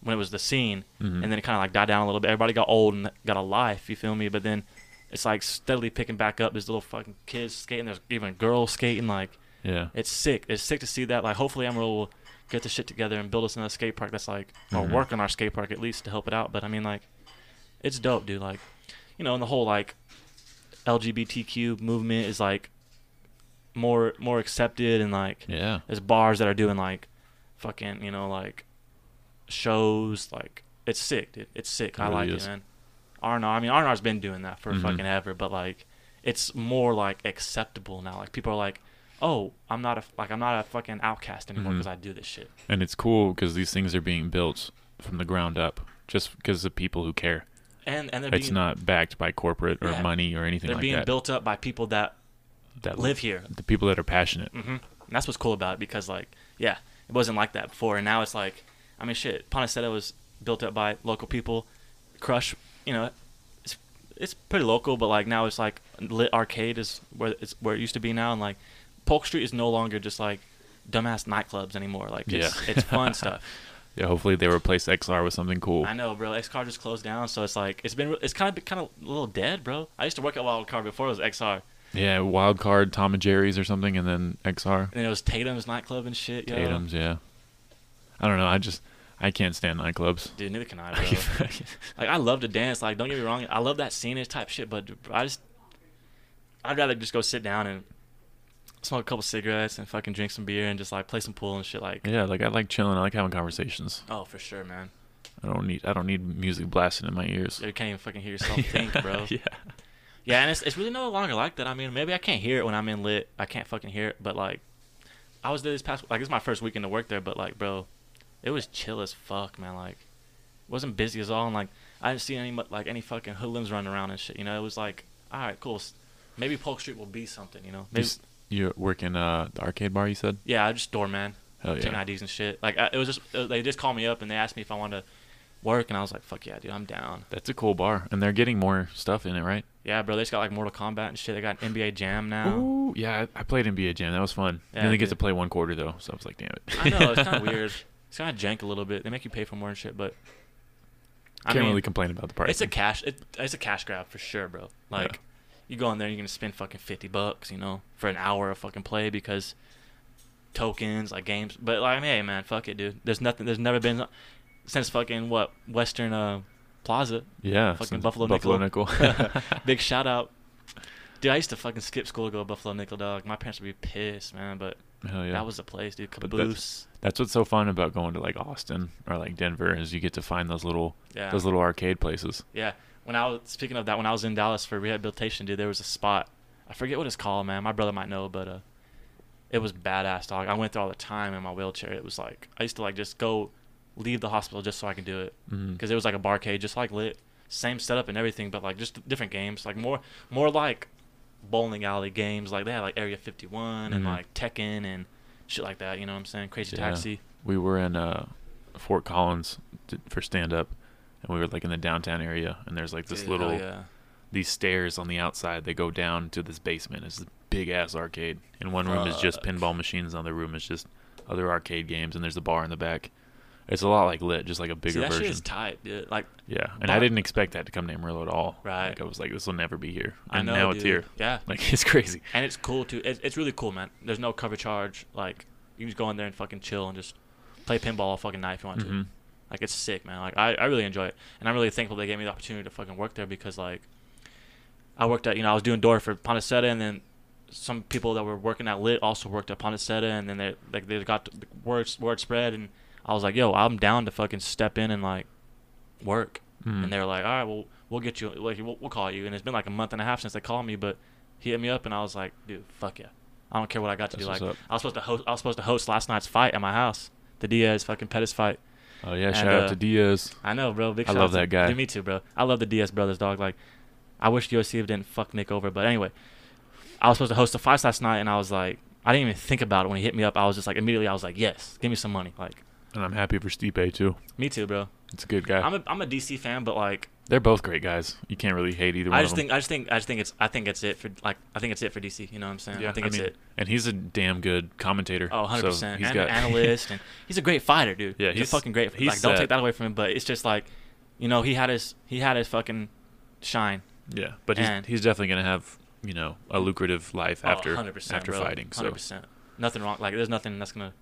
when it was the scene, Mhm. and then it kind of like died down a little bit. Everybody got old and got a life. You feel me? But then it's like steadily picking back up. There's little fucking kids skating. There's even girls skating. Like Yeah. it's sick. It's sick to see that. Like hopefully Amarillo will get the shit together and build us another skate park that's like or Mhm. work on our skate park at least to help it out. But I mean like it's dope, dude. Like you know, and the whole like LGBTQ movement is like more more accepted and like Yeah. there's bars that are doing like fucking you know like shows like it's sick, dude. It's sick. It I really like is. it, man. R&R, I mean R&R's been doing that for Mhm. fucking ever, but like it's more like acceptable now. Like people are like, "Oh, I'm not a like I'm not a fucking outcast anymore because I do this shit." And it's cool because these things are being built from the ground up, just because of people who care. And and they're It's not backed by corporate or Yeah. money or anything they're like being that. built up by people that that live here. The people that are passionate. Mm-hmm. And that's what's cool about it because, like, yeah, it wasn't like that before, and now it's like, I mean, shit. Pondaseta was built up by local people. Crush, you know, it's it's pretty local, but like now it's like lit arcade is where it's where it used to be now, and like Polk Street is no longer just like dumbass nightclubs anymore. Like it's Yeah. it's fun stuff. Yeah, hopefully they replace XR with something cool. I know, bro. XR just closed down, so it's like it's been it's kind of kind of a little dead, bro. I used to work at Wild Card before it was XR, Yeah, Wild Card, Tom and Jerry's or something, and then XR. and it was Tatum's nightclub and shit. Yo. Tatum's, yeah. I don't know. I just I can't stand nightclubs. Dude, neither can I, bro. Like I love to dance. Like don't get me wrong, I love that scenic type shit. But I just, I'd rather just go sit down and smoke a couple cigarettes and fucking drink some beer and just like play some pool and shit. Like, yeah, like I like chilling. I like having conversations. oh for sure, man. I don't need I don't need music blasting in my ears. You can't even fucking hear yourself think, bro. yeah. Yeah, and it's it's really no longer like that. I mean, maybe I can't hear it when I'm in lit. I can't fucking hear it. But like, I was there this past like it's my first weekend to work there. But like, bro, it was chill as fuck, man. Like, wasn't busy as all, and like I didn't see any like any fucking hoodlums running around and shit. You know, it was like, all right, cool. Maybe Polk Street will be something. You know, maybe. Just- You work in uh, the arcade bar, you said? yeah, I just doorman, Hell taking. IDs and shit. Like I, it was just uh, they just called me up and they asked me if I wanted to work, and I was like, fuck yeah, dude, I'm down. That's a cool bar, and they're getting more stuff in it, right? Yeah, bro, they just got like Mortal Kombat and shit. They got NBA Jam now. Ooh, yeah, I, I played NBA Jam. That was fun. Yeah, I only get to play one quarter though, so I was like, damn it. I know it's kind of weird. It's kind of jank a little bit. They make you pay for more and shit, but I Can't mean, really complain about the price. it's a cash. It, it's a cash grab for sure, bro. Like, Yeah. you go in there, you're gonna spend fucking fifty bucks, you know, for an hour of fucking play because tokens, like games. But like, hey, man, fuck it, dude. There's nothing. There's never been since fucking what Western uh, Plaza. yeah, fucking since Buffalo Nickel. Big shout out. Dude, I used to fucking skip school to go to Buffalo Nickel Dog. My parents would be pissed, man, but Hell yeah. that was the place, dude. That's- Caboose. That's what's so fun about going to like Austin or like Denver is you get to find those little Yeah. those little arcade places. Yeah. When I was speaking of that, when I was in Dallas for rehabilitation, dude, there was a spot. I forget what it's called, man. My brother might know, but uh, it was badass, dog. I went there all the time in my wheelchair. It was like I used to like just go leave the hospital just so I can do it because it was like a barcade, just like lit, same setup and everything, but like just different games, like more more like bowling alley games. Like they had like Area 51 and Mhm. like Tekken and shit like that. You know what I'm saying? Crazy Yeah. Taxi. We were in uh, Fort Collins to, for stand up, and we were like in the downtown area, and there's like this hell little yeah. these stairs on the outside. They go down to this basement. It's this big ass arcade. In one room is just pinball machines. Another room is just other arcade games, and there's a bar in the back. It's a lot like lit, just like a See, bigger that shit version. is tight, dude. Like yeah, and I didn't expect that to come to Amarillo at all. Right. Like I was like, this will never be here, I and know, now it's dude. here. Yeah. Like it's crazy. and it's cool too. It's, it's really cool, man. There's no cover charge. Like you can just go in there and fucking chill and just play pinball all fucking night if you want Mhm. to. Like it's sick, man. Like I, I really enjoy it, and I'm really thankful they gave me the opportunity to fucking work there because like I worked at you know I was doing door for Pondaseta, and then some people that were working at Lit also worked at Pondaseta, and then they like they got the word word spread, and I was like, yo, I'm down to fucking step in and like work. Mhm. And they're like, all right, well, we'll get you, like, we'll, we'll call you. And it's been like a month and a half since they called me, but he hit me up, and I was like, dude, fuck yeah, I don't care what I got to That's do. Like, up. I was supposed to host, I was supposed to host last night's fight at my house, the Diaz fucking Pettis fight. Oh yeah, And, shout uh, out to Diaz. I know, bro. Big I love to- that guy. Dude, me too, bro. I love the Diaz brothers, dog. Like, I wish UFC didn't fuck Nick over, but anyway, I was supposed to host the fight last night, and I was like, I didn't even think about it when he hit me up. I was just like, immediately, I was like, yes, give me some money. Like, And I'm happy for Stipe too. me too, bro. It's a good guy. I'm a, I'm a DC fan, but like, They're both great guys. You can't really hate either one I just think, I just think, I just think it's, I think it's it for like, I think it's it for DC. You know what I'm saying? Yeah, I think it's mean, it. And he's a damn good commentator. Oh, 100 so percent. He's And got an analyst, and he's a great fighter, dude. Yeah, he's, he's- a fucking great. he's like, don't take that away from him. But it's just like, you know, he had his, he had his fucking shine, Yeah, but he's And- he's definitely gonna have you know a lucrative life Oh, after 100%, after bro. fighting. So 100%. Nothing wrong. Like, there's nothing that's gonna,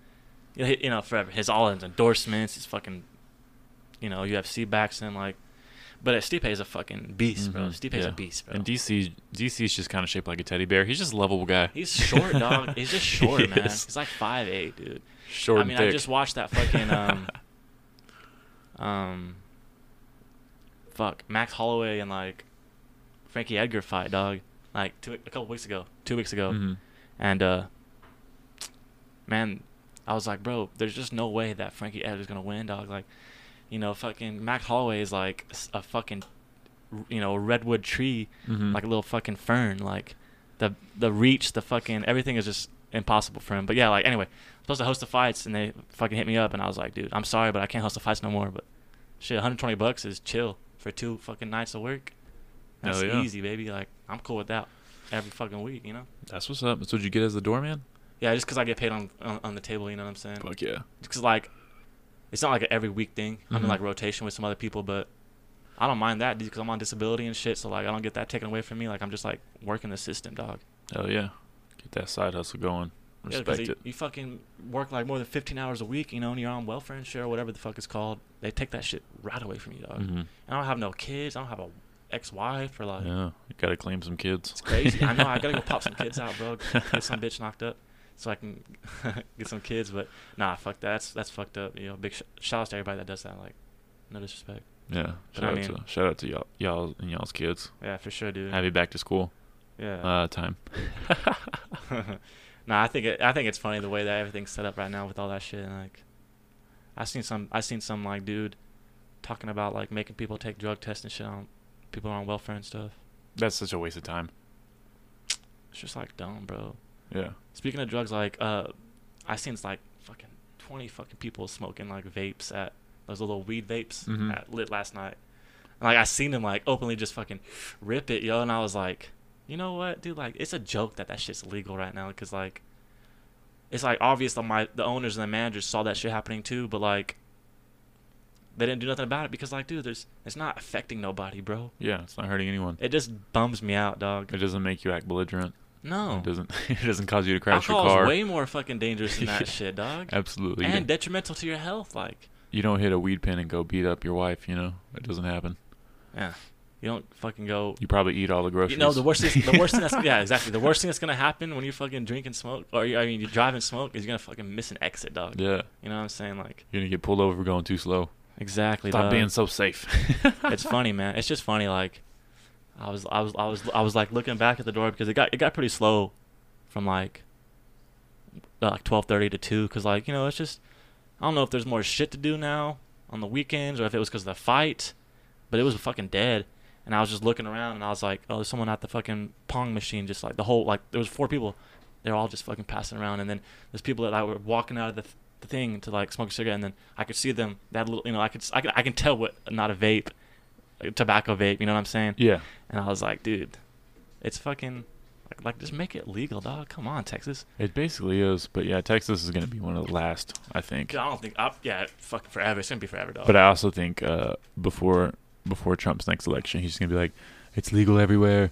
you know, forever. His all his endorsements, his fucking, you know, UFC backs him like, but uh, Stipe is a fucking beast, bro. Mhm, Stipe's yeah. a beast, bro. And DC DC's just kind of shaped like a teddy bear. He's just a lovable guy. He's short, dog. He's just He short, man. is. He's like five eight, dude. Short I mean. I just watched that fucking um, um, fuck Max Holloway and like Frankie Edgar fight, dog. Like two a couple weeks ago, two weeks ago, Mhm. and uh, man, I was like, bro, there's just no way that Frankie Edgar's gonna win, dog. Like, you know, fucking Mac Holloway is like a fucking, you know, redwood tree, Mhm. like a little fucking fern. Like, the the reach, the fucking everything is just impossible for him. But yeah, like anyway, I'm supposed to host the fights, and they fucking hit me up, and I was like, dude, I'm sorry, but I can't host the fights no more. But shit, 120 bucks is chill for two fucking nights of work. That's yeah. easy, baby. Like, I'm cool with that every fucking week, you know. That's what's up. That's what you get as the doorman. Yeah, just 'cause I get paid on, on on the table, you know what I'm saying? Fuck yeah. Just 'cause like, it's not like an every week thing. I'm in like rotation with some other people, but I don't mind that because I'm on disability and shit. So like, I don't get that taken away from me. Like, I'm just like working the system, dog. Hell yeah. Get that side hustle going. Respect you, it. you fucking work like more than 15 hours a week, you know, and you're on welfare and shit or whatever the fuck it's called. They take that shit right away from you, dog. hmm I don't have no kids. I don't have a ex-wife or like. Yeah, you gotta claim some kids. It's crazy. I know. I gotta go pop some kids out, bro. Get some bitch knocked up, so I can get some kids. But nah, fuck that. That's that's fucked up. You know, big sh- shout out to everybody that does that. Like, no disrespect. Yeah, But shout I out mean- to shout out to y'all, y'all and y'all's kids. Yeah, for sure, dude. Happy back to school yeah. uh, time. nah, I think it, I think it's funny the way that everything's set up right now with all that shit. And, like, I seen some I seen some like dude talking about like making people take drug tests and shit on people on welfare and stuff. That's such a waste of time. It's just like dumb, bro. Yeah. Speaking of drugs, like uh, I seen like fucking twenty fucking people smoking like vapes at those little weed vapes Mhm. at lit last night. And, like I seen them like openly just fucking rip it, yo, and I was like, you know what, dude? Like it's a joke that that shit's legal right now, cause like it's like obvious that my the owners and the managers saw that shit happening too, but like they didn't do nothing about it because like, dude, there's it's not affecting nobody, bro. Yeah, it's not hurting anyone. It just bums me out, dog. It doesn't make you act belligerent. No, It doesn't. It doesn't cause you to crash alcohol your car. is way more fucking dangerous than that Yeah. shit, dog. Absolutely. And don't- detrimental to your health. Like, you don't hit a weed pen and go beat up your wife. You know, it doesn't happen. yeah, you don't fucking go. You probably eat all the groceries. You know the worst thing. The worst thing that's yeah, exactly. The worst thing that's gonna happen when you fucking drink and smoke, or you, I mean you drive and smoke, is you're gonna fucking miss an exit, dog. Yeah, You know what I'm saying? Like, you're gonna get pulled over for going too slow. exactly. Stop dog. being so safe. it's funny, man. It's just funny. Like, I was, I was, I was, I was like looking back at the door because it got, it got pretty slow, from like, like twelve thirty to two. Cause like you know, it's just, I don't know if there's more shit to do now on the weekends or if it was because of the fight, but it was fucking dead. And I was just looking around and I was like, oh, there's someone at the fucking pong machine, just like the whole like there was four people, they're all just fucking passing around. And then there's people that I were walking out of the. Th- the thing to like smoke a cigarette and then I could see them that little you know I could I, could, I can tell what not a vape tobacco vape. You know what I'm saying? yeah, And I was like, dude, it's fucking like, like just make it legal, dog. Come on, Texas. it basically is. But yeah, Texas is gonna be one of the last, I think. I don't think. I, yeah, fucking forever. It's gonna be forever, dog. But I also think uh, before before Trump's next election, he's gonna be like, it's legal everywhere,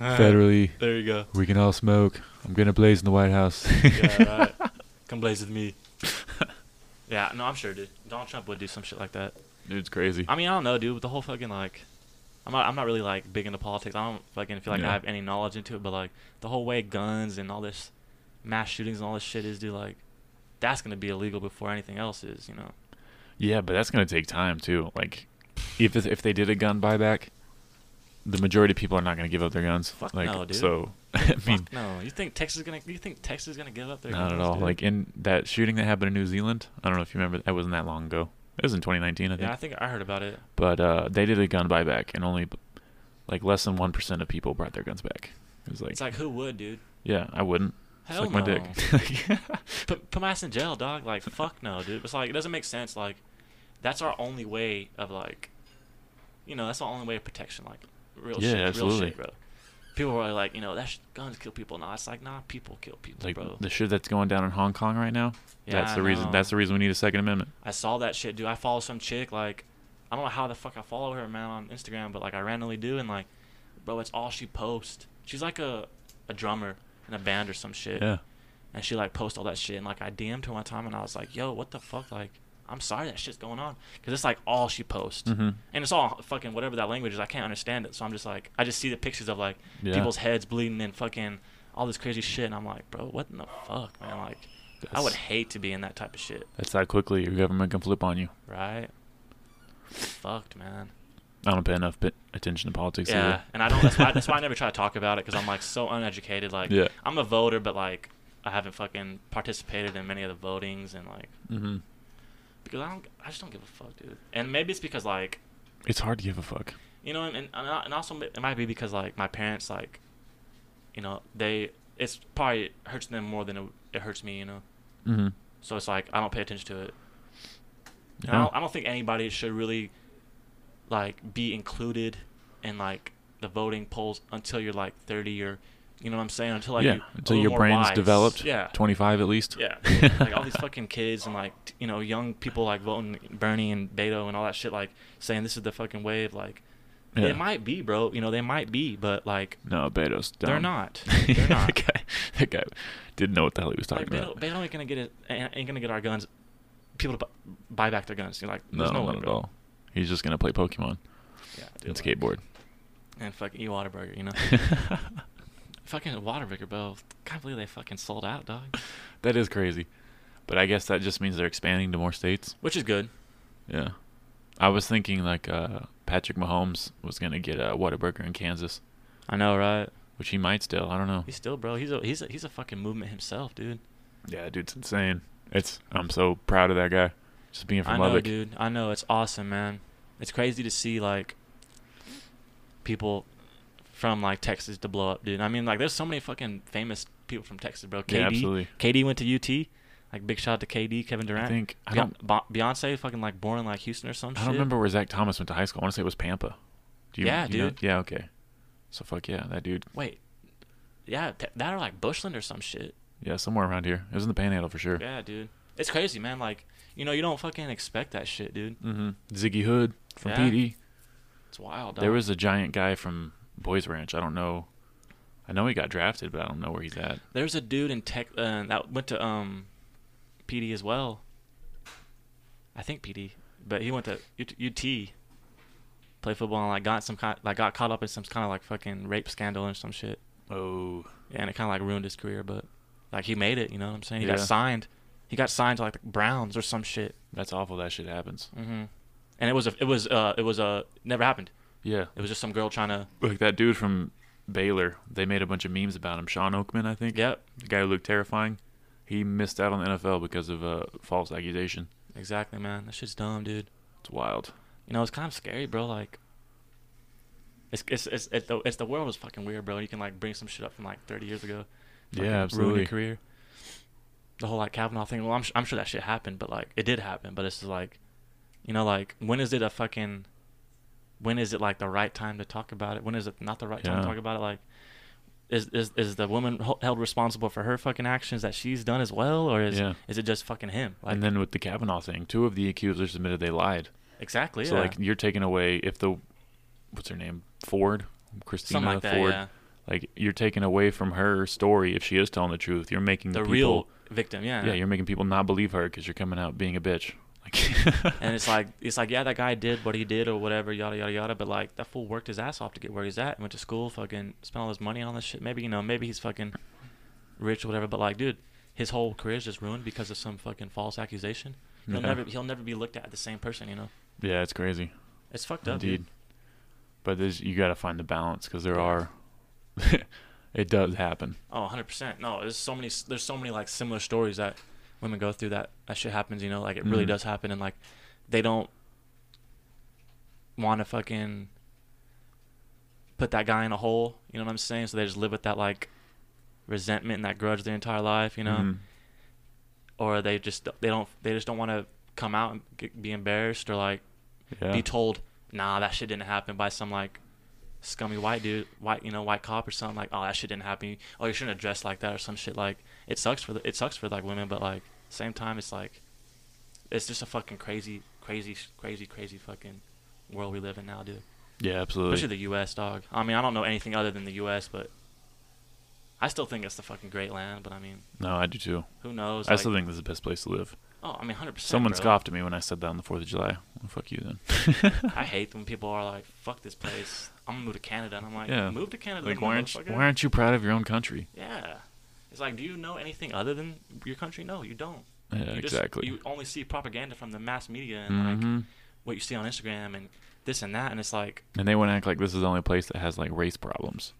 federally. There you go. We can all smoke. I'm gonna blaze in the White House. Yeah, right. Come blaze with me. yeah, no, I'm sure, dude. Donald Trump would do some shit like that. Dude's crazy. I mean, I don't know, dude. With the whole fucking like, I'm not. I'm not really like big into politics. I don't fucking feel like Yeah. I have any knowledge into it. But like the whole way guns and all this mass shootings and all this shit is, dude. Like, that's gonna be illegal before anything else is. You know. Yeah, but that's gonna take time too. Like, if if they did a gun buyback, the majority of people are not gonna give up their guns. Fuck like, no, dude. So, I mean, Fuck no. You think Texas is gonna? You think Texas is gonna give up their? Guns? Not at all. dude? Like in that shooting that happened in New Zealand. I don't know if you remember. That wasn't that long ago. It was in 2019, I think. yeah, I think I heard about it. But uh, they did a gun buyback, and only like less than one percent of people brought their guns back. It was like, It's like who would, dude? yeah, I wouldn't. Hell Suck my no. dick. put, put my ass in jail, dog. Like fuck no, dude. It's like it doesn't make sense. Like that's our only way of like, you know, that's our only way of protection. Like real Yeah, shit, real absolutely. shit, bro. People are like, you know, that sh- guns kill people. No, it's like, nah, people kill people, like bro. the shit that's going down in Hong Kong right now. Yeah, that's I the reason. That's the reason we need a Second Amendment. I saw that shit, dude. I follow some chick like, I don't know how the fuck I follow her, man, on Instagram, but like I randomly do, and like, bro, it's all she posts. She's like a a drummer in a band or some shit. Yeah. And she like posts all that shit and like I DM'd her one time and I was like, yo, what the fuck? Like, I'm sorry that shit's going on because it's like all she posts Mm-hmm. and it's all fucking whatever that language is. I can't understand it, so I'm just like, I just see the pictures of like Yeah. people's heads bleeding and fucking all this crazy shit, and I'm like, bro, what in the fuck, man? Like, I would hate to be in that type of shit, That's how quickly your government can flip on you. right? Fucked, man. I don't pay enough bit attention to politics Yeah, either. and I don't. That's why. That's why I never try to talk about it because I'm like so uneducated. Like, Yeah. I'm a voter, but like, I haven't fucking participated in many of the votings and like Mm-hmm. Because I don't. I just don't give a fuck, dude. And maybe it's because like It's hard to give a fuck. you know, and and, and also it might be because like my parents like, you know, they it's probably hurts them more than it, it hurts me, you know. Mm-hmm. So it's like I don't pay attention to it. And I, don't, I don't think anybody should really like be included in like the voting polls until you're like 30 or you know what I'm saying until like yeah. you, Until your brain's wise. developed. Yeah. 25 at least. Yeah, like all these fucking kids and like you know young people like voting Bernie and Beto and all that shit, like saying this is the fucking of like. Yeah. It might be, bro. You know they might be, but like No, Beto's dumb. they're not. They're not. that, guy, that guy didn't know what the hell he was like talking Beto, about. Beto ain't gonna get it. Ain't gonna get our guns. People to buy back their guns. You're like, No, no, not way, at bro. all. He's just gonna play Pokemon Yeah, and dude, like- skateboard. and fucking eat Whataburger. You know, fucking Whataburger, bro. Can't believe they fucking sold out, dog. that is crazy, but I guess that just means they're expanding to more states. Which is good. Yeah, I was thinking like uh, Patrick Mahomes was gonna get a Whataburger in Kansas, I know, right? which he might still. I don't know. He's still, bro. He's a he's a he's a fucking movement himself, dude. Yeah, dude's insane. It's I'm so proud of that guy. Just being from I know, Lubbock. dude. I know. It's awesome, man. It's crazy to see like people from like Texas to blow up, dude. I mean, like, there's so many fucking famous people from Texas, bro. KD, Yeah, absolutely. KD went to UT. Like, big shout out to KD, Kevin Durant. I think I don't. Beyonce, fucking like born in like Houston or some I shit. I don't remember where Zach Thomas went to high school. I want to say it was Pampa. Do you, Yeah, do you know- dude. Yeah, okay. So fuck yeah, that dude. Wait, yeah, th- that or like Bushland or some shit. Yeah, somewhere around here. It was in the Panhandle for sure. Yeah, dude. It's crazy, man. Like, you know, you don't fucking expect that shit, dude. Mm-hmm. Ziggy Hood from Yeah. PD. It's wild. There was a giant guy from Boys Ranch. I don't know. I know he got drafted, but I don't know where he's at. There's a dude in tech uh, that went to um, PD as well. I think PD, but he went to UT, play football and like got some kind like got caught up in some kind of like fucking rape scandal or some shit. Oh, and it kind of like ruined his career, but like he made it. You know what I'm saying? He Yeah. got signed. He got signed to like the Browns or some shit. that's awful. That shit happens. Mm-hmm. And it was a it was uh it was a never happened. Yeah, It was just some girl trying to. like that dude from Baylor. They made a bunch of memes about him. Shawn Oakman, I think. Yep, The guy who looked terrifying. He missed out on the NFL because of a false accusation. exactly, man. That shit's dumb, dude. It's wild. You know, it's kind of scary, bro. Like, it's it's it's, it's the it's the world is fucking weird, bro. You can like bring some shit up from like 30 years ago. fucking Yeah, Ruin absolutely. your career. The whole like Kavanaugh thing. Well, I'm su- I'm sure that shit happened, but like it did happen. But it's just like, you know, like when is it a fucking, when is it like the right time to talk about it? When is it not the right time to talk about it? Like, is is is the woman held responsible for her fucking actions that she's done as well, or is Yeah. is it just fucking him? Like, and then with the Kavanaugh thing, two of the accusers admitted they lied. exactly. So yeah. like you're taking away if the what's her name Ford, Christina like that. Ford. Yeah. Like you're taking away from her story if she is telling the truth. You're making The people, real victim. Yeah. yeah, you're making people not believe her because you're coming out being a bitch. Like, and it's like it's like yeah that guy did what he did or whatever yada yada yada but like that fool worked his ass off to get where he's at and went to school fucking spent all his money on all this shit maybe you know maybe he's fucking rich or whatever but like dude his whole career is just ruined because of some fucking false accusation he'll Yeah. never he'll never be looked at the same person you know yeah, it's crazy. it's fucked up Indeed. dude. But there's you got to find the balance because there are. it does happen. oh 100% no there's so many there's so many like similar stories that women go through that that shit happens you know like it really Mhm. does happen and like they don't want to fucking put that guy in a hole you know what i'm saying so they just live with that like resentment and that grudge their entire life you know Mhm. or they just they don't they just don't want to come out and get, be embarrassed or like Yeah. be told nah that shit didn't happen by some like scummy white dude white you know white cop or something like oh that shit didn't happen oh you shouldn't have dressed like that or some shit like it sucks for the, it sucks for like women but like same time it's like it's just a fucking crazy crazy crazy crazy fucking world we live in now dude Yeah, absolutely. especially the U.S. dog. I mean, I don't know anything other than the U.S., but I still think it's the fucking great land. But I mean, no, I do too. who knows? I like- still think this is the best place to live. oh, I mean, hundred percent. Someone bro. scoffed at me when I said that on the Fourth of July. Well, fuck you then. I hate when people are like, "Fuck this place. I'm gonna move to Canada," and I'm like, Yeah. "Move to Canada, like, why aren't you, why aren't you proud of your own country? Yeah. It's like, do you know anything other than your country? No, you don't. Yeah, You just- exactly. you only see propaganda from the mass media and like hmm what you see on Instagram and this and that, and it's like, And they want to act like this is the only place that has like race problems.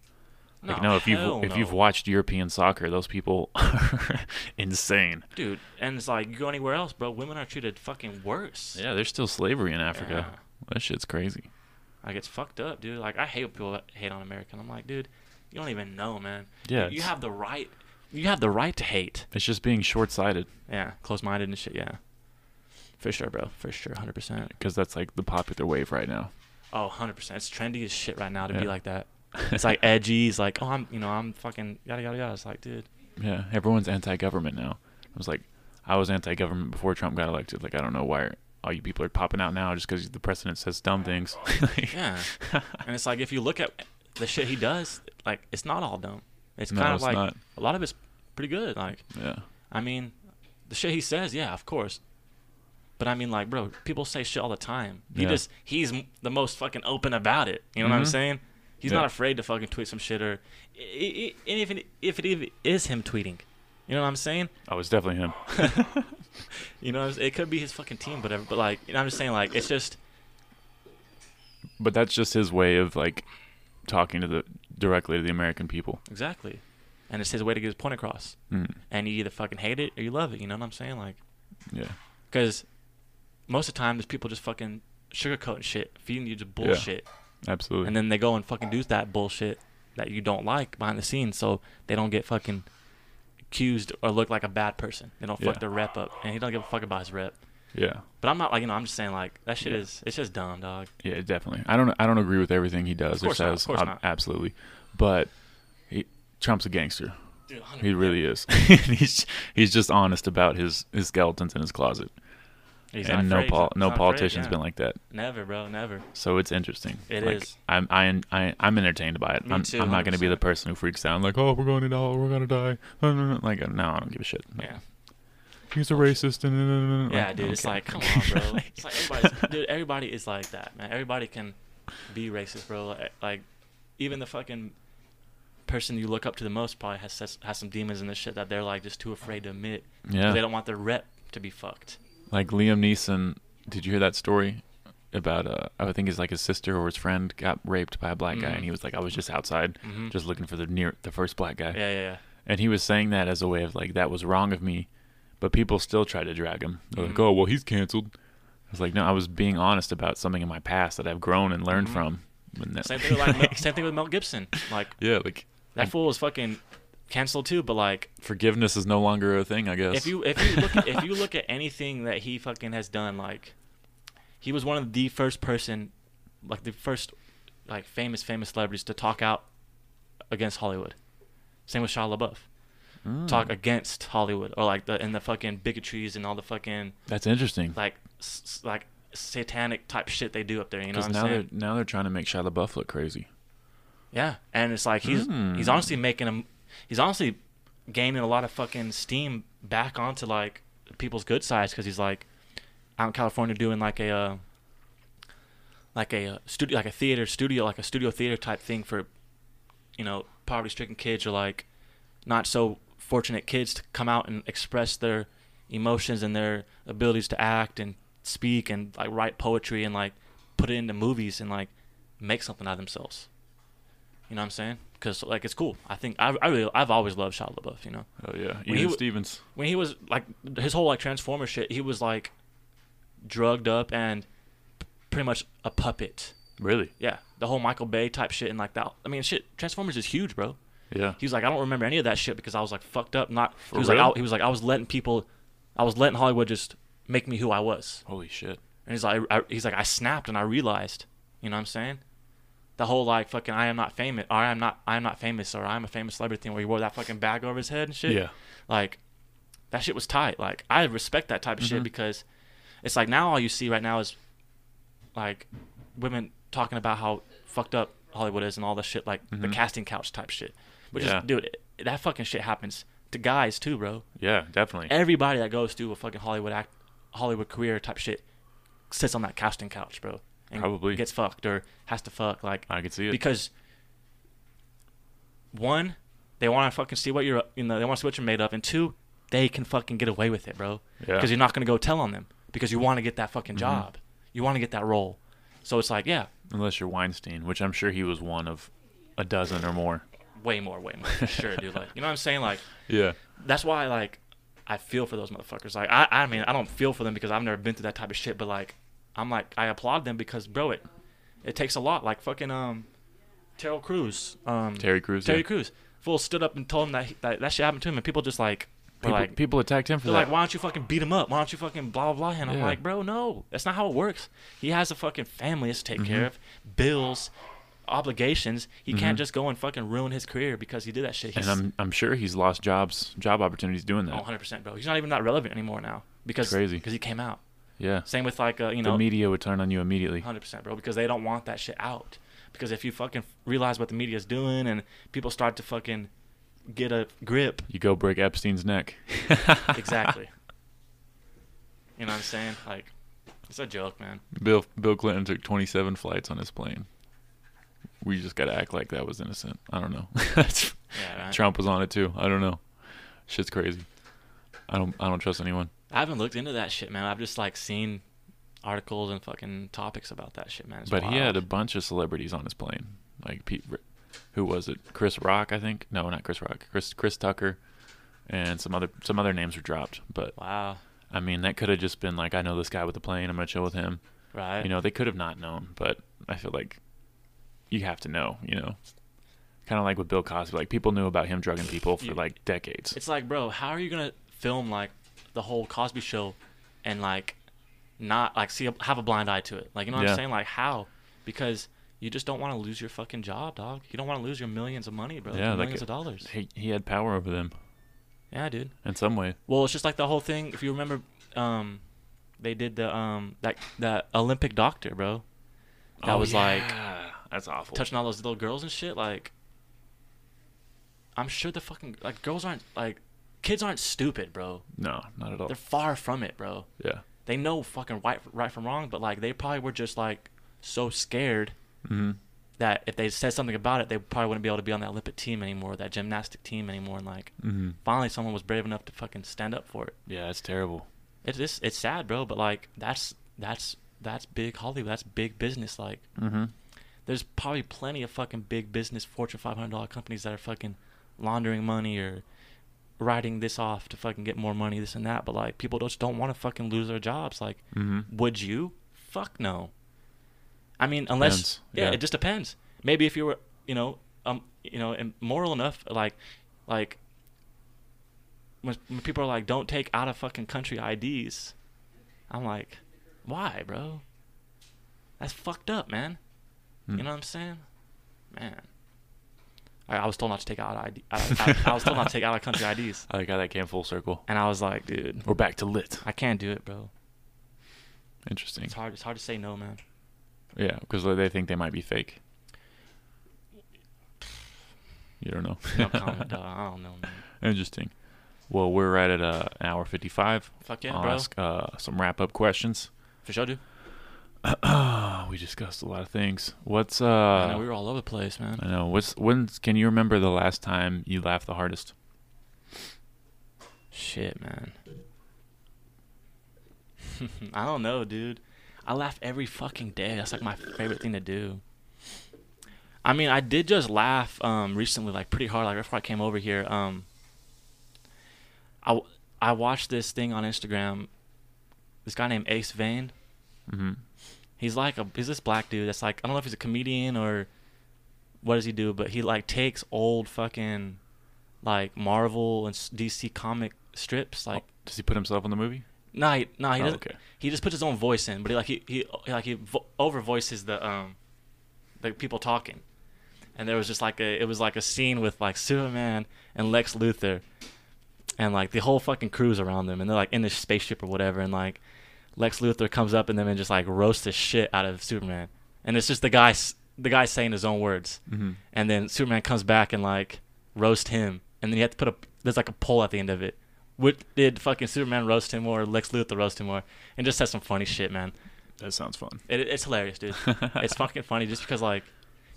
no, Like, no, if you've hell if you've watched European soccer, those people are insane. dude, and it's like you go anywhere else, bro, women are treated fucking worse. Yeah, there's still slavery in Africa. Yeah. That shit's crazy. Like it's fucked up, dude. Like I hate people that hate on America. And I'm like, dude, you don't even know, man. Yeah, you have the right. You have the right to hate. It's just being short-sighted Yeah, close-minded and shit. Yeah, for sure, bro. For sure, hundred percent. because that's like the popular wave right now. Oh, 100 percent. It's trendy as shit right now to be like that. It's like edgy. It's like, oh, I'm, you know, I'm fucking yada yada yada. It's like, dude, Yeah, everyone's anti-government now. I was like, I was anti-government before Trump got elected. Like, I don't know why all you people are popping out now just because the president says dumb things. yeah. and it's like if you look at the shit he does, like it's not all dumb. It's No, kind of it's like not. a lot of it's pretty good. Like, yeah, I mean, the shit he says, yeah, of course. But I mean, like, bro, people say shit all the time. He Yeah. just he's the most fucking open about it. You know what I'm Mhm. saying? He's Yeah. not afraid to fucking tweet some shit or, and if it, if it even is him tweeting, you know what I'm saying? oh, it's definitely him. You know, it could be his fucking team, whatever. But like, you know, I'm just saying, like, it's just But that's just his way of like talking to the directly to the American people. exactly, and it's his way to get his point across. Mm. And you either fucking hate it or you love it. You know what I'm saying? Like, Yeah, because most of the time, there's people just fucking sugarcoating shit, feeding you just bullshit, absolutely. and then they go and fucking do that bullshit that you don't like behind the scenes, so they don't get fucking accused or look like a bad person. They don't fuck Yeah. their rep up, and he don't give a fuck about his rep. yeah, But I'm not like you know. I'm just saying like that shit Yeah. is it's just dumb, dog. yeah, definitely. I don't I don't agree with everything he does Of course or not, of course not. Absolutely, but Trump's a gangster. Dude, He really is. he's he's just honest about his his skeletons in his closet. He's and no pol- no not afraid, yeah. been like that. Never, bro. Never. So it's interesting. It It is. I'm I, I I'm entertained by it. Me I'm, too, I'm not going to be the person who freaks out like, oh, we're going to die, we're going to die. Like, no, I don't give a shit. Yeah. He's a racist. And Yeah, dude. It's like, come on, bro. It's like everybody's, dude. Everybody is like that, man. Everybody can be racist, bro. Like- Like, even the fucking person you look up to the most probably has has, has some demons in this shit that they're like just too afraid to admit. yeah. They don't want their rep to be fucked. Like Liam Neeson. Did you hear that story about? Uh, I think it's like his sister or his friend got raped by a black guy, Mhm. and he was like, I was just outside, Mhm. just looking for the near the first black guy. Yeah, yeah, yeah. And he was saying that as a way of like that was wrong of me, but people still try to drag him. They're like, Mhm. oh well, he's canceled. I was like, no, I was being honest about something in my past that I've grown and learned Mhm. from. Same thing like same thing with Mel Gibson. Like yeah, like that fool was fucking canceled too. But like, forgiveness is no longer a thing. I guess. if you if you look at, if you look at anything that he fucking has done, like he was one of the first person, like the first like famous famous celebrities to talk out against Hollywood. Same with Shia LaBeouf. Mm. Talk against Hollywood or like the and the fucking bigotries and all the fucking That's interesting. like s- like satanic type shit they do up there. You know Because what I'm now saying? they're now they're trying to make Shia LaBeouf look crazy. Yeah, and it's like he's Hmm. he's honestly making him he's honestly gaining a lot of fucking steam back onto like people's good sides because he's like out in California doing like a uh, like a uh, studio like a theater studio like a studio theater type thing for you know poverty stricken kids or like not so fortunate kids to come out and express their emotions and their abilities to act and speak and like write poetry and like put it into movies and like make something out of themselves. You know what I'm saying? Because like it's cool. I think I, I really I've always loved Shia LaBeouf. You know Oh yeah, When he Ian w- Stevens. when he was like his whole like Transformer shit, he was like drugged up and pretty much a puppet. Really? Yeah, the whole Michael Bay type shit and like that. I mean, shit. Transformers is huge, bro. Yeah. He was like, I don't remember any of that shit because I was like fucked up. Not For he was real? like, I, he was like, I was letting people, I was letting Hollywood just make me who I was. Holy shit. And he's like, I, he's like, I snapped and I realized, you know what I'm saying? The whole like fucking I am not famous, or I am not, I am not famous, or I'm a famous celebrity thing where he wore that fucking bag over his head and shit. Yeah. Like, that shit was tight. Like, I respect that type of shit Mhm. because it's like now all you see right now is like women talking about how fucked up Hollywood is and all the shit like the Mhm. casting couch type shit. Which Yeah. is, dude, it- that fucking shit happens to guys too, bro. Yeah, definitely. Everybody that goes through a fucking Hollywood act, Hollywood career type shit, sits on that casting couch, bro. And Probably. gets fucked or has to fuck like I can see it. because one, they want to fucking see what you're, you know, they want to see what you're made of, and two, they can fucking get away with it, bro. Yeah. Because you're not gonna go tell on them because you want to get that fucking Mhm. job, you want to get that role. So it's like, yeah, Unless you're Weinstein, which I'm sure he was one of a dozen or more. way more, way more, sure, dude. Like, you know what I'm saying? Like, Yeah. that's why, like, I feel for those motherfuckers. Like, I, I mean, I don't feel for them because I've never been through that type of shit, but like, I'm like, I applaud them because, bro, it, it takes a lot. Like, fucking, um, Terrell Crews, um, Terry Crews. Terry yeah. Crews, fool stood up and told him that, he, that that shit happened to him, and people just like, were People, like, people attacked him for that. They're that. like, why don't you fucking beat him up? Why don't you fucking blah blah blah? And I'm Yeah. like, bro, no, that's not how it works. He has a fucking family to take care of, bills, obligations. He can't Mhm. just go and fucking ruin his career because he did that shit. He's, and I'm I'm sure he's lost jobs, job opportunities doing that. oh, 100 percent, bro. He's not even that relevant anymore now because crazy. because he came out. Yeah. Same with like uh, you the know, media would turn on you immediately. 100 percent, bro, because they don't want that shit out. Because if you fucking realize what the media is doing and people start to fucking get a grip, You go break Epstein's neck. exactly. You know what I'm saying? Like, it's a joke, man. Bill Bill Clinton took 27 flights on his plane. We just got to act like that was innocent. I don't know. Yeah, right? Trump was on it too. I don't know. Shit's crazy. I don't I don't trust anyone. I haven't looked into that shit, man. I've just like seen articles and fucking topics about that shit, man. It's but he had a bunch of celebrities on his plane. Like Pete, who was it? Chris Rock, I think. No, not Chris Rock. Chris Chris Tucker, and some other some other names were dropped. But wow, I mean, that could have just been like, I know this guy with the plane. I'm gonna chill with him. right? You know, they could have not known, but I feel like you have to know. You know, kind of like with Bill Cosby. Like people knew about him drugging people for like decades. it's like, bro, how are you gonna film like the whole Cosby Show and like not like see have a blind eye to it? Like, you know what Yeah. I'm saying? Like, how? Because you just don't want to lose your fucking job, dog. You don't want to lose your millions of money, bro. Yeah, like millions it- of dollars. He he had power over them Yeah, dude. in some way. Well, it's just like the whole thing. If you remember, um, they did the um that that Olympic doctor, bro. That Oh, was like yeah. that's awful. touching all those little girls and shit. Like, I'm sure the fucking like girls aren't like kids aren't stupid, bro. No, not at all. They're far from it, bro. Yeah. They know fucking right right from wrong, but like they probably were just like so scared hmm that if they said something about it, they probably wouldn't be able to be on that Olympic team anymore, that gymnastic team anymore. And like, hmm finally, someone was brave enough to fucking stand up for it. Yeah, that's terrible. It's just it's sad, bro. But like that's that's that's big Hollywood. That's big business. Like hmm there's probably plenty of fucking big business Fortune 500 companies that are fucking laundering money or writing this off to fucking get more money, this and that. But like people just don't want to fucking lose their jobs. Like, hmm would you? Fuck no. I mean, unless yeah, yeah. it just depends. Maybe if you were, you know, um, you know, and moral enough, like, like when, when people are like, don't take out of fucking country IDs, I'm like, why, bro? That's fucked up, man. Hmm. You know what I'm saying? Man. I, I was told not to take out ID. I, I, I was told not to take out of country IDs, I like how that came full circle. and I was like, dude, We're back to lit. I can't do it, bro. Interesting. It's hard. It's hard to say no, man. Yeah, because they think they might be fake. You don't know. No comment, dog. I don't know, man. Interesting. Well, we're right at uh, an hour 55. Fuck yeah, I'll bro. ask uh, some wrap up questions. For sure, dude. we discussed a lot of things. What's I uh? know we were all over the place, man. I know. What's when? Can you remember the last time you laughed the hardest? Shit, man. I don't know, dude. I laugh every fucking day. That's like my favorite thing to do. I mean, I did just laugh um recently, like pretty hard, like right before I came over here. Um, I I watched this thing on Instagram. This guy named Ace Vane. Mm-hmm. He's like a he's this black dude that's like I don't know if he's a comedian or what does he do, but he like takes old fucking like Marvel and DC comic strips like Does he put himself in the movie? no, he, no, he Oh, doesn't. okay. He just puts his own voice in, but he like he he like he vo- over voices the um the people talking. And there was just like a it was like a scene with like Superman and Lex Luthor, and like the whole fucking crew's around them, and they're like in this spaceship or whatever, and like Lex Luthor comes up and them and just like roasts the shit out of Superman, and it's just the guy the guy saying his own words, hmm and then Superman comes back and like roast him, and then you have to put a there's like a poll at the end of it. What did fucking Superman roast him or Lex Luthor roast him more? And just says some funny shit, man. That sounds fun. It, it's hilarious, dude. it's fucking funny just because like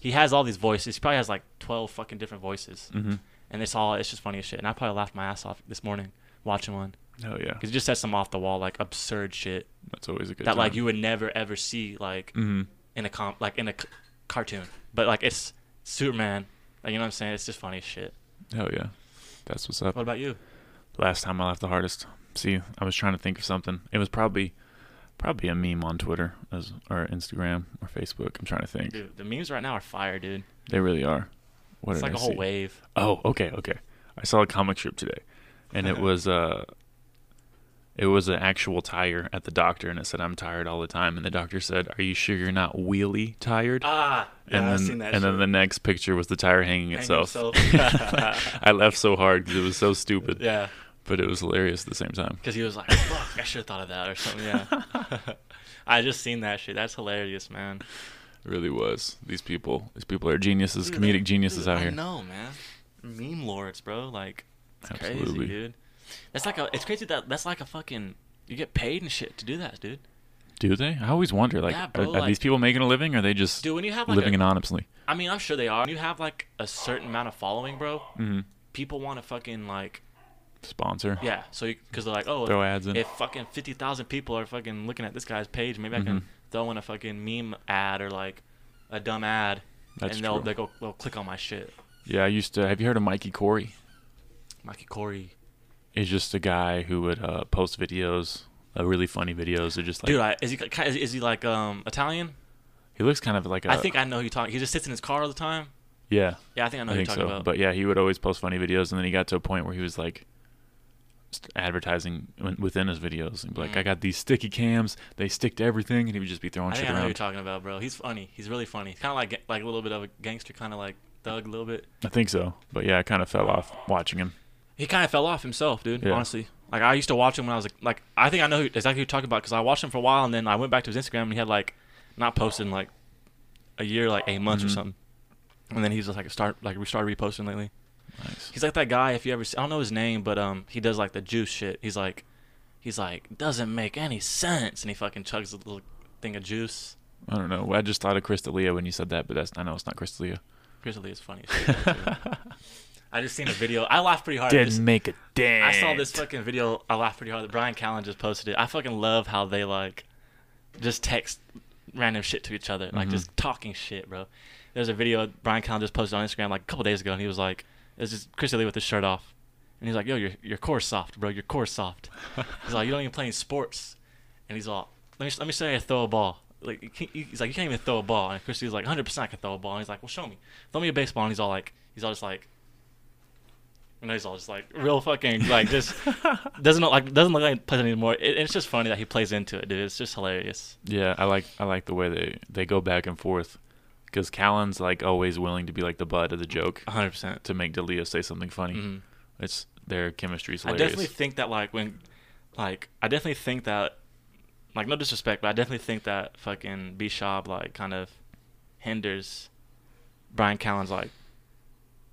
he has all these voices. He probably has like twelve fucking different voices, hmm and it's all it's just funny as shit. And I probably laughed my ass off this morning watching one Hell yeah, because he just says some off the wall like absurd shit that's always a good. Thing. That like you would never ever see like hmm in a com like in a c- cartoon, but like it's Superman. Like you know what I'm saying? It's just funny shit. Hell yeah, that's what's up. What about you? Last time I laughed the hardest. See, I was trying to think of something. It was probably probably a meme on Twitter as or Instagram or Facebook. I'm trying to think. Dude, the memes right now are fire, dude. They really are. What it's like I a whole see? wave. Oh, okay, okay. I saw a comic strip today, and it was uh, it was an actual tire at the doctor, and it said, "I'm tired all the time." And the doctor said, "Are you sure you're not wheelie tired?" Ah, yeah, and I've then seen that. and then the next picture was the tire hanging Hang itself. I laughed so hard because it was so stupid, yeah, but it was hilarious at the same time. because he was like, "Fuck, I should have thought of that or something." Yeah, I just seen that shit. That's hilarious, man. It really was. These people, these people are geniuses, Dude, comedic geniuses out I here. know, man. Meme lords, bro. Like, it's crazy, Absolutely. dude. That's like a. It's crazy that that's like a fucking. You get paid and shit to do that, dude. Do they? I always wonder, like, Yeah, bro, are, are like- these people making a living, or are they just Dude, when you have like living a, anonymously? I mean, I'm sure they are. When you have like a certain amount of following, bro, hmm people want to fucking like, Sponsor, yeah. So because they're like, oh, throw ads in. if fucking fifty thousand people are fucking looking at this guy's page, maybe I Mhm. can throw in a fucking meme ad or like a dumb ad, That's and they'll true. they go they'll click on my shit. Yeah, I used to. Have you heard of Mikey Corey? Mikey Corey, Is just a guy who would uh, post videos, uh, really funny videos. They're just like dude, I, is he is he- is he like um Italian? he looks kind of like a. I think I know who you talking. He just sits in his car all the time. yeah, Yeah, I think I know I who you're talking so. about. But yeah, he would always post funny videos, and then he got to a point where he was like advertising within his videos. And be like, Mhm. I got these sticky cams. They stick to everything, and he would just be throwing I shit think I know who you're around. talking about, bro. He's funny. He's really funny. Kind of like like a little bit of a gangster, kind of like thug, a little bit. I think so. But yeah, I kind of fell off watching him. He kind of fell off himself, dude. Yeah. Honestly, like I used to watch him when I was like, like I think I know who, exactly who you're talking about because I watched him for a while and then I went back to his Instagram and he had like not posted in like a year, like eight months Mhm. or something. And then he's just like start like we started reposting lately. Nice. He's like that guy if you ever see, I don't know his name, but um he does like the juice shit. He's like he's like doesn't make any sense and he fucking chugs a little thing of juice. I don't know. I just thought of Chris D'Elia when you said that, but that's I know it's not Chris D'Elia. Grizzly is funny. as shit, though, too. I just seen a video. I laughed pretty hard. Didn't make a dent. I saw this fucking video. I laughed pretty hard. Bryan Callen just posted it. I fucking love how they like just text random shit to each other, like Mhm. just talking shit, bro. There's a video Bryan Callen just posted on Instagram like a couple days ago, and he was like, "It's just Chris Lee with his shirt off," and he's like, "Yo, your your core's soft, bro. Your core's soft." he's like, "You don't even play any sports," and he's all, "Let me let me show you throw a ball." Like he's like, "You can't even throw a ball," and Chris Lee's like, "100% I can throw a ball," and he's like, "Well, show me. Throw me a baseball," and he's all like, he's all just like. And he's all just like real fucking like just doesn't look like doesn't look like he plays anymore. It, it's just funny that he plays into it, dude. It's just hilarious. Yeah, I like I like the way they they go back and forth because Callen's like always willing to be like the butt of the joke 100. percent to make D'Elia say something funny. hmm It's their chemistry's I hilarious. I definitely think that like when, like I definitely think that, like no disrespect, but I definitely think that fucking Bishop like kind of hinders Bryan Callen's like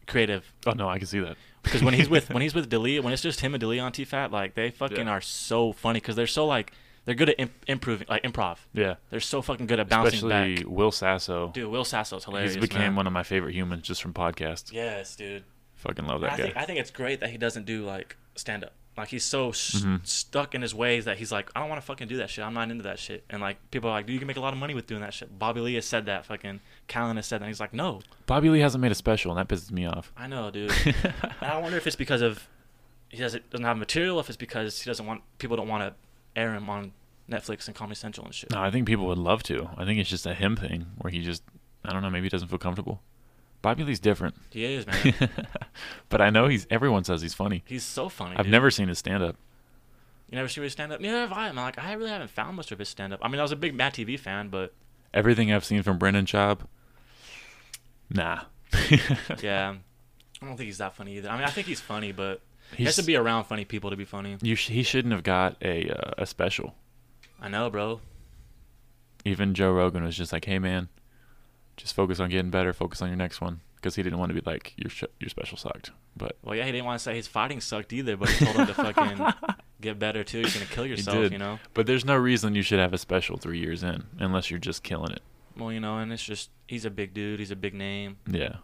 creative oh no, I can see that. Because when he's with when he's with D'Elia, when it's just him and D'Elia on T-Fat, like they fucking Yeah. are so funny because they're so like they're good at imp- improving like improv. Yeah, They're so fucking good at bouncing especially back. Will Sasso. Dude, Will Sasso's hilarious. He's became man. one of my favorite humans just from podcasts. Yes, dude. Fucking love I that guy. think I think it's great that he doesn't do like stand up. Like he's so s Mhm. stuck in his ways that he's like, I don't want to fucking do that shit. I'm not into that shit. And like people are like, dude, you can make a lot of money with doing that shit. Bobby Lee has said that. Fucking Callen has said that. He's like, no, Bobby Lee hasn't made a special, and that pisses me off. I know, dude. I wonder if it's because of he doesn't doesn't have material. If it's because he doesn't want people don't want to air him on Netflix and Comedy Central and shit. No, I think people would love to. I think it's just a him thing where he just, I don't know, maybe he doesn't feel comfortable. Bobby Lee's different. He is man. but I know he's, everyone says he's funny. he's so funny. I've dude. never seen his stand up. You never see his stand up? Neither have I. Man. Like I really haven't found much of his stand up. I mean, I was a big Matt TV fan, but Everything I've seen from Brendan Schaub, nah. yeah, I don't think he's that funny either. I mean, I think he's funny, but he has to be around funny people to be funny. you sh- he shouldn't have got a uh, a special. I know, bro. Even Joe Rogan was just like, "Hey man, just focus on getting better. Focus on your next one because he didn't want to be like your sh- your special sucked. But Well, yeah, he didn't want to say his fighting sucked either, but he told him to fucking get better too. You're gonna kill yourself, you know. but there's no reason you should have a special three years in unless you're just killing it. Well, you know, and it's just he's a big dude. He's a big name. Yeah,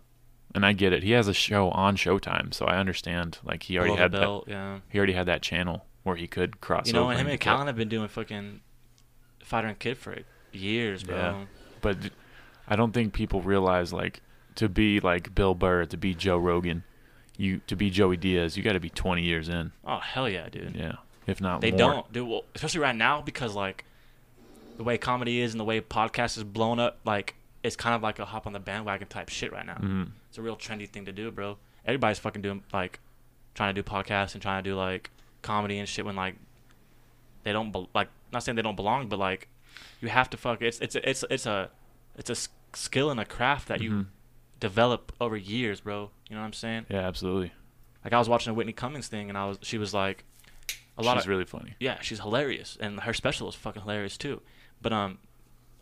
and I get it. He has a show on Showtime, so I understand. Like he already below had the that, yeah. he already had that channel where he could cross You know, and him and. Callen have been doing fucking fighter and kid for years, bro. Yeah. but I don't think people realize like to be like Bill Burr, to be Joe Rogan, you to be Joey Diaz, you got to be 20 years in. Oh hell yeah, dude. Yeah, if not They more. don't do well, especially right now because like the way comedy is and the way podcast is blown up. Like it's kind of like a hop on the bandwagon type shit right now. Mhm. It's a real trendy thing to do, bro. Everybody's fucking doing like trying to do podcasts and trying to do like comedy and shit when like they don't bel like not saying they don't belong, but like you have to fuck. It's it's a, it's it's a it's a skill and a craft that you Mhm. develop over years, bro. You know what I'm saying? Yeah, absolutely. Like I was watching a Whitney Cummings thing and I was she was like a lot She's of really funny. yeah, she's hilarious, and her special is fucking hilarious too. But um,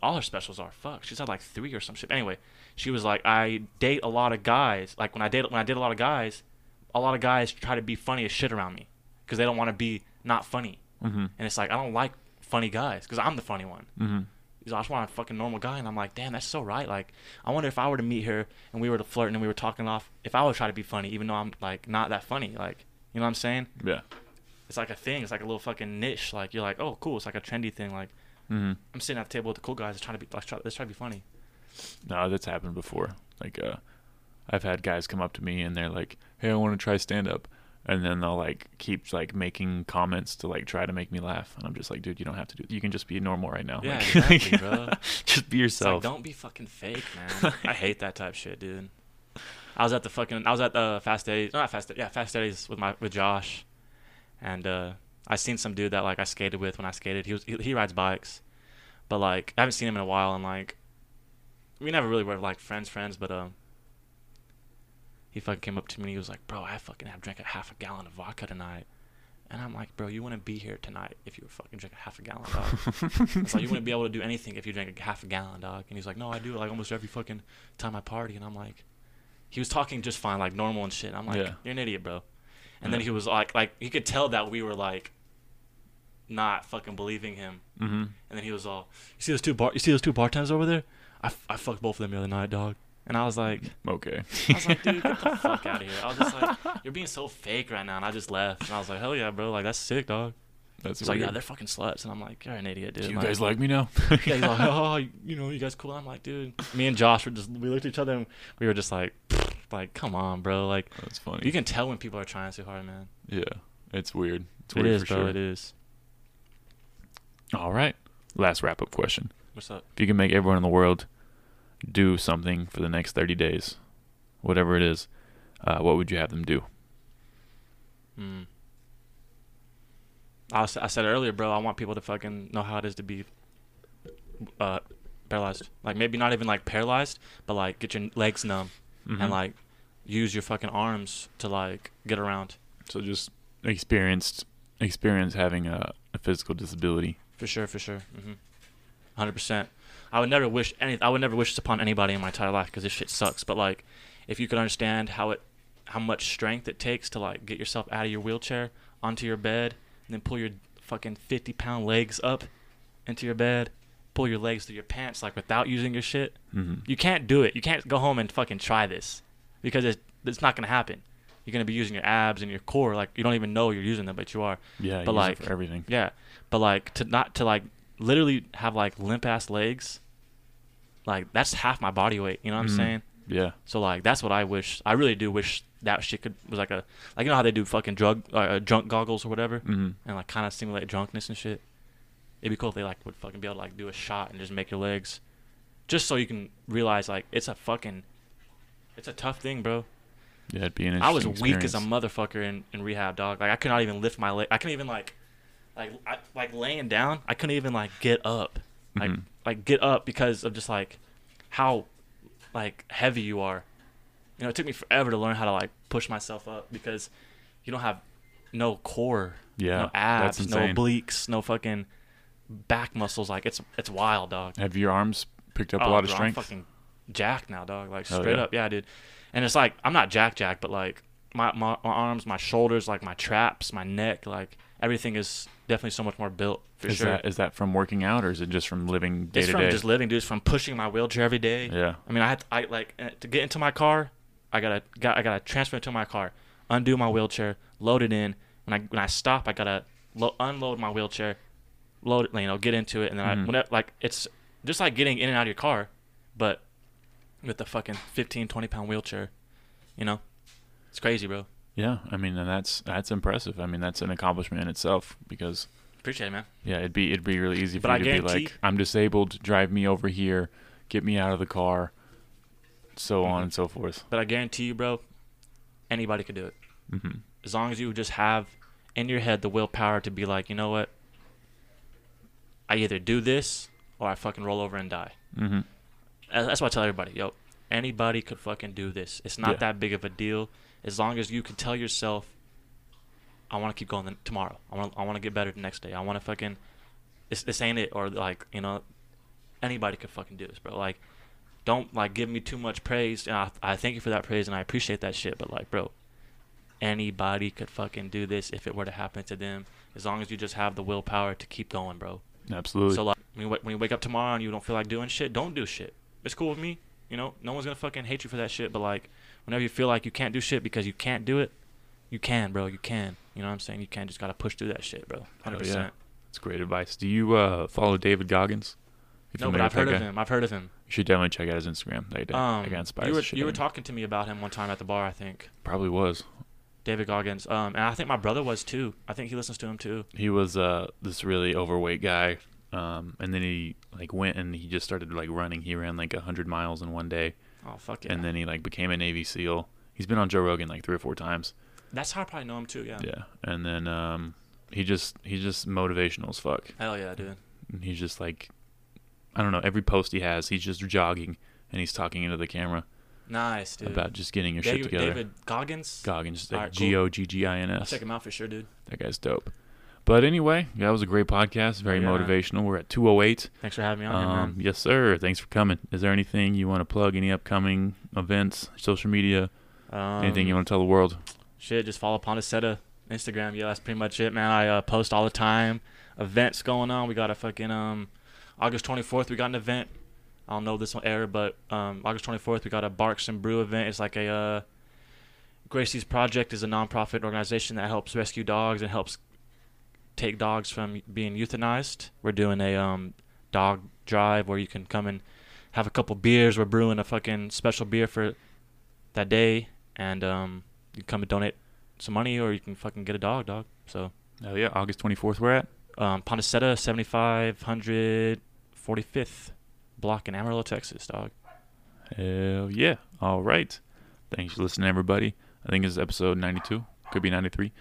all her specials are fuck. She's had like three or some shit. Anyway, she was like, I date a lot of guys. Like when I date when I date a lot of guys, a lot of guys try to be funny as shit around me because they don't want to be not funny. Mm-hmm. And it's like I don't like funny guys because I'm the funny one. Mm-hmm. Because I just want a fucking normal guy, and I'm like, damn, that's so right. Like, I wonder if I were to meet her and we were to flirt and we were talking off, if I would try to be funny, even though I'm like not that funny. Like, you know what I'm saying? Yeah. It's like a thing. It's like a little fucking niche. Like you're like, oh, cool. It's like a trendy thing. Like Mm-hmm. I'm sitting at the table with the cool guys, trying to be, let's try, let's try to be funny. No, that's happened before. Like, uh, I've had guys come up to me and they're like, "Hey, I want to try stand up," and then they'll like keep like making comments to like try to make me laugh, and I'm just like, "Dude, you don't have to do. You can just be normal right now. Yeah, Like, exactly, bro. just be It's like, yourself." don't be fucking fake, man. I hate that type shit, dude. I was at the fucking, I was at the Fast Days, not Fast, yeah, Fast Days with my with Josh, and uh, I seen some dude that like I skated with when I skated. He was he, he rides bikes, but like I haven't seen him in a while, and like we never really were like friends, friends, but um. He fucking came up to me and he was like, "Bro, I fucking have drank a half a gallon of vodka tonight," and I'm like, "Bro, you wouldn't be here tonight if you were fucking drinking half a gallon, dog." It's like you wouldn't be able to do anything if you drank a half a gallon, dog. And he's like, no, I do it like almost every fucking time I party. And I'm like, he was talking just fine, like normal and shit. I'm like, Yeah. you're an idiot, bro. And then he was like, like he could tell that we were like, not fucking believing him. mm-hmm. And then he was all, you see those two bar, you see those two bartenders over there? I, f- I fucked both of them the other night, dog. And I was like, Okay. I was like, dude, get the fuck out of here. I was just like, you're being so fake right now. And I just left. And I was like, hell yeah, bro. Like that's sick, dog. That's He's like, yeah, they're fucking sluts. And I'm like, you're an idiot, dude. Do you Like- guys like me now? yeah, he's like, oh, you know, you guys cool. I'm like, dude. Me and Josh were just, we looked at each other and we were just like, like, come on, bro. Like, That's funny. you can tell when people are trying too hard, man. yeah, it's weird. It's It weird is, for bro. sure. It is. All right. Last wrap up question. What's up? If you can make everyone in the world do something for the next 30 days, whatever it is, uh, what would you have them do? Mm. I, was, I said earlier, bro. I want people to fucking know how it is to be uh, paralyzed. Like maybe not even like paralyzed, but like get your legs numb Mhm. and like use your fucking arms to like get around. so just experienced experience having a, a physical disability. For sure, for sure. Mm-hmm. Hundred percent. I would never wish any. I would never wish this upon anybody in my entire life because this shit sucks. But like, if you could understand how it, how much strength it takes to like get yourself out of your wheelchair onto your bed, and then pull your fucking fifty pound legs up into your bed, pull your legs through your pants like without using your shit. Mm-hmm. You can't do it. You can't go home and fucking try this because it's it's not gonna happen. You're gonna be using your abs and your core like you don't even know you're using them, but you are. Yeah, But use it like- for everything. Yeah, but like to not to like literally have like limp ass legs, like that's half my body weight. You know what Mhm. I'm saying? Yeah. So like that's what I wish. I really do wish that shit could was like a like you know how they do fucking drug uh, uh, drunk goggles or whatever Mm-hmm. and like kind of simulate drunkenness and shit. It'd be cool if they like would fucking be able to like do a shot and just make your legs, just so you can realize like it's a fucking, it's a tough thing, bro. Yeah, it'd be an I was weak as a motherfucker in, in rehab, dog. Like I could not even lift my leg. I couldn't even like, like I, like laying down. I couldn't even like get up, like Mhm. like get up because of just like how like heavy you are. You know, it took me forever to learn how to like push myself up because you don't have no core, Yeah, no abs, no obliques, no fucking back muscles. Like it's it's wild, dog. Have your arms picked up a Oh, lot of bro, I'm fucking jacked now, dog. Like straight yeah. up, yeah, dude. And it's like I'm not jack jack, but like my, my my arms, my shoulders, like my traps, my neck, like everything is definitely so much more built for is sure. that is that from working out or is it just from living day it's to from day? just living, dude. It's from pushing my wheelchair every day. Yeah. I mean, I had to, I like uh, to get into my car. I gotta got I gotta transfer it to my car, undo my wheelchair, load it in. When I when I stop, I gotta lo- unload my wheelchair, load it, you know, get into it, and then I Mhm. whenever, like it's just like getting in and out of your car, but with the fucking 15, 20 pound wheelchair. You know, it's crazy, bro. Yeah, I mean, and that's that's impressive. I mean, that's an accomplishment in itself because Appreciate it, man. yeah, it'd be it'd be really easy for But I you to be like, I'm disabled, drive me over here, get me out of the car, so on Mhm. and so forth. But I guarantee you, bro, anybody could do it. hmm as long as you just have in your head the willpower to be like, you know what, I either do this or I fucking roll over and die. hmm That's that's what I tell everybody, yo. Anybody could fucking do this. It's not Yeah. that big of a deal, as long as you can tell yourself, I want to keep going the, tomorrow. I want I want to get better the next day. I want to fucking, this this ain't it. Or like you know, anybody could fucking do this, bro. Like, don't like give me too much praise. And I I thank you for that praise and I appreciate that shit. But like, bro, anybody could fucking do this if it were to happen to them, as long as you just have the willpower to keep going, bro. Absolutely. So like when you, when you wake up tomorrow and you don't feel like doing shit, don't do shit. It's cool with me. You know, no one's gonna fucking hate you for that shit. But like, whenever you feel like you can't do shit because you can't do it, you can, bro. You can. You know what I'm saying? You can. Just gotta push through that shit, bro. Hell Hundred yeah. percent. That's great advice. Do you uh, follow David Goggins? No, but I've heard of him. I've heard of him. You should definitely check out his Instagram. That, Um, that guy inspires you were you were talking to me about him one time at the bar. I think Probably was. David Goggins. Um, and I think my brother was too. I think he listens to him too. He was uh this really overweight guy, um, and then he like went and he just started like running. He ran like hundred miles in one day, Oh fuck yeah. and then he like became a Navy SEAL. He's been on Joe Rogan like three or four times. That's how I probably know him too. Yeah. Yeah, and then um, he just he's just motivational as fuck. Hell yeah, dude. And he's just like, I don't know. Every post he has, he's just jogging and he's talking into the camera Nice, dude. about just getting your David, shit together. David Goggins. Goggins, Alright, like cool. G O G G I N S. check him out for sure, dude. That guy's dope. But anyway, that was a great podcast. Very Oh, yeah. motivational. We're at 208. Thanks for having me on here, Um, man. yes, sir. Thanks for coming. Is there anything you want to plug? Any upcoming events, social media, Um, anything you want to tell the world? Shit, just follow Pondaseta on Instagram. Yeah, that's pretty much it, man. I uh, post all the time. Events going on. We got a fucking um, August 24th. We got an event. I don't know if this will air, but um, August 24th we got a Barks and Brew event. It's like a uh, Gracie's Project is a nonprofit organization that helps rescue dogs and helps take dogs from being euthanized. We're doing a um, dog drive where you can come and have a couple beers. We're brewing a fucking special beer for that day, and um, you can come and donate some money, or you can fucking get a dog, dog. So, Oh yeah, August 24th. We're at. um, Pondaseta, 7500 45th block in Amarillo, Texas, dog. Hell yeah. All right. Thanks for listening, everybody. I think it's episode 92. Could be 93.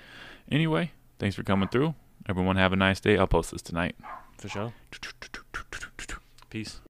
Anyway, thanks for coming through. Everyone have a nice day. I'll post this tonight. For sure. Peace.